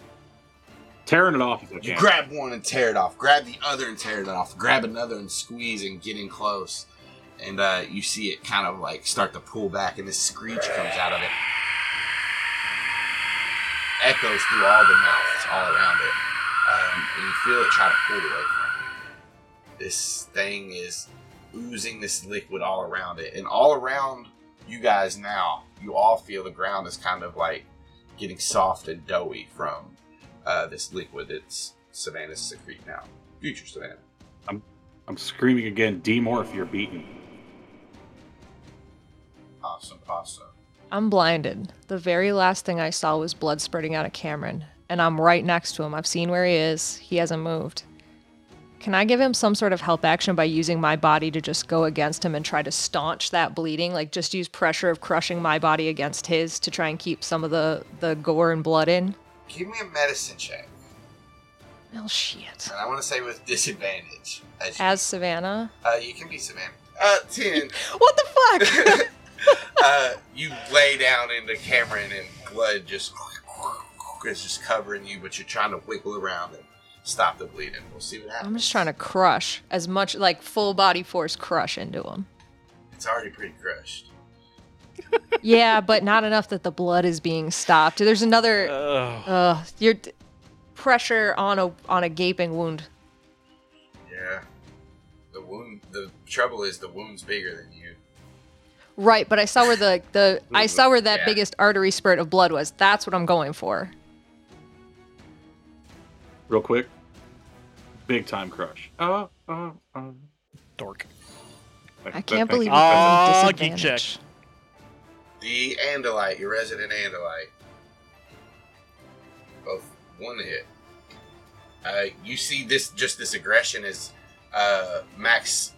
[SPEAKER 5] Tearing it off if I
[SPEAKER 1] you grab one and tear it off. Grab the other and tear it off. Grab another and squeeze and get in close. And uh, you see it kind of like start to pull back, and this screech comes out of it. Echoes through all the mouths all around it. Um, and you feel it try to pull away from you. This thing is oozing this liquid all around it. And all around you guys now, you all feel the ground is kind of like getting soft and doughy from uh, this liquid that's Savannah's secrete now. Future Savannah.
[SPEAKER 5] I'm I'm screaming again, demorph, you're beaten.
[SPEAKER 1] Awesome, awesome.
[SPEAKER 2] I'm blinded. The very last thing I saw was blood spurting out of Cameron, and I'm right next to him. I've seen where he is. He hasn't moved. Can I give him some sort of help action by using my body to just go against him and try to staunch that bleeding? Like just use pressure of crushing my body against his to try and keep some of the, the gore and blood in?
[SPEAKER 1] Give me a medicine check.
[SPEAKER 2] Well, shit.
[SPEAKER 1] And I want to say with disadvantage. As,
[SPEAKER 2] As Savannah?
[SPEAKER 1] uh, you can be Savannah. Uh, 10.
[SPEAKER 2] What the fuck?
[SPEAKER 1] uh, you lay down into Cameron and blood just is just covering you, but you're trying to wiggle around and stop the bleeding. We'll see what happens.
[SPEAKER 2] I'm just trying to crush as much, like full body force crush into him.
[SPEAKER 1] It's already pretty crushed.
[SPEAKER 2] Yeah, but not enough that the blood is being stopped. There's another.
[SPEAKER 6] Ugh.
[SPEAKER 2] Uh, you're d- pressure on a on a gaping wound.
[SPEAKER 1] Yeah. The wound. The trouble is the wound's bigger than you.
[SPEAKER 2] Right, but I saw where the the I saw where that
[SPEAKER 1] Yeah.
[SPEAKER 2] biggest artery spurt of blood was. That's what I'm going for.
[SPEAKER 5] Real quick. Big time crush. Uh, uh, uh.
[SPEAKER 6] Dork.
[SPEAKER 2] I can't believe you
[SPEAKER 6] Ah,
[SPEAKER 2] put
[SPEAKER 6] geek
[SPEAKER 2] disadvantage.
[SPEAKER 1] The Andalite, your resident Andalite. Both one hit. Uh, you see this just this aggression is uh, Max.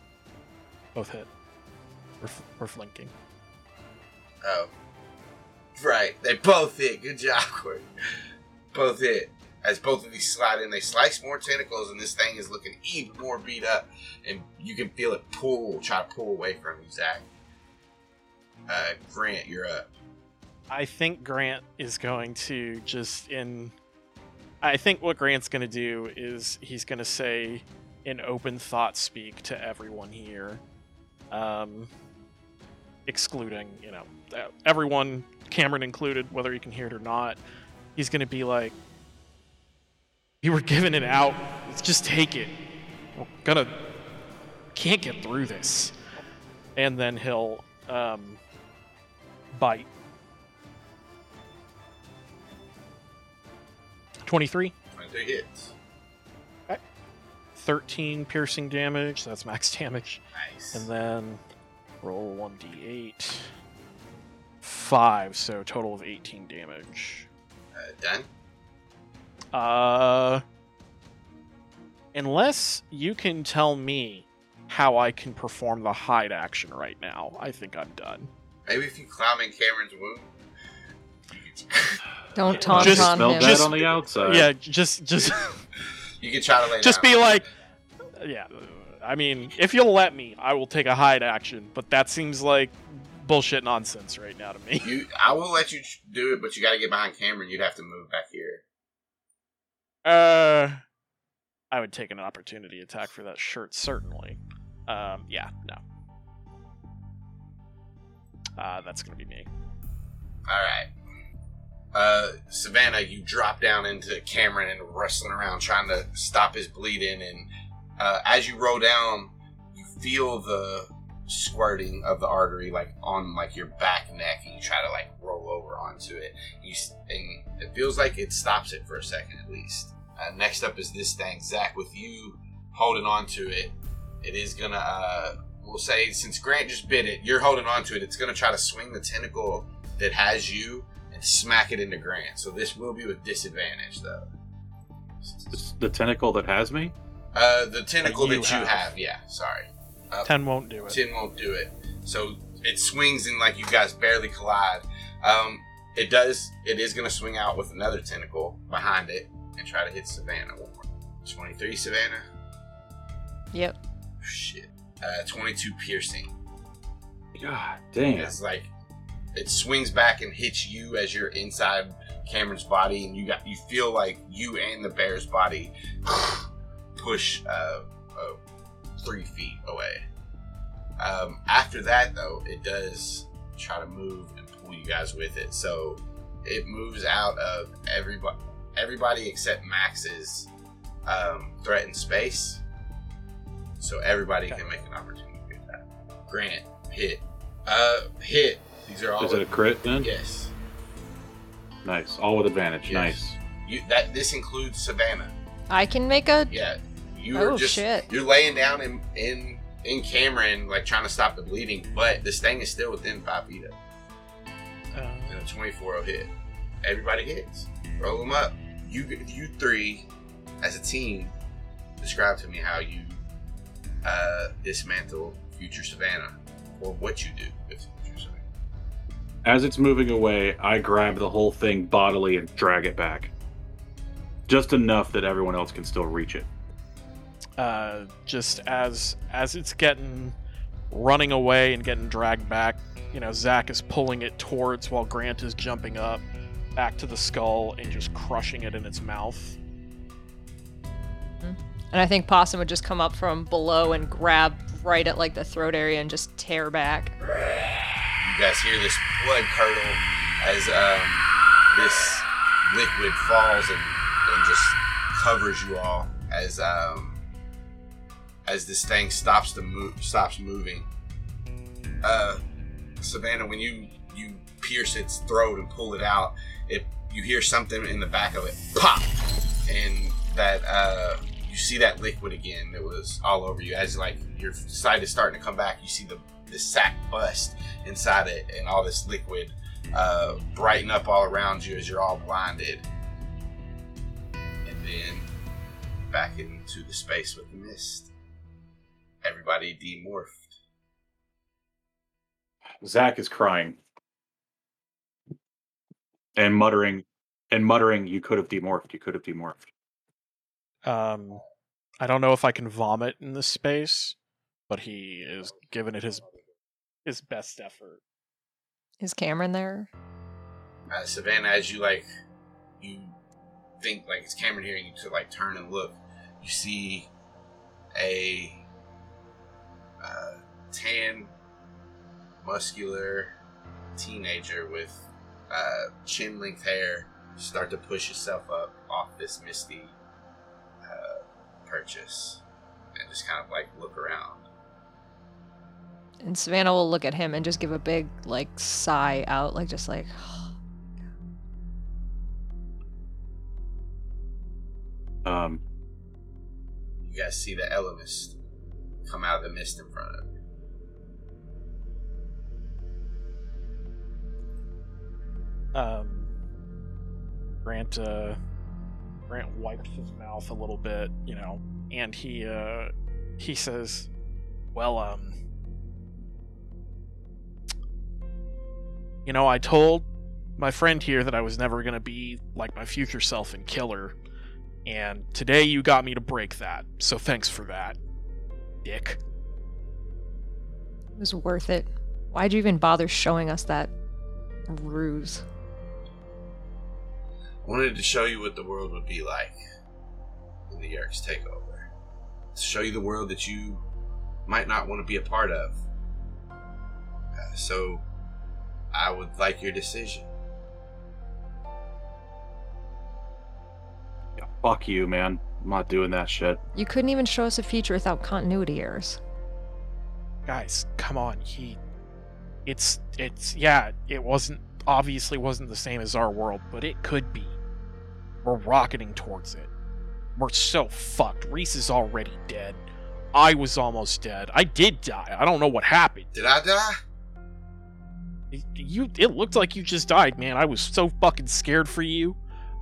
[SPEAKER 6] Both hit. We're, f- we're flanking.
[SPEAKER 1] Oh, right. They both hit. Good job, Corey. Both hit. As both of these slide in, they slice more tentacles, and this thing is looking even more beat up. And you can feel it pull, try to pull away from you, Zach. Uh, Grant, you're up.
[SPEAKER 6] I think Grant is going to just in. I think what Grant's going to do is he's going to say in open thought speak to everyone here, um, excluding, you know, everyone, Cameron included, whether you can hear it or not. He's going to be like, You were given it out. Let's just take it. We're gonna. Can't get through this. And then he'll um, bite. 23,
[SPEAKER 1] 23 hits.
[SPEAKER 6] 13 piercing damage. That's max damage.
[SPEAKER 1] Nice.
[SPEAKER 6] And then roll 1d8. 5, so total of 18 damage.
[SPEAKER 1] uh, done.
[SPEAKER 6] Uh. Unless you can tell me how I can perform the hide action right now, I think I'm done.
[SPEAKER 1] Maybe if you climb in Cameron's wound.
[SPEAKER 2] Don't taunt
[SPEAKER 6] Just
[SPEAKER 2] on
[SPEAKER 5] Smell
[SPEAKER 2] him.
[SPEAKER 5] that
[SPEAKER 6] Just-
[SPEAKER 5] on the outside.
[SPEAKER 6] yeah, just just
[SPEAKER 1] You can try to lay
[SPEAKER 6] just
[SPEAKER 1] down.
[SPEAKER 6] be like, yeah. I mean, if you'll let me, I will take a hide action. But that seems like bullshit nonsense right now to me.
[SPEAKER 1] You, I will let you do it, but you got to get behind Cameron. You'd have to move back here.
[SPEAKER 6] Uh, I would take an opportunity attack for that shirt certainly. Um, yeah, no. Uh, that's gonna be me.
[SPEAKER 1] All right. Uh, Savannah, you drop down into Cameron and wrestling around trying to stop his bleeding. And uh, as you roll down, you feel the squirting of the artery like on like your back neck, and you try to like roll over onto it. You and it feels like it stops it for a second at least. Uh, next up is this thing, Zach. With you holding on to it, it is gonna. Uh, we'll say since Grant just bit it, you're holding on to it. It's gonna try to swing the tentacle that has you and smack it into Grant. So this will be with disadvantage, though.
[SPEAKER 5] It's the tentacle that has me.
[SPEAKER 1] Uh, the tentacle
[SPEAKER 6] you
[SPEAKER 1] that you
[SPEAKER 6] have.
[SPEAKER 1] have, yeah. Sorry, uh,
[SPEAKER 6] Ten won't do it.
[SPEAKER 1] ten won't do it. So it swings and like you guys barely collide. Um, it does. It is going to swing out with another tentacle behind it and try to hit Savannah. One more. Twenty-three, Savannah.
[SPEAKER 2] Yep.
[SPEAKER 1] Shit. Uh, Twenty-two piercing.
[SPEAKER 5] God damn.
[SPEAKER 1] It's like it swings back and hits you as you're inside Cameron's body, and you got you feel like you and the bear's body push uh, uh, three feet away. Um, after that, though, it does try to move and pull you guys with it. So it moves out of everybody, everybody except Max's um, threatened space. So everybody
[SPEAKER 6] Okay.
[SPEAKER 1] can make an opportunity to attack. Grant, hit. Uh, hit. These are all.
[SPEAKER 5] Is it a crit then?
[SPEAKER 1] Yes.
[SPEAKER 5] Nice. All with advantage.
[SPEAKER 1] Yes.
[SPEAKER 5] Nice.
[SPEAKER 1] You that this includes Savannah.
[SPEAKER 2] I can make a.
[SPEAKER 1] Yeah. You are
[SPEAKER 2] Oh,
[SPEAKER 1] just
[SPEAKER 2] shit.
[SPEAKER 1] you're laying down in in in Cameron, like trying to stop the bleeding, but this thing is still within five feet of.
[SPEAKER 6] Uh,
[SPEAKER 1] And a 24 will hit. Everybody hits. Roll them up. You you three, as a team, describe to me how you uh, dismantle future Savannah, or what you do with future Savannah.
[SPEAKER 5] As it's moving away, I grab the whole thing bodily and drag it back. Just enough that everyone else can still reach it.
[SPEAKER 6] Uh, just as as it's getting running away and getting dragged back, you know, Zach is pulling it towards while Grant is jumping up back to the skull and just crushing it in its mouth.
[SPEAKER 2] And I think Possum would just come up from below and grab right at like the throat area and just tear back.
[SPEAKER 1] You guys hear this blood curdle as um, this liquid falls and, and just covers you all as um, as this thing stops to move, stops moving. Uh, Savannah, when you you pierce its throat and pull it out, it you hear something in the back of it pop, and that uh, you see that liquid again that was all over you as like your side is starting to come back. You see the the sack bust inside it, and all this liquid uh, brighten up all around you as you're all blinded, and then back into the space with the mist. Everybody demorphed.
[SPEAKER 5] Zach is crying and muttering, and muttering, "You could have demorphed. You could have demorphed."
[SPEAKER 6] Um, I don't know if I can vomit in this space, but he is giving it his his best effort.
[SPEAKER 2] Is Cameron there?
[SPEAKER 1] uh, Savannah, as you like, you think like it's Cameron here, and you to like turn and look, you see a uh, tan, muscular teenager with uh, chin length hair start to push himself up off this misty uh, purchase and just kind of like look around.
[SPEAKER 2] And Savannah will look at him and just give a big like sigh out, like just like
[SPEAKER 5] Um,
[SPEAKER 1] You guys see the Ellimist come out of the mist in front of you.
[SPEAKER 6] Um, Grant uh, Grant wipes his mouth a little bit, you know, and he uh, he says, "Well, um, you know, I told my friend here that I was never gonna be like my future self and kill her, and today you got me to break that. So thanks for that, Dick."
[SPEAKER 2] it was worth it. Why'd you even bother showing us that ruse?
[SPEAKER 1] I wanted to show you what the world would be like when the Yeerks take over. To show you the world that you might not want to be a part of. Uh, so, I would like your decision.
[SPEAKER 5] yeah, fuck you, man. I'm not doing that shit.
[SPEAKER 2] You couldn't even show us a future without continuity errors.
[SPEAKER 6] guys come on he it's it's yeah it wasn't obviously wasn't the same as our world but it could be. We're rocketing towards it. We're so fucked. Reese is already dead. I was almost dead. I did die. I don't know what happened.
[SPEAKER 1] Did I die?
[SPEAKER 6] you it looked like you just died man. I was so fucking scared for you.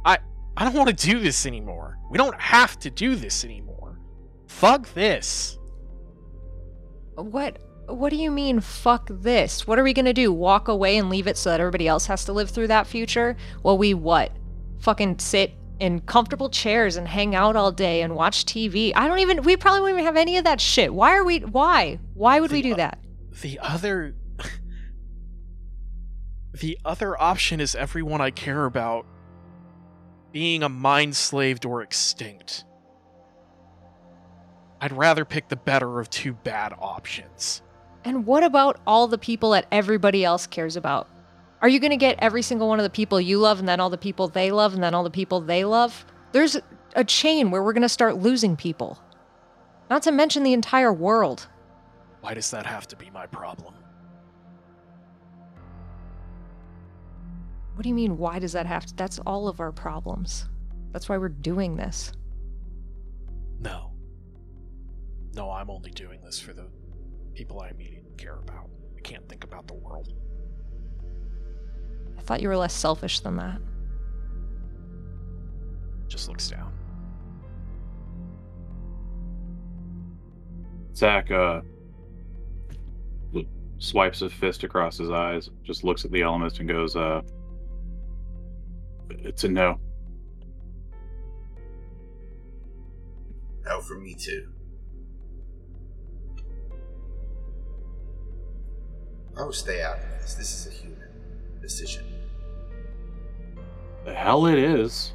[SPEAKER 6] I i don't want to do this anymore we don't have to do this anymore fuck this
[SPEAKER 2] What what do you mean fuck this? What are we going to do? Walk away and leave it so that everybody else has to live through that future? Well, we what? Fucking sit in comfortable chairs and hang out all day and watch TV. I don't even we probably wouldn't even have any of that shit. Why are we why? Why would we do that?
[SPEAKER 6] the other the other option is everyone I care about being a mind slaved or extinct. I'd rather pick the better of two bad options.
[SPEAKER 2] And what about all the people that everybody else cares about? Are you going to get every single one of the people you love and then all the people they love and then all the people they love? There's a chain where we're going to start losing people. Not to mention the entire world.
[SPEAKER 6] Why does that have to be my problem?
[SPEAKER 2] What do you mean, why does that have to? That's all of our problems. That's why we're doing this.
[SPEAKER 6] No. No, I'm only doing this for the people I immediately care about. I can't think about the world.
[SPEAKER 2] I thought you were less selfish than that.
[SPEAKER 6] Just looks down.
[SPEAKER 5] Zach uh, swipes a fist across his eyes, just looks at the Ellimist and goes, uh, it's a no.
[SPEAKER 1] No, for me too. I will stay out of this. This is a human decision.
[SPEAKER 5] The hell it is.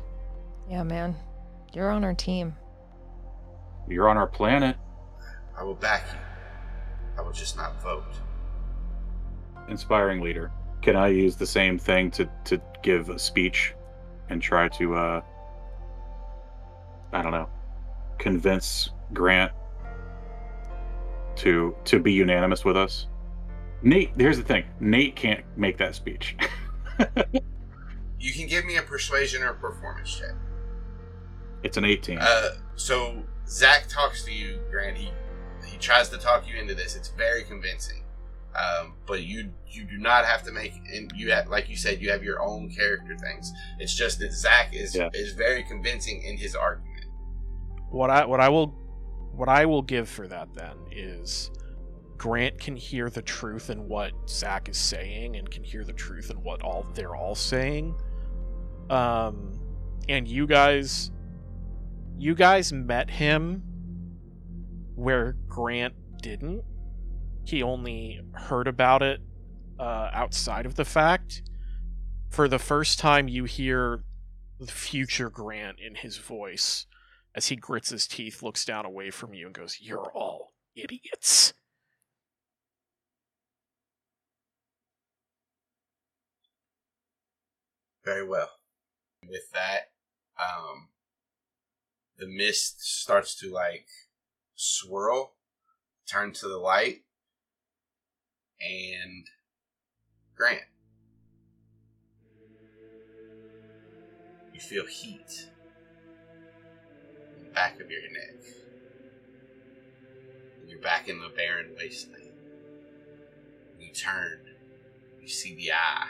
[SPEAKER 2] Yeah, man. You're on our team.
[SPEAKER 5] You're on our planet.
[SPEAKER 1] I will back you. I will just not vote.
[SPEAKER 5] Inspiring leader. Can I use the same thing to, to give a speech and try to, uh, I don't know, convince Grant to to be unanimous with us? Nate, here's the thing. Nate can't make that speech.
[SPEAKER 1] You can give me a persuasion or a performance check.
[SPEAKER 5] it's an 18.
[SPEAKER 1] Uh, so Zach talks to you, Grant. He he tries to talk you into this. It's very convincing. Um, but you you do not have to make and you have like you said you have your own character things. It's just that Zach is
[SPEAKER 5] Yeah.
[SPEAKER 1] is very convincing in his argument.
[SPEAKER 6] What I what I will what I will give for that then is Grant can hear the truth in what Zach is saying and can hear the truth in what all they're all saying. Um and you guys you guys met him where Grant didn't. He only heard about it uh, outside of the fact. For the first time, you hear the future Grant in his voice as he grits his teeth, looks down away from you, and goes, You're all idiots.
[SPEAKER 1] Very well. With that, um, the mist starts to like swirl, turn to the light, and Grant, you feel heat in the back of your neck. And you're back in the barren wasteland. You turn, you see the eye.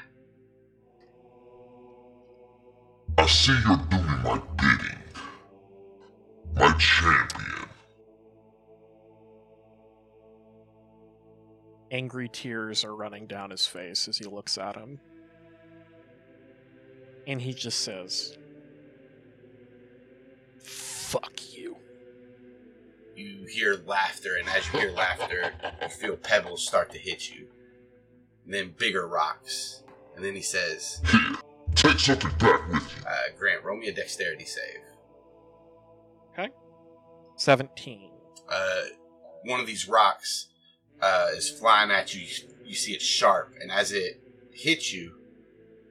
[SPEAKER 3] I see you're doing my
[SPEAKER 6] Angry tears are running down his face as he looks at him. And he just says, Fuck you.
[SPEAKER 1] you hear laughter, and as you hear laughter, you feel pebbles start to hit you. And then bigger rocks. And then he says,
[SPEAKER 3] Here, take something back with you.
[SPEAKER 1] uh, Grant, roll me a dexterity save. Okay.
[SPEAKER 6] 17.
[SPEAKER 1] Uh, one of these rocks uh, is flying at you. you. See it sharp, and as it hits you,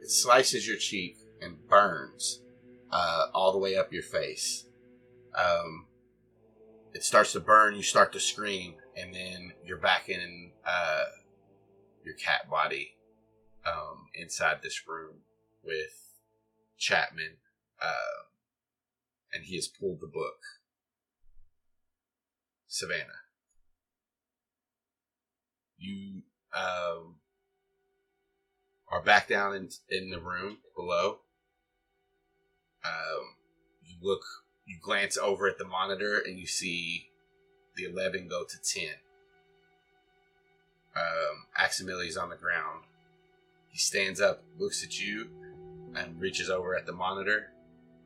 [SPEAKER 1] it slices your cheek and burns uh, all the way up your face. Um, it starts to burn. You start to scream, and then you're back in uh, your cat body um, inside this room with Chapman, uh, and he has pulled the book. Savannah. You um, are back down in in the room below. Um, you look, you glance over at the monitor, and you see the eleven go to ten. Um, Aximili's on the ground. He stands up, looks at you, and reaches over at the monitor,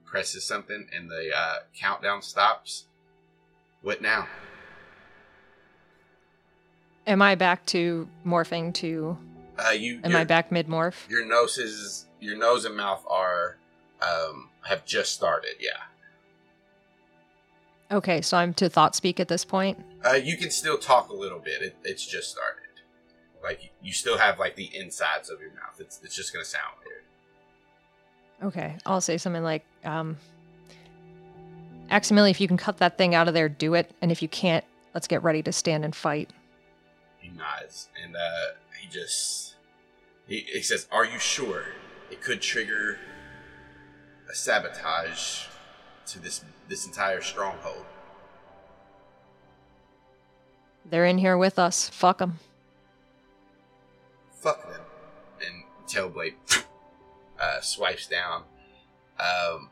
[SPEAKER 1] presses something, and the uh, countdown stops. What now?
[SPEAKER 2] Am I back to morphing to.
[SPEAKER 1] Uh, you
[SPEAKER 2] Am
[SPEAKER 1] your,
[SPEAKER 2] I back mid morph?
[SPEAKER 1] Your noses, your nose and mouth are um, have just started. Yeah.
[SPEAKER 2] Okay, so I'm to thought speak at this point.
[SPEAKER 1] Uh, you can still talk a little bit. It, it's just started. Like you still have like the insides of your mouth. It's it's just gonna sound weird.
[SPEAKER 2] Okay, I'll say something like, um, Aximili, if you can cut that thing out of there, do it. And if you can't, let's get ready to stand and fight.
[SPEAKER 1] He nods, and uh, he just he, he says, "Are you sure it could trigger a sabotage to this this entire stronghold?"
[SPEAKER 2] They're in here with us. Fuck them.
[SPEAKER 1] Fuck them. And Tailblade uh, swipes down. Um,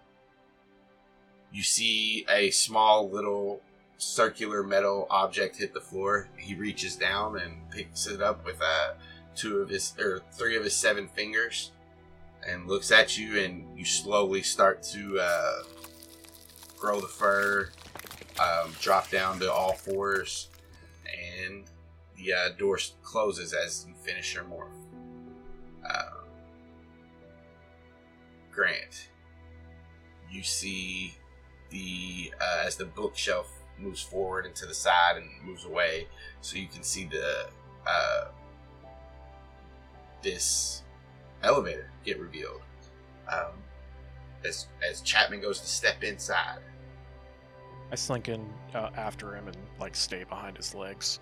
[SPEAKER 1] you see a small little circular metal object hit the floor. He reaches down and picks it up with uh, two of his or three of his seven fingers, and looks at you. And you slowly start to uh, grow the fur, um, drop down to all fours, and the uh, door closes as you finish your morph. Uh, Grant, you see the uh, as the bookshelf moves forward and to the side and moves away, so you can see the uh, this elevator get revealed. Um, as as Chapman goes to step inside,
[SPEAKER 8] I slink in uh, after him and like stay behind his legs.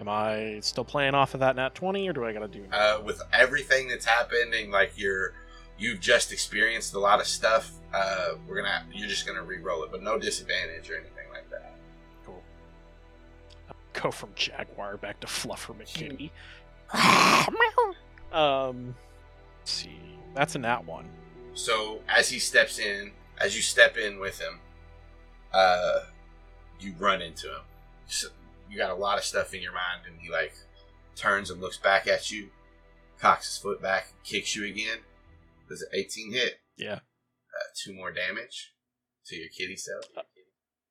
[SPEAKER 8] Am I still playing off of that nat twenty, or do I gotta do?
[SPEAKER 1] uh, with everything that's happening, like you're you've just experienced a lot of stuff. Uh, we're gonna you're just gonna re-roll it, but no disadvantage or anything like that.
[SPEAKER 8] Cool. Go from Jaguar back to Fluffer McKitty. um, let's see. That's a nat one.
[SPEAKER 1] So as he steps in, as you step in with him, uh, you run into him. So you got a lot of stuff in your mind, and he like turns and looks back at you, cocks his foot back, and kicks you again. Does an 18 hit?
[SPEAKER 8] Yeah.
[SPEAKER 1] Uh, two more damage to your kitty self.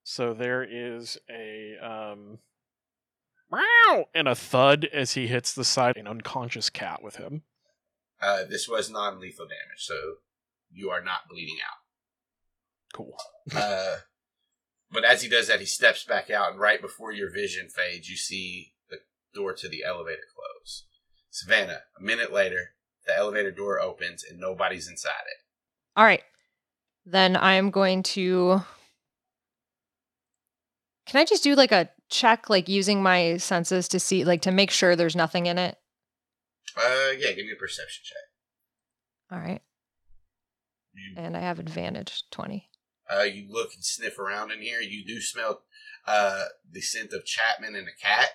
[SPEAKER 8] So there is a um, meow and a thud as he hits the side. An unconscious cat with him.
[SPEAKER 1] Uh, this was non-lethal damage, so you are not bleeding out.
[SPEAKER 8] Cool.
[SPEAKER 1] Uh, but as he does that, he steps back out, and right before your vision fades, you see the door to the elevator close. Savannah, a minute later, the elevator door opens, and nobody's inside it.
[SPEAKER 2] All right. Then I'm going to. Can I just do like a check, like using my senses to see, like to make sure there's nothing in it?
[SPEAKER 1] Uh, yeah, give me a perception check.
[SPEAKER 2] All right.
[SPEAKER 1] You,
[SPEAKER 2] And I have advantage 20.
[SPEAKER 1] uh, you look and sniff around in here. You do smell uh, the scent of Chapman and a cat,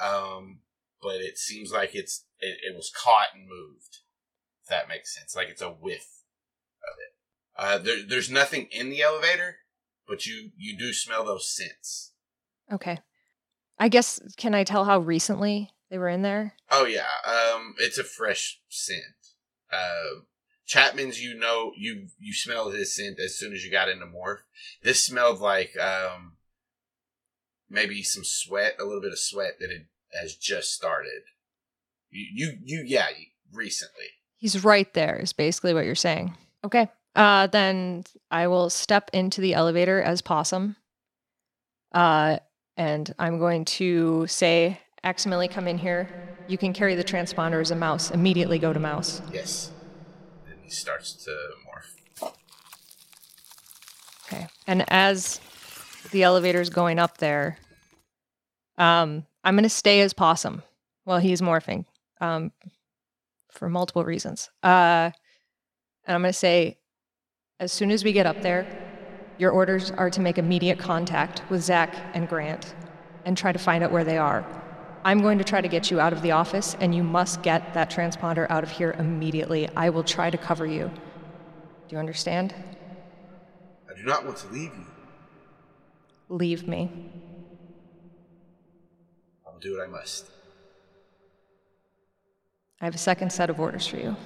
[SPEAKER 1] um, but it seems like it's it, it was caught and moved. If that makes sense, like it's a whiff of it. Uh, there, there's nothing in the elevator, but you you do smell those scents.
[SPEAKER 2] Okay. I guess, can I tell how recently they were in there?
[SPEAKER 1] Oh yeah, um, it's a fresh scent. Uh, Chapman's, you know, you you smelled his scent as soon as you got into morph. This smelled like um, maybe some sweat, a little bit of sweat that it has just started. You you, you yeah, recently.
[SPEAKER 2] He's right there, is basically what you're saying. Okay. Uh, then I will step into the elevator as Possum. Uh, and I'm going to say, Aximili, come in here. You can carry the transponder as a mouse. Immediately go to mouse.
[SPEAKER 1] Yes. And he starts to morph.
[SPEAKER 2] Okay. And as the elevator's going up there, um, I'm going to stay as Possum while he's morphing um, for multiple reasons. Uh, and I'm going to say, as soon as we get up there, your orders are to make immediate contact with Zach and Grant and try to find out where they are. I'm going to try to get you out of the office, and you must get that transponder out of here immediately. I will try to cover you. Do you understand?
[SPEAKER 1] I do not want to leave you.
[SPEAKER 2] Leave me.
[SPEAKER 1] I will do what I must.
[SPEAKER 2] I have a second set of orders for you.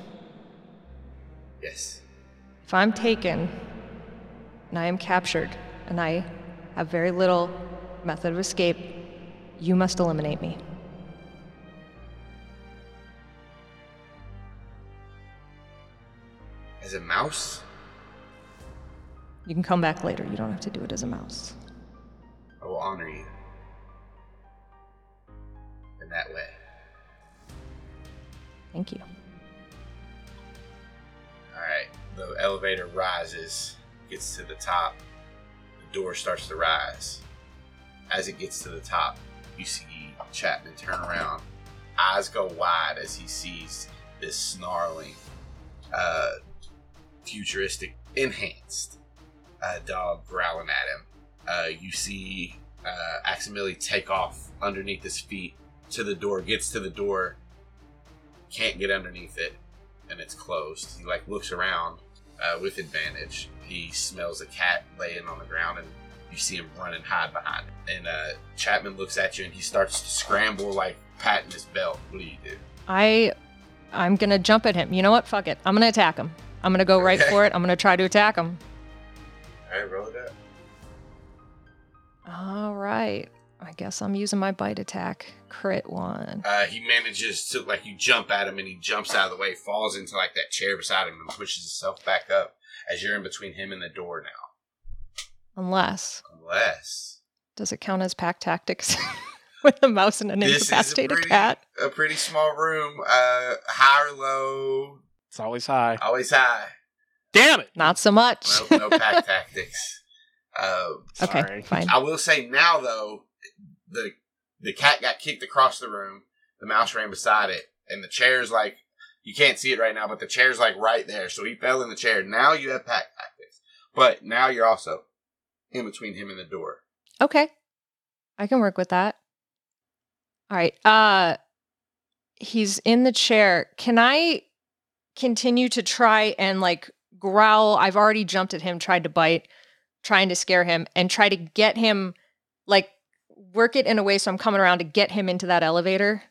[SPEAKER 1] Yes.
[SPEAKER 2] If I'm taken and I am captured and I have very little method of escape, you must eliminate me.
[SPEAKER 1] As a mouse,
[SPEAKER 2] You can come back later. You don't have to do it as a mouse.
[SPEAKER 1] I will honor you. In that way.
[SPEAKER 2] Thank you.
[SPEAKER 1] Alright, the elevator rises, gets to the top, the door starts to rise. As it gets to the top, you see Chapman turn around, eyes go wide as he sees this snarling, uh, futuristic, enhanced uh, dog growling at him. Uh, you see uh, Aximili take off underneath his feet to the door, gets to the door, can't get underneath it, and it's closed. He like looks around uh, with advantage. He smells a cat laying on the ground, and you see him run and hide behind it. And uh, Chapman looks at you, and he starts to scramble, like patting his belt. What do you do?
[SPEAKER 2] I I'm gonna jump at him. You know what? Fuck it. I'm gonna attack him. I'm gonna go right for it. I'm gonna try to attack him.
[SPEAKER 1] All right, roll it up.
[SPEAKER 2] All right. I guess I'm using my bite attack. Crit one.
[SPEAKER 1] Uh, he manages to like you jump at him, and he jumps out of the way, falls into like that chair beside him, and pushes himself back up as you're in between him and the door now.
[SPEAKER 2] Unless
[SPEAKER 1] Unless
[SPEAKER 2] does it count as pack tactics with a mouse and an
[SPEAKER 1] this is a
[SPEAKER 2] incapacitated
[SPEAKER 1] pretty,
[SPEAKER 2] cat?
[SPEAKER 1] a pretty small room, uh, high or low,
[SPEAKER 4] It's always high.
[SPEAKER 1] always high.
[SPEAKER 6] Damn it!
[SPEAKER 2] Not so much.
[SPEAKER 1] No, no pack tactics. Um,
[SPEAKER 2] okay,
[SPEAKER 4] Sorry.
[SPEAKER 2] fine.
[SPEAKER 1] I will say now though, the the cat got kicked across the room. The mouse ran beside it, and the chair's like you can't see it right now, but the chair's like right there. So he fell in the chair. Now you have pack tactics, but now you're also in between him and the door.
[SPEAKER 2] Okay. I can work with that. All right. Uh he's in the chair. Can I continue to try and like growl? I've already jumped at him, tried to bite, trying to scare him and try to get him like work it in a way so I'm coming around to get him into that elevator.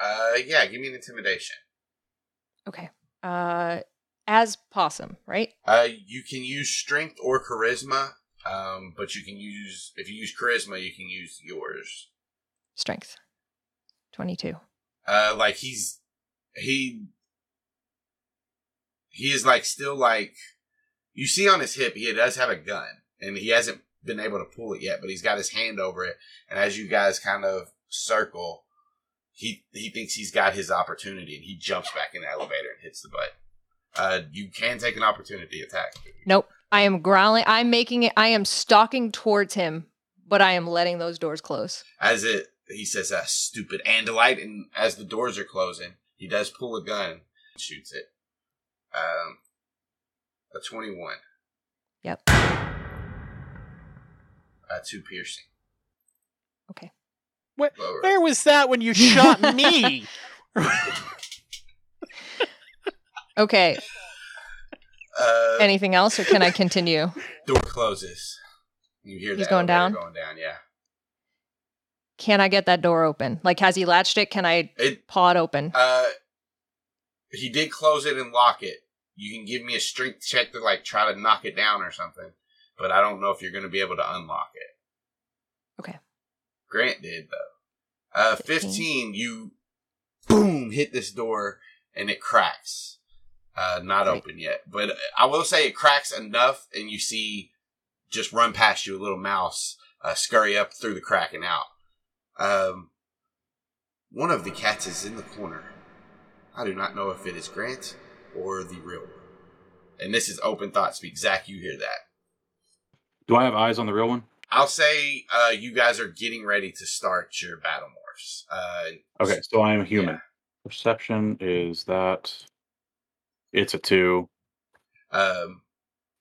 [SPEAKER 1] Uh, yeah, give me an intimidation.
[SPEAKER 2] Okay. Uh as possum, right?
[SPEAKER 1] Uh, you can use strength or charisma. Um, but you can use if you use charisma, you can use yours.
[SPEAKER 2] Strength. 22.
[SPEAKER 1] Uh, like he's he he is like still like you see on his hip he does have a gun and he hasn't been able to pull it yet, but he's got his hand over it. And as you guys kind of circle, he he thinks he's got his opportunity and he jumps back in the elevator and hits the button. Uh, you can take an opportunity attack.
[SPEAKER 2] Nope. I am growling. I'm making it I am stalking towards him, but I am letting those doors close.
[SPEAKER 1] As it he says, "Ah, stupid Andalite," and as the doors are closing, he does pull a gun, and shoots it. Um, a twenty-one.
[SPEAKER 2] Yep.
[SPEAKER 1] Uh, two piercing.
[SPEAKER 2] Okay.
[SPEAKER 6] Where, where was that when you shot me?
[SPEAKER 2] Okay.
[SPEAKER 1] Uh,
[SPEAKER 2] Anything else, or can I continue?
[SPEAKER 1] door closes. You hear
[SPEAKER 2] He's
[SPEAKER 1] the
[SPEAKER 2] going down?
[SPEAKER 1] Going down. Yeah.
[SPEAKER 2] Can I get that door open? Like, has he latched it? Can I
[SPEAKER 1] It.
[SPEAKER 2] paw it open?
[SPEAKER 1] Uh, he did close it and lock it. You can give me a strength check to like try to knock it down or something, but I don't know if you're going to be able to unlock it.
[SPEAKER 2] Okay.
[SPEAKER 1] Grant did though. Uh,
[SPEAKER 2] 15.
[SPEAKER 1] 15, you boom hit this door and it cracks. Uh, not
[SPEAKER 2] Great.
[SPEAKER 1] open yet, but I will say it cracks enough, and you see just run past you a little mouse uh, scurry up through the crack and out. Um, one of the cats is in the corner. I do not know if it is Grant or the real one. And this is open thought speak. Zach, you hear that?
[SPEAKER 5] Do I have eyes on the real one?
[SPEAKER 1] I'll say uh, you guys are getting ready to start your battle morphs. Uh,
[SPEAKER 5] Okay, so I am a human. Perception is that it's a two.
[SPEAKER 1] um,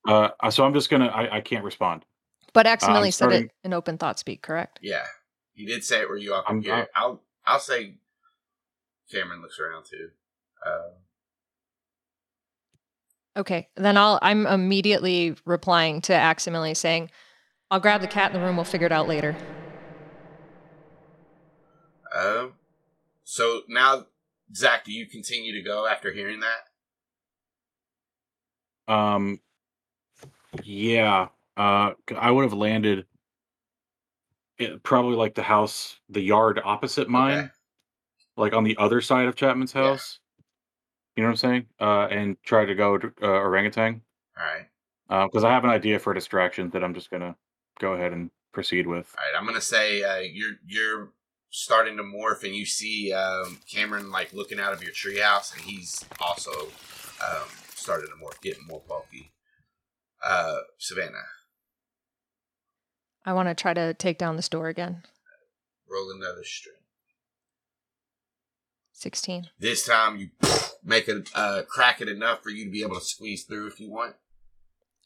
[SPEAKER 5] Uh, so I'm just gonna. I, I can't respond.
[SPEAKER 2] But accidentally
[SPEAKER 5] I'm
[SPEAKER 2] said
[SPEAKER 5] starting-
[SPEAKER 2] it in open thought speak, correct?
[SPEAKER 1] yeah, he did say it where you all
[SPEAKER 5] I'm-
[SPEAKER 1] can hear it. I'll I'll say Cameron looks around too. Uh,
[SPEAKER 2] Okay. Then I'll I'm immediately replying to Aximili saying, I'll grab the cat in the room, we'll figure it out later.
[SPEAKER 1] um, so now, Zach, do you continue to go after hearing that?
[SPEAKER 5] Um, yeah. Uh, c- I would have landed. It, probably like the house, the yard opposite mine,
[SPEAKER 1] Okay.
[SPEAKER 5] like on the other side of Chapman's
[SPEAKER 1] Yeah.
[SPEAKER 5] house. You know what I'm saying? Uh, and try to go to uh, orangutan.
[SPEAKER 1] All right.
[SPEAKER 5] because I have an idea for a distraction that I'm just gonna go ahead and proceed with.
[SPEAKER 1] All right, I'm gonna say uh, you're you're starting to morph, and you see um, Cameron like looking out of your treehouse, and he's also um, starting to morph, getting more bulky. Uh, Savannah,
[SPEAKER 2] I want to try to take down this door again.
[SPEAKER 1] Roll another string.
[SPEAKER 2] 16.
[SPEAKER 1] This time you make it uh, crack it enough for you to be able to squeeze through if you want.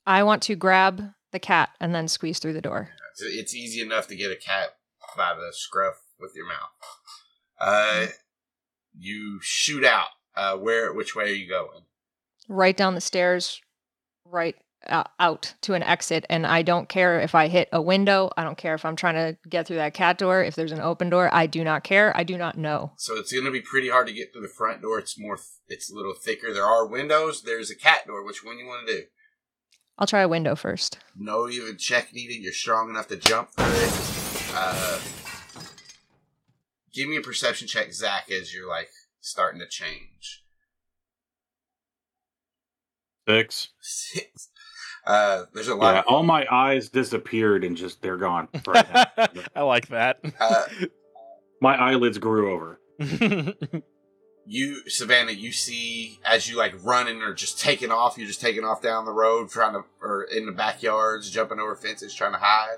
[SPEAKER 2] I want to grab the cat and then squeeze through the door.
[SPEAKER 1] It's, it's easy enough to get a cat by the scruff with your mouth. Uh, you shoot out. Uh, where? Which way are you going?
[SPEAKER 2] Right down the stairs, right uh, out to an exit. And I don't care if I hit a window. I don't care if I'm trying to get through that cat door. If there's an open door, I do not care. I do not know.
[SPEAKER 1] So it's going to be pretty hard to get through the front door. It's more. It's a little thicker. There are windows. There's a cat door. Which one you want to do?
[SPEAKER 2] I'll try a window first.
[SPEAKER 1] No even check needed. You're strong enough to jump through it. Uh, give me a perception check, Zach, as you're like starting to change.
[SPEAKER 5] Six.
[SPEAKER 1] Six. Uh, there's a lot.
[SPEAKER 5] Yeah,
[SPEAKER 1] of,
[SPEAKER 5] all my eyes disappeared and just they're gone. Right.
[SPEAKER 8] I like that.
[SPEAKER 1] uh,
[SPEAKER 5] my eyelids grew over.
[SPEAKER 1] you, Savannah, you see as you like running or just taking off. You're just taking off down the road, trying to, or in the backyards, jumping over fences, trying to hide.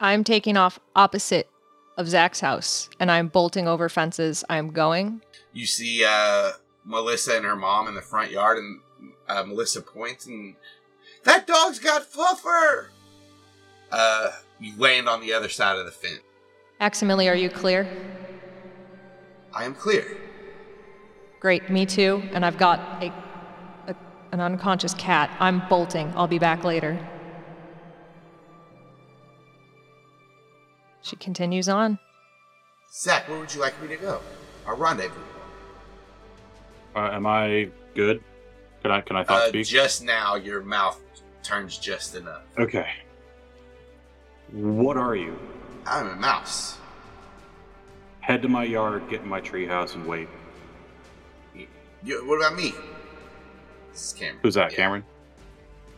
[SPEAKER 2] I'm taking off opposite of Zach's house and I'm bolting over fences. I'm going.
[SPEAKER 1] You see uh, Melissa and her mom in the front yard, and uh, Melissa points and that dog's got fluffer. Uh, you land on the other side of the fence.
[SPEAKER 2] Aximili, are you clear?
[SPEAKER 1] I am clear.
[SPEAKER 2] Great, me too. And I've got a, a an unconscious cat. I'm bolting. I'll be back later. She continues on.
[SPEAKER 1] Zach, where would you like me to go? Our rendezvous.
[SPEAKER 5] Uh, am I good? Can I can I thought
[SPEAKER 1] Uh,
[SPEAKER 5] speak?
[SPEAKER 1] just now, your mouth turns just enough.
[SPEAKER 5] okay. What are you?
[SPEAKER 1] I'm a mouse.
[SPEAKER 5] Head to my yard, get in my treehouse, and wait.
[SPEAKER 1] You, what about me? This is Cameron.
[SPEAKER 5] Who's that,
[SPEAKER 1] Yeah.
[SPEAKER 5] Cameron?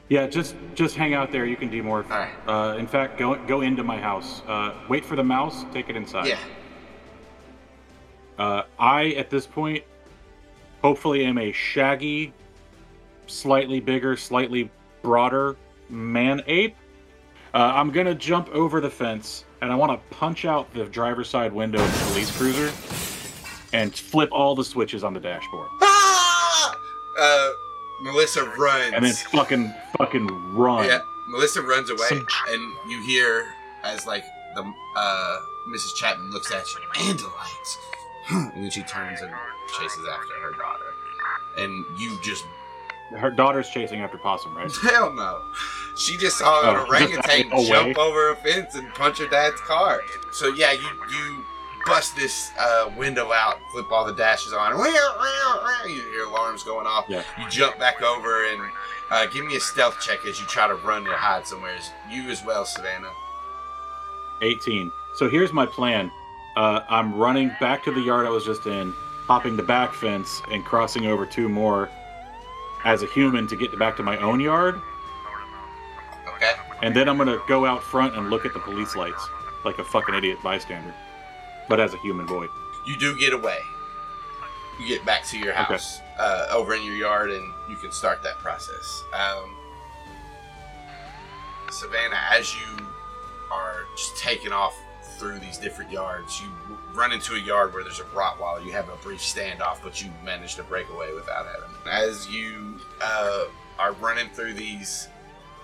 [SPEAKER 5] Yeah, just just hang out there. You can demorph.
[SPEAKER 1] All right.
[SPEAKER 5] Uh, in fact, go go into my house. Uh, wait for the mouse. Take it inside.
[SPEAKER 1] Yeah.
[SPEAKER 5] Uh, I at this point, hopefully, am a shaggy, slightly bigger, slightly broader man ape. Uh, I'm gonna jump over the fence, and I want to punch out the driver's side window of the police cruiser, and flip all the switches on the dashboard,
[SPEAKER 1] Ah! Uh, Melissa runs.
[SPEAKER 5] and then fucking fucking run.
[SPEAKER 1] Yeah, Melissa runs away,
[SPEAKER 8] Some-
[SPEAKER 1] and you hear as like the uh, Mrs. Chapman looks at you, Andalites, and then she turns and chases after her daughter, and you just
[SPEAKER 5] Her daughter's chasing after Possum, right?
[SPEAKER 1] hell no. She just saw an
[SPEAKER 5] Oh,
[SPEAKER 1] orangutan jump over a fence and punch her dad's car. So yeah, you you bust this uh, window out, flip all the dashes on. You hear alarms going off.
[SPEAKER 5] Yeah.
[SPEAKER 1] You jump back over and uh, give me a stealth check as you try to run or hide somewhere. You as well, Savannah.
[SPEAKER 5] 18. So here's my plan. Uh, I'm running back to the yard I was just in, hopping the back fence, and crossing over two more as a human to get back to my own yard.
[SPEAKER 1] Okay.
[SPEAKER 5] And then I'm gonna go out front and look at the police lights like a fucking idiot bystander, but as a human boy.
[SPEAKER 1] You do get away. You get back to your house, uh, over in your yard, and you can start that process. Um, Savannah, as you are just taking off through these different yards, you run into a yard where there's a Rottweiler. You have a brief standoff, but you manage to break away without having. As you uh, are running through these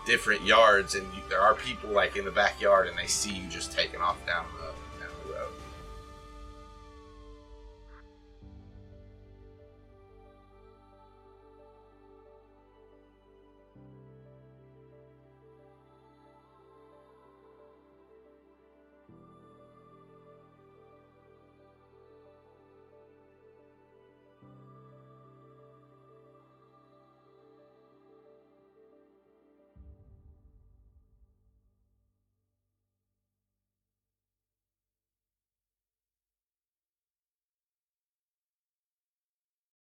[SPEAKER 1] different yards, and you, there are people like in the backyard, and they see you just taking off down the